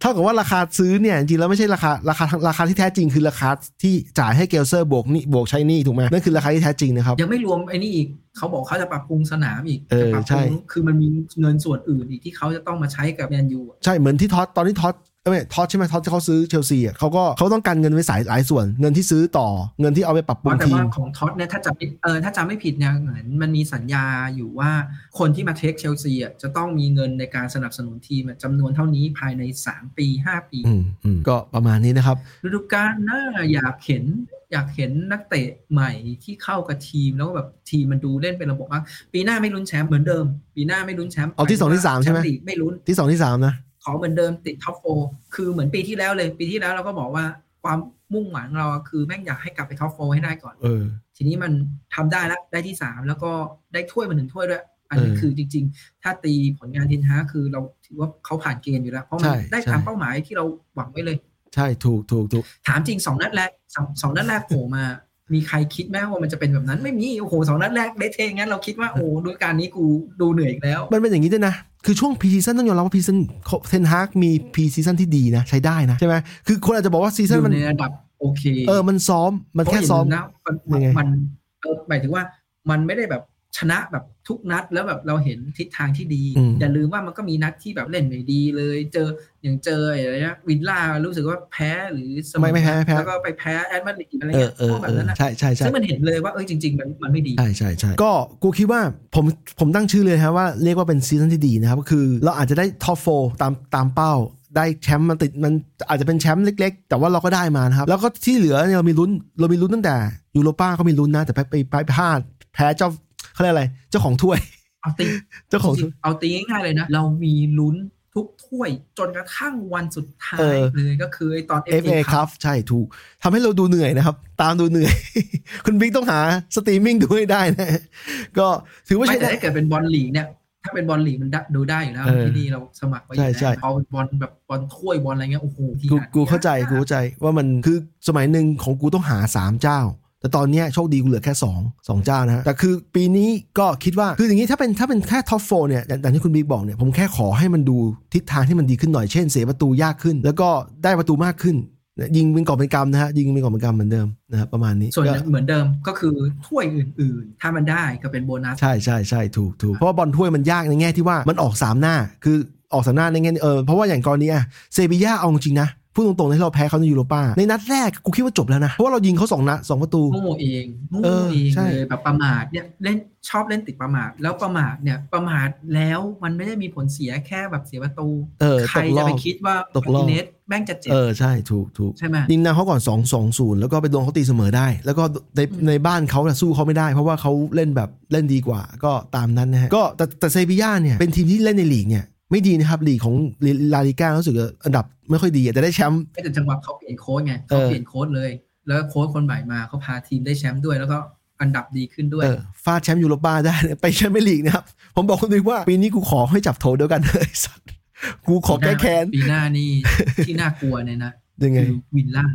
S1: เท่ากับว่าราคาซื้อเนี่ยจริงๆแล้วไม่ใช่ราคาราคาราคาที่แท้จริงคือราคาที่จ่ายให้เกลเซอร์บวกนี่บวกใช้หนี่ถูกไหมนั่นคือราคาที่แท้จริงนะครับ
S3: ยังไม่รวมไอ้นี่อีกเขาบอกเขาจะปรับปรุงสนามอีก
S1: เออ
S3: จะปรับป
S1: ใช่
S3: รุงคือมันมีเงินส่วนอื่นอีกที่เขาจะต้องมาใช้กับแมนยูอะ
S1: ใช่เหมือนที่ทอดด์ตอนที่ทอดด์เอ้ย ไม่ทอดด์ใช่ไหมทอดด์ที่เขาซื้อเชลซีอะเขาก็เขาต้องการเงินไว้สายหลายส่วน เงินที่ซื้อต่อเงินที่เอาไปปรับปรุง
S3: แต่
S1: ที
S3: ว่ามของทอดด์เนี่ยถ้าจำไม่เออถ้าจำไม่ผิดเนี่ยเหมือนมันมีสัญญาอยู่ว่าคนที่มา take เชลซีอะจะต้องมีเงินในการสนับสนุนทีมอะจำนวนเท่านี้ภายใน 3 ปี 5 ปี
S1: อืมอืมก็ประมาณนี้นะครับ
S3: ฤดูกาลหน้าอยากเห็นอยากเห็นนักเตะใหม่ที่เข้ากับทีมแล้วก็แบบทีมมันดูเล่นเป็นระบบมากปีหน้าไม่ลุ้นแชมป์เหมือนเดิม ปีหน้าไม่ลุ้นแชมป์
S1: เอาที่สองที่สามใช่ไหม
S3: แชมป์ลีกไม่ลุ้น
S1: ที่สองที่สามนะ
S3: ขอเหมือนเดิมติด top four คือเหมือนปีที่แล้วเลย ปีที่แล้วเราก็บอกว่าความมุ่งหวังเราอะคือแม่งอยากให้กลับไป top four ให้ได้ก่อน
S1: เออ
S3: ทีนี้มันทำได้แล้วได้ที่สามแล้วก็ได้ถ้วยมาหนึ่งถ้วยด้วย อันนี้
S1: เออ
S3: คือจริง ๆ ถ้าตีผลงานเทนฮากคือเราถือว่าเขาผ่านเกณฑ์อยู่แล้ว เพราะมัน
S1: ใช่
S3: ได้
S1: ใช่
S3: ตามเป้าหมายที่เราหวังไว้เลย
S1: ใช่ถูกถูกถูก
S3: ถามจริงสองนัดแรกสองสองนัดแรกโผล่มา มีใครคิดไหมว่ามันจะเป็นแบบนั้นไม่มีโอ้โหสองนัดแรกเละเทะงั้นเราคิดว่าโอ้โหฤดูกาลนี้กูดูเหนื่อยอีกแล้ว
S1: มันเป็นอย่างนี้ด้วยนะ คือช่วง pre-season ต้องยอมรับว่า pre-season เทนฮากมี pre-season ที่ดีนะ ใช้ได้นะ ใช่ไหมคือคนอาจจะบอกว่า season
S3: อยู่
S1: มัน
S3: ในระดับโอเค
S1: เออมันซ้อมมันแค่ซ้อม
S3: เพราะอย่าลืนะมัน
S1: ยังไง
S3: มันเออหมายถึงว่ามันไม่ได้แบบ ชนะแบบทุกนัดแล้วแบบเราเห็นทิศทางที่ดี
S1: อืม
S3: อย่าลืมว่ามันก็มีนัดที่แบบเล่นไม่ดีเลย เจออย่างเจออะไรนะวิลล่ารู้สึกว่าแพ้หรือเสมอ
S1: ไม่ไม่แพ้ไม่แพ้
S3: แล้วก็ไปแพ้แอตมาดริดอะไร
S1: เออ
S3: เงี้ย
S1: เออ
S3: พวกแบ
S1: เอบอ
S3: นั้นนะ
S1: ใช่ใช่ใช่
S3: ซึ่งมันเห็นเลยว่าเอ้ยจริงๆมันมันไม่ดี
S1: ใช่ใช่ใช่ก็กูคิดว่าผมผมตั้งชื่อเลยครับว่าเรียกว่าเป็น season ที่ดีนะครับก็คือเราอาจจะได้ top four ตามตามเป้าได้แชมป์มันติดมันอาจจะเป็นแชมป์เล็ก ๆ แต่ว่าเราก็ได้มานะครับ แล้วก็ที่เหลือเนี่ยเรามีลุ้นเรามีลุ้นตั้งแต่ยูโรป้าก็มีลุ้นนะแต่ไปไปไปพลาดแพ้เจ้า เขาเรียกอะไร เจ้าของถ้วย
S3: เอาตี
S1: เจ้าของ
S3: จริงๆเอาตีง่ายๆเลยนะ เรามีลุ้นทุกถ้วยจนกระทั่งวันสุดท้าย
S1: เออ
S3: เลยก็คือไอ้ตอน
S1: FA
S3: FA
S1: ครับใช่ถูกทำให้เราดูเหนื่อยนะครับ ตามดูเหนื่อย คุณบิ๊กต้องหาสตรีมมิ่งดูให้ได้นะ ก็ถือว่า
S3: ไม่
S1: ใช่
S3: แต่
S1: ได้
S3: ถ้าเกิดเป็นบอลลีกเนี่ยถ้าเป็นบอลลีกมันได้ดูได้อยู่แล้ว
S1: เออ
S3: ที่นี่เราสมัครไว้อยู่
S1: ใช่
S3: แล้ว
S1: ใช่
S3: พอเป็นบอลแบบบอลถ้วยบอลอะไรเงี้ยโอ้โหที่
S1: กู
S3: หา
S1: กูเข้าใจกูเข้าใจว่ามันคือสมัยหนึ่งของกูต้องหาสามเจ้า แต่ตอนเนี้ยโชคดีกูเหลือแค่สองสองเจ้านะฮะ แต่คือปีนี้ก็คิดว่า คืออย่างนี้ถ้าเป็นถ้าเป็นแค่ top four เนี่ยอย่างอย่างที่คุณบิ๊กบอกเนี่ย ผมแค่ขอให้มันดูทิศทางที่มันดีขึ้นหน่อย เช่นเสียประตูยากขึ้น แล้วก็ได้ประตูมากขึ้น ยิงเป็นกอบเป็นกำนะฮะ ยิงเป็นกอบเป็นกำเหมือนเดิมนะครับประมาณนี้
S3: ส่วน
S1: ก็
S3: เหมือนเดิมก็คือถ้วยอื่น ๆ ถ้ามันได้ก็เป็นโบนัส
S1: ใช่ใช่ใช่ถูกถูกเพราะว่าบอลถ้วยมันยากในแง่ที่ว่ามันออกสามหน้า คือออกสามหน้าในแง่เออเพราะว่าอย่างกรณีอะเซบีย่าเอาจริงนะ พูดตรงๆที่เราแพ้เขาในยูโรป้าในนัดแรกกูคิดว่าจบแล้วนะ เพราะว่าเรายิงเขาสองนัดสองประตู
S3: โง่เองโง่
S1: เออ
S3: เอง
S1: ใช่
S3: เลยแบบประมาทเนี่ยเล่นชอบเล่นติดประมาทแล้วประมาทเนี่ยประมาทแล้วมันไม่ได้มีผลเสียแค่แบบเสียประตู
S1: เออ
S3: ใคร
S1: ตกร
S3: จะ
S1: อบ
S3: ไปคิดว่า
S1: ตกรอบ
S3: มาร์ติเนสแม่งจะเจ็บ
S1: เออใช่ถูกถูก
S3: ใช่ไหม
S1: ยิงนำเขาก่อน2 2 0 แล้วก็ไปโดนเขาตีเสมอได้ แล้วก็ใน
S3: อืม
S1: ในบ้านเขาน่ะสู้เขาไม่ได้ เพราะว่าเขาเล่นแบบเล่นดีกว่า ก็ตามนั้นนะฮะก็แต่แต่เซบีย่าเนี่ยเป็นทีมที่เล่นในลีกเนี่ย ไม่ดีนะครับลีกของลาลิก้ารู้สึกว่าอันดับไม่ค่อยดีอะแต่ได้แชมป์
S3: ไม่แต่จังหวะเขาเปลี่ยนโค้ชไง
S1: เอ
S3: เขา
S1: อ
S3: เปลี่ยนโค้ชเลย แล้วโค้ชคนใหม่มาเขาพาทีมได้แชมป์ด้วยแล้วก็อันดับดีขึ้นด้วย
S1: เออฟาดแชมป์ยูโรป้าได้ไปแชมเปียนส์ลีกนะครับ ผมบอกคุณดูว่า ปีนี้กูขอให้จับโถเดียวกันเลยสัตว์กูขอแก้แค้น
S3: ปีหน้านี่ที่น่ากลัวเนี่ยนะ
S1: ยังไง
S3: คือวินล่า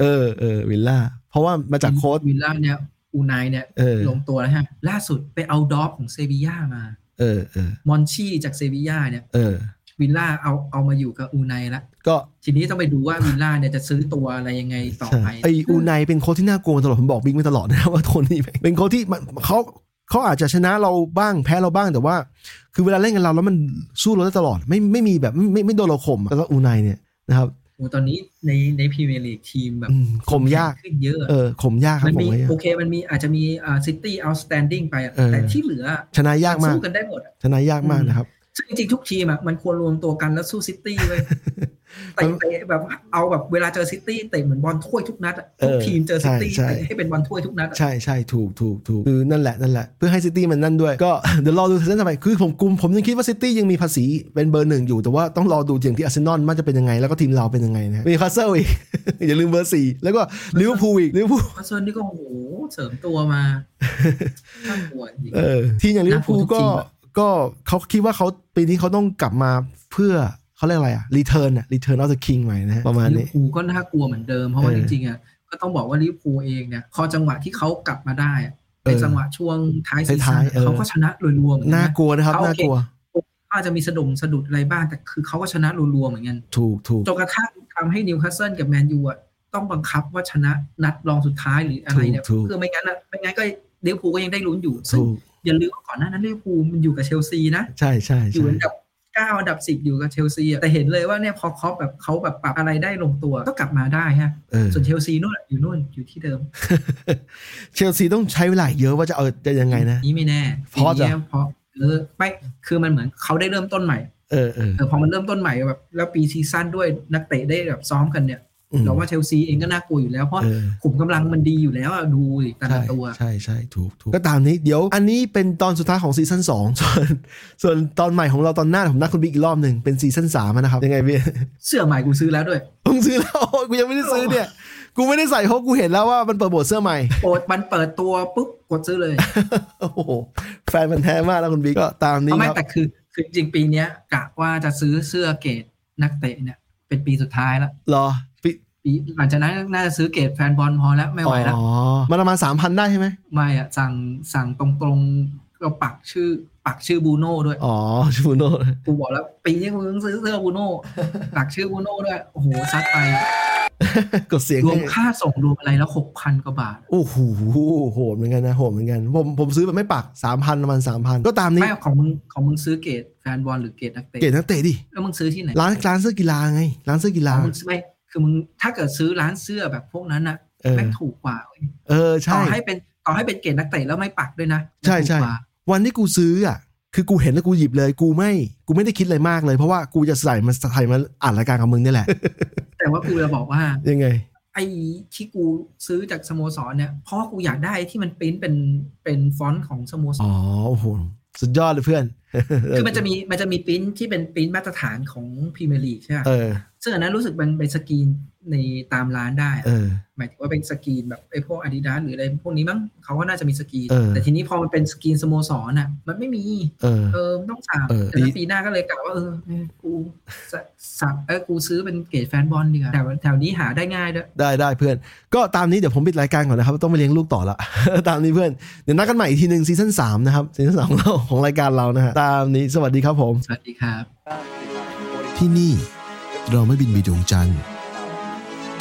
S1: เออเออวิลล่าเพราะว่ามาจากโค้ช
S3: วิลล่าเนี่ยอูไนเนี่ย
S1: เออ
S3: ลงตัวแล้วฮะล่าสุดไปเอา DOF ของเซบีย่ามา
S1: เออเออ
S3: มอนชี่จากเซบีย่าเนี่ย
S1: เออ
S3: วิลล่าเอาเอามาอยู่กับอูไนละ
S1: ก็
S3: ทีนี้ต้องไปดูว่าวิลล่าเนี่ยจะซื้อตัวอะไรยังไงต่อ
S1: ใช่
S3: ไป
S1: ไออูไนเป็นโค้ชที่น่ากลัวมาตลอดผมบอกบิ๊กมาตลอดนะครับว่าโทนี่เป็นโค้ชที่มันเขาเขาอาจจะชนะเราบ้างแพ้เราบ้างแต่ว่า คือเวลาเล่นกันเราแล้วมันสู้เราได้ตลอด ไม่ไม่มีแบบไม่ไม่ไม่โดนเราข่มแล้วก็อูไนเนี่ยนะครับ
S3: โอ้ตอนนี้ในในพรีเมียร์ลีกทีมแบบ
S1: อืมข่มยาก
S3: ขึ้นเยอะ
S1: เออข่มยากครั
S3: มั
S1: บ
S3: น
S1: ผม
S3: มี
S1: ว่า
S3: โอเคมันมีอาจจะมีอ่าซิตี้ outstanding ไปอะ
S1: เออ
S3: แต่ที่เหลือ
S1: ชนะยากมาก
S3: สู้กันได้หมดอะ
S1: ชนะยากมากนะครับ
S3: ซึ่งจริงๆทุกทีมอะมันควรรวมตัวกันแล้วสู้ซิตี้เลยเตะเตะแบบเอาแบบเวลาเจอซิตี้เตะเหมือนบอลถ้วยทุกนัดอะทุก
S1: เออ
S3: ทีมเจอซิตี้
S1: ใช่ใช่
S3: เตะให้เป็นบอลถ้วยทุกนัดอะ
S1: ใช่ใช่ถูกถูกถูกคือนั่นแหละนั่นแหละเพื่อให้ซิตี้มันนั่นด้วยก็เดี๋ยวรอดูซีซั่นต่อไปคือผมกุมผมยังคิดว่าซิตี้ยังมีภาษีเป็นเบอร์หนึ่งอยู่แต่ว่าต้องรอดูอย่างที่อาร์เซนอลมันจะเป็นยังไงแล้วก็ทีมเราเป็นยังไงนะนิวคาสเซิลอีกอย่าลืมเบอร์สี่แล้วก็ลิเวอร์พูลอีกลิเวอร์พูล
S3: เพราะส่วนนี้ก็โอ้โหเสริมตัวมาน่ากลัวจริง
S1: เออทีมอย่างลิเวอร์พูล
S3: น่ากลัวทุ ก
S1: ก็
S3: ทีมอะ
S1: ก็เขาคิดว่าเขาปีนี้เขาต้องกลับมาเพื่อเขาเรียกอะไรอะ return อะ return of the king ใหม่นะฮะประมาณ
S3: ลิเวอ
S1: นี้
S3: ร์พูลก็น่ากลัวเหมือนเดิมเพราะว่า
S1: เอ
S3: จ
S1: อ
S3: ริงๆอะก็ต้องบอกว่าลิเวอร์พูลเองเนี่ยพอจังหวะที่เขากลับมาได้อะเป็น
S1: เออ
S3: จังหวะช่วงท้ายซีซั่
S1: ท้าย
S3: น
S1: ๆเออ
S3: เขาก็ชนะรวมๆเหมือนกั
S1: นน่านะกลัวนะครับ
S3: เขาโอเค
S1: น่ากลัว
S3: อาจจะมีสะดุงสะดุดอะไรบ้าง แต่คือเขาก็ชนะรวดๆเหมือนกัน
S1: ถูกถูก
S3: จนกระทั่งทำให้นิวคาสเซิลกับแมนยูอะต้องบังคับว่าชนะนัดรองสุดท้ายหรืออะไรเนี่ย
S1: ถูกถูก
S3: เพื่อไม่งั้นอะไม่งั้นก็ลิเวอร์พูลก็ยังได้ลุ้นอยู่ซึ่ง
S1: ถูก
S3: อย่าลืมว่าก่อนหน้านั้นลิเวอร์พูลมันอยู่กับเชลซีนะ
S1: ใช่ใช่
S3: อยู่
S1: ใช่
S3: อันดับเก้าอันดับสิบอยู่กับเชลซีอะแต่เห็นเลยว่าเนี่ยพอคล็อปป์แบบเขาแบบปรับอะไรได้ลงตัวก็กลับมาได้ฮะ
S1: เออ
S3: ส่วนเชลซีนู่นอะอยู่นู่นอยู่ที่เดิม
S1: เชลซีต้องใช้เวลาอีกเยอะว่าจะเอาจะยังไงนะ
S3: นี่ไม่แน่
S1: เพราะ
S3: ปี
S1: จะ
S3: นี้เพราะเออไม่คือมันเหมือนเขาได้เริ่มต้นใหม่
S1: เออเออ
S3: เออพอมันเริ่มต้นใหม่แบบแล้ว pre-season ด้วยนักเตะได้แบบซ้อมกันเนี่ย
S1: อืม
S3: เราว่าเชลซีเองก็น่ากลัวอยู่แล้วเพราะ
S1: เออ
S3: ขุมกำลังมันดีอยู่แล้วอะดูดิแต่
S1: ใช่
S3: ละตัว
S1: ใช่ใช่ถูกถูกก็ตามนี้เดี๋ยว อันนี้เป็นตอนสุดท้ายของซีซั่นสองส่วนส่วนตอนใหม่ของเราตอนหน้าผมนัดคุณบิ๊กอีกรอบหนึ่งเป็นซีซั่นสามนะครับ ยังไงพี่
S3: เสื้อใหม่กูซื้อแล้วด้วย
S1: มึงซื้อแล้วกูยังไม่ได้ซื้อเนี่ย กูไม่ได้ใส่เพราะกูเห็นแล้วว่ามันเปิดโบทเสื้อใหม่
S3: โปรดมันเปิดตัวปุ๊บกดซื้อเลย
S1: โอ้โหแฟนมันแท้มากแล้วคุณบิ๊กก็ตามนี้
S3: เอาไม่
S1: ครับ
S3: แต่คือคือจริงๆปีเนี้ยกะว่าจะซื้อเสื้อเกรดนักเตะเนี่ยเป็นปีสุดท้ายแล้ว
S1: รอ ปี
S3: ปีหลังจากนั้นน่าจะซื้อเกรดแฟนบอลพอแล้วไม่ไหวแล้ว
S1: อ๋อมันประมาณสามพันได้ใช่ไหม
S3: ไม่อะสั่งสั่งตรงๆก็ปักชื่อ ปักชื่อบูโน่ด้วย
S1: อ๋อชูโน่
S3: กูบอกแล้ว ปีนี้กูต้องซื้อเสื้อบูโน่ปักชื่อบูโน่ด้วย โอ้โหซัดไป
S1: กดเสียง
S3: รวม
S1: ให้
S3: ค่าส่งรวมอะไรแล้วหกพันกว่าบาท
S1: โอ้โหโหดเหมือนกันนะโหดเหมือนกัน ผมผมซื้อแบบไม่ปักสามพันประมาณสามพันก็ตามนี้
S3: ไม่ของมึงของมึงซื้อเกรดแฟนบอลหรือเกรดนักเตะ
S1: เกตนักเตะดิ
S3: แล้วมึงซื้อที่ไหน
S1: ร้านร้านเสื้อกีฬาไงร้านเสื้อกีฬา
S3: ของมึงซื้อไม่ คือมึงถ้าเกิดซื้อร้านเสื้อแบบพวกนั้นอะ
S1: เออ
S3: แม่งถูกกว่าเว้ย
S1: เออ
S3: ต่
S1: ใช่
S3: อให้เป็นต่อให้เป็นเกรดนักเตะแล้วไม่ปักด้วยนะ
S1: ใช่ใช่
S3: ถูกกว่า
S1: วันที่กูซื้ออะคือกูเห็นแล้วกูหยิบเลย กูไม่กูไม่ได้คิดอะไรมากเลย เพราะว่ากูจะใส่มันใส่มาอ่านรายการกับมึงนี่แหละ
S3: แต่ว่ากูจะบอกว่า
S1: ยังไง
S3: ไอ้ที่กูซื้อจากสโมสรเนี่ยเพราะว่ากูอยากได้ที่มันปริ้นเป็นเป็นฟอนต์ของสโมสร
S1: อ๋อโอ้โหสุดยอดเลยเพื่อน
S3: คือมันจะมีมันจะมีปริ้นที่เป็นปริ้นมาตรฐานของพรีเมียร์ลีกใช่ไหม
S1: เออ
S3: ซึ่งอันนั้นรู้สึกมันเป็นสกรีนในตามร้านได้อะ
S1: เออ
S3: หมายถึงว่าเป็นสกรีนแบบไอ้พวกอาดิดาสหรืออะไรพวกนี้มั้งเขาก็น่าจะมีสกรีน
S1: เออ
S3: แต่ทีนี้พอมันเป็นสกรีนสโมสรน่ะ มันไม่มี
S1: เออ
S3: เออมันต้องสั่ง
S1: เออ
S3: แต่ถ้า
S1: ดี
S3: ปีหน้าก็เลยกะว่าเออเออกูสสั่งเออกูซื้อเป็นเกรดแฟนบอลดีกว่าแถวแถวนี้หาได้ง่ายด้วย
S1: ได้ได้เพื่อน ก็ตามนี้เดี๋ยวผมปิดรายการก่อนนะครับ ต้องไปเลี้ยงลูกต่อละตามนี้เพื่อนเดี๋ยวนัดกันใหม่อีกทีหนึ่งซีซั่นสามนะครับซีซั่นสามของเราของรายการเรานะฮะตามนี้สวัสดีครับผม
S3: สวัสดีครับ
S1: ที่นี่ เราไม่บินไปดวงจันทร์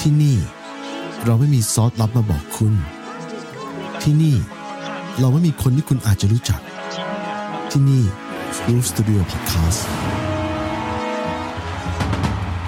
S1: ที่นี่เราไม่มีซอสลับมาบอกคุณ ที่นี่เราไม่มีคนที่คุณอาจจะรู้จัก ที่นี่ Roof Studio Podcast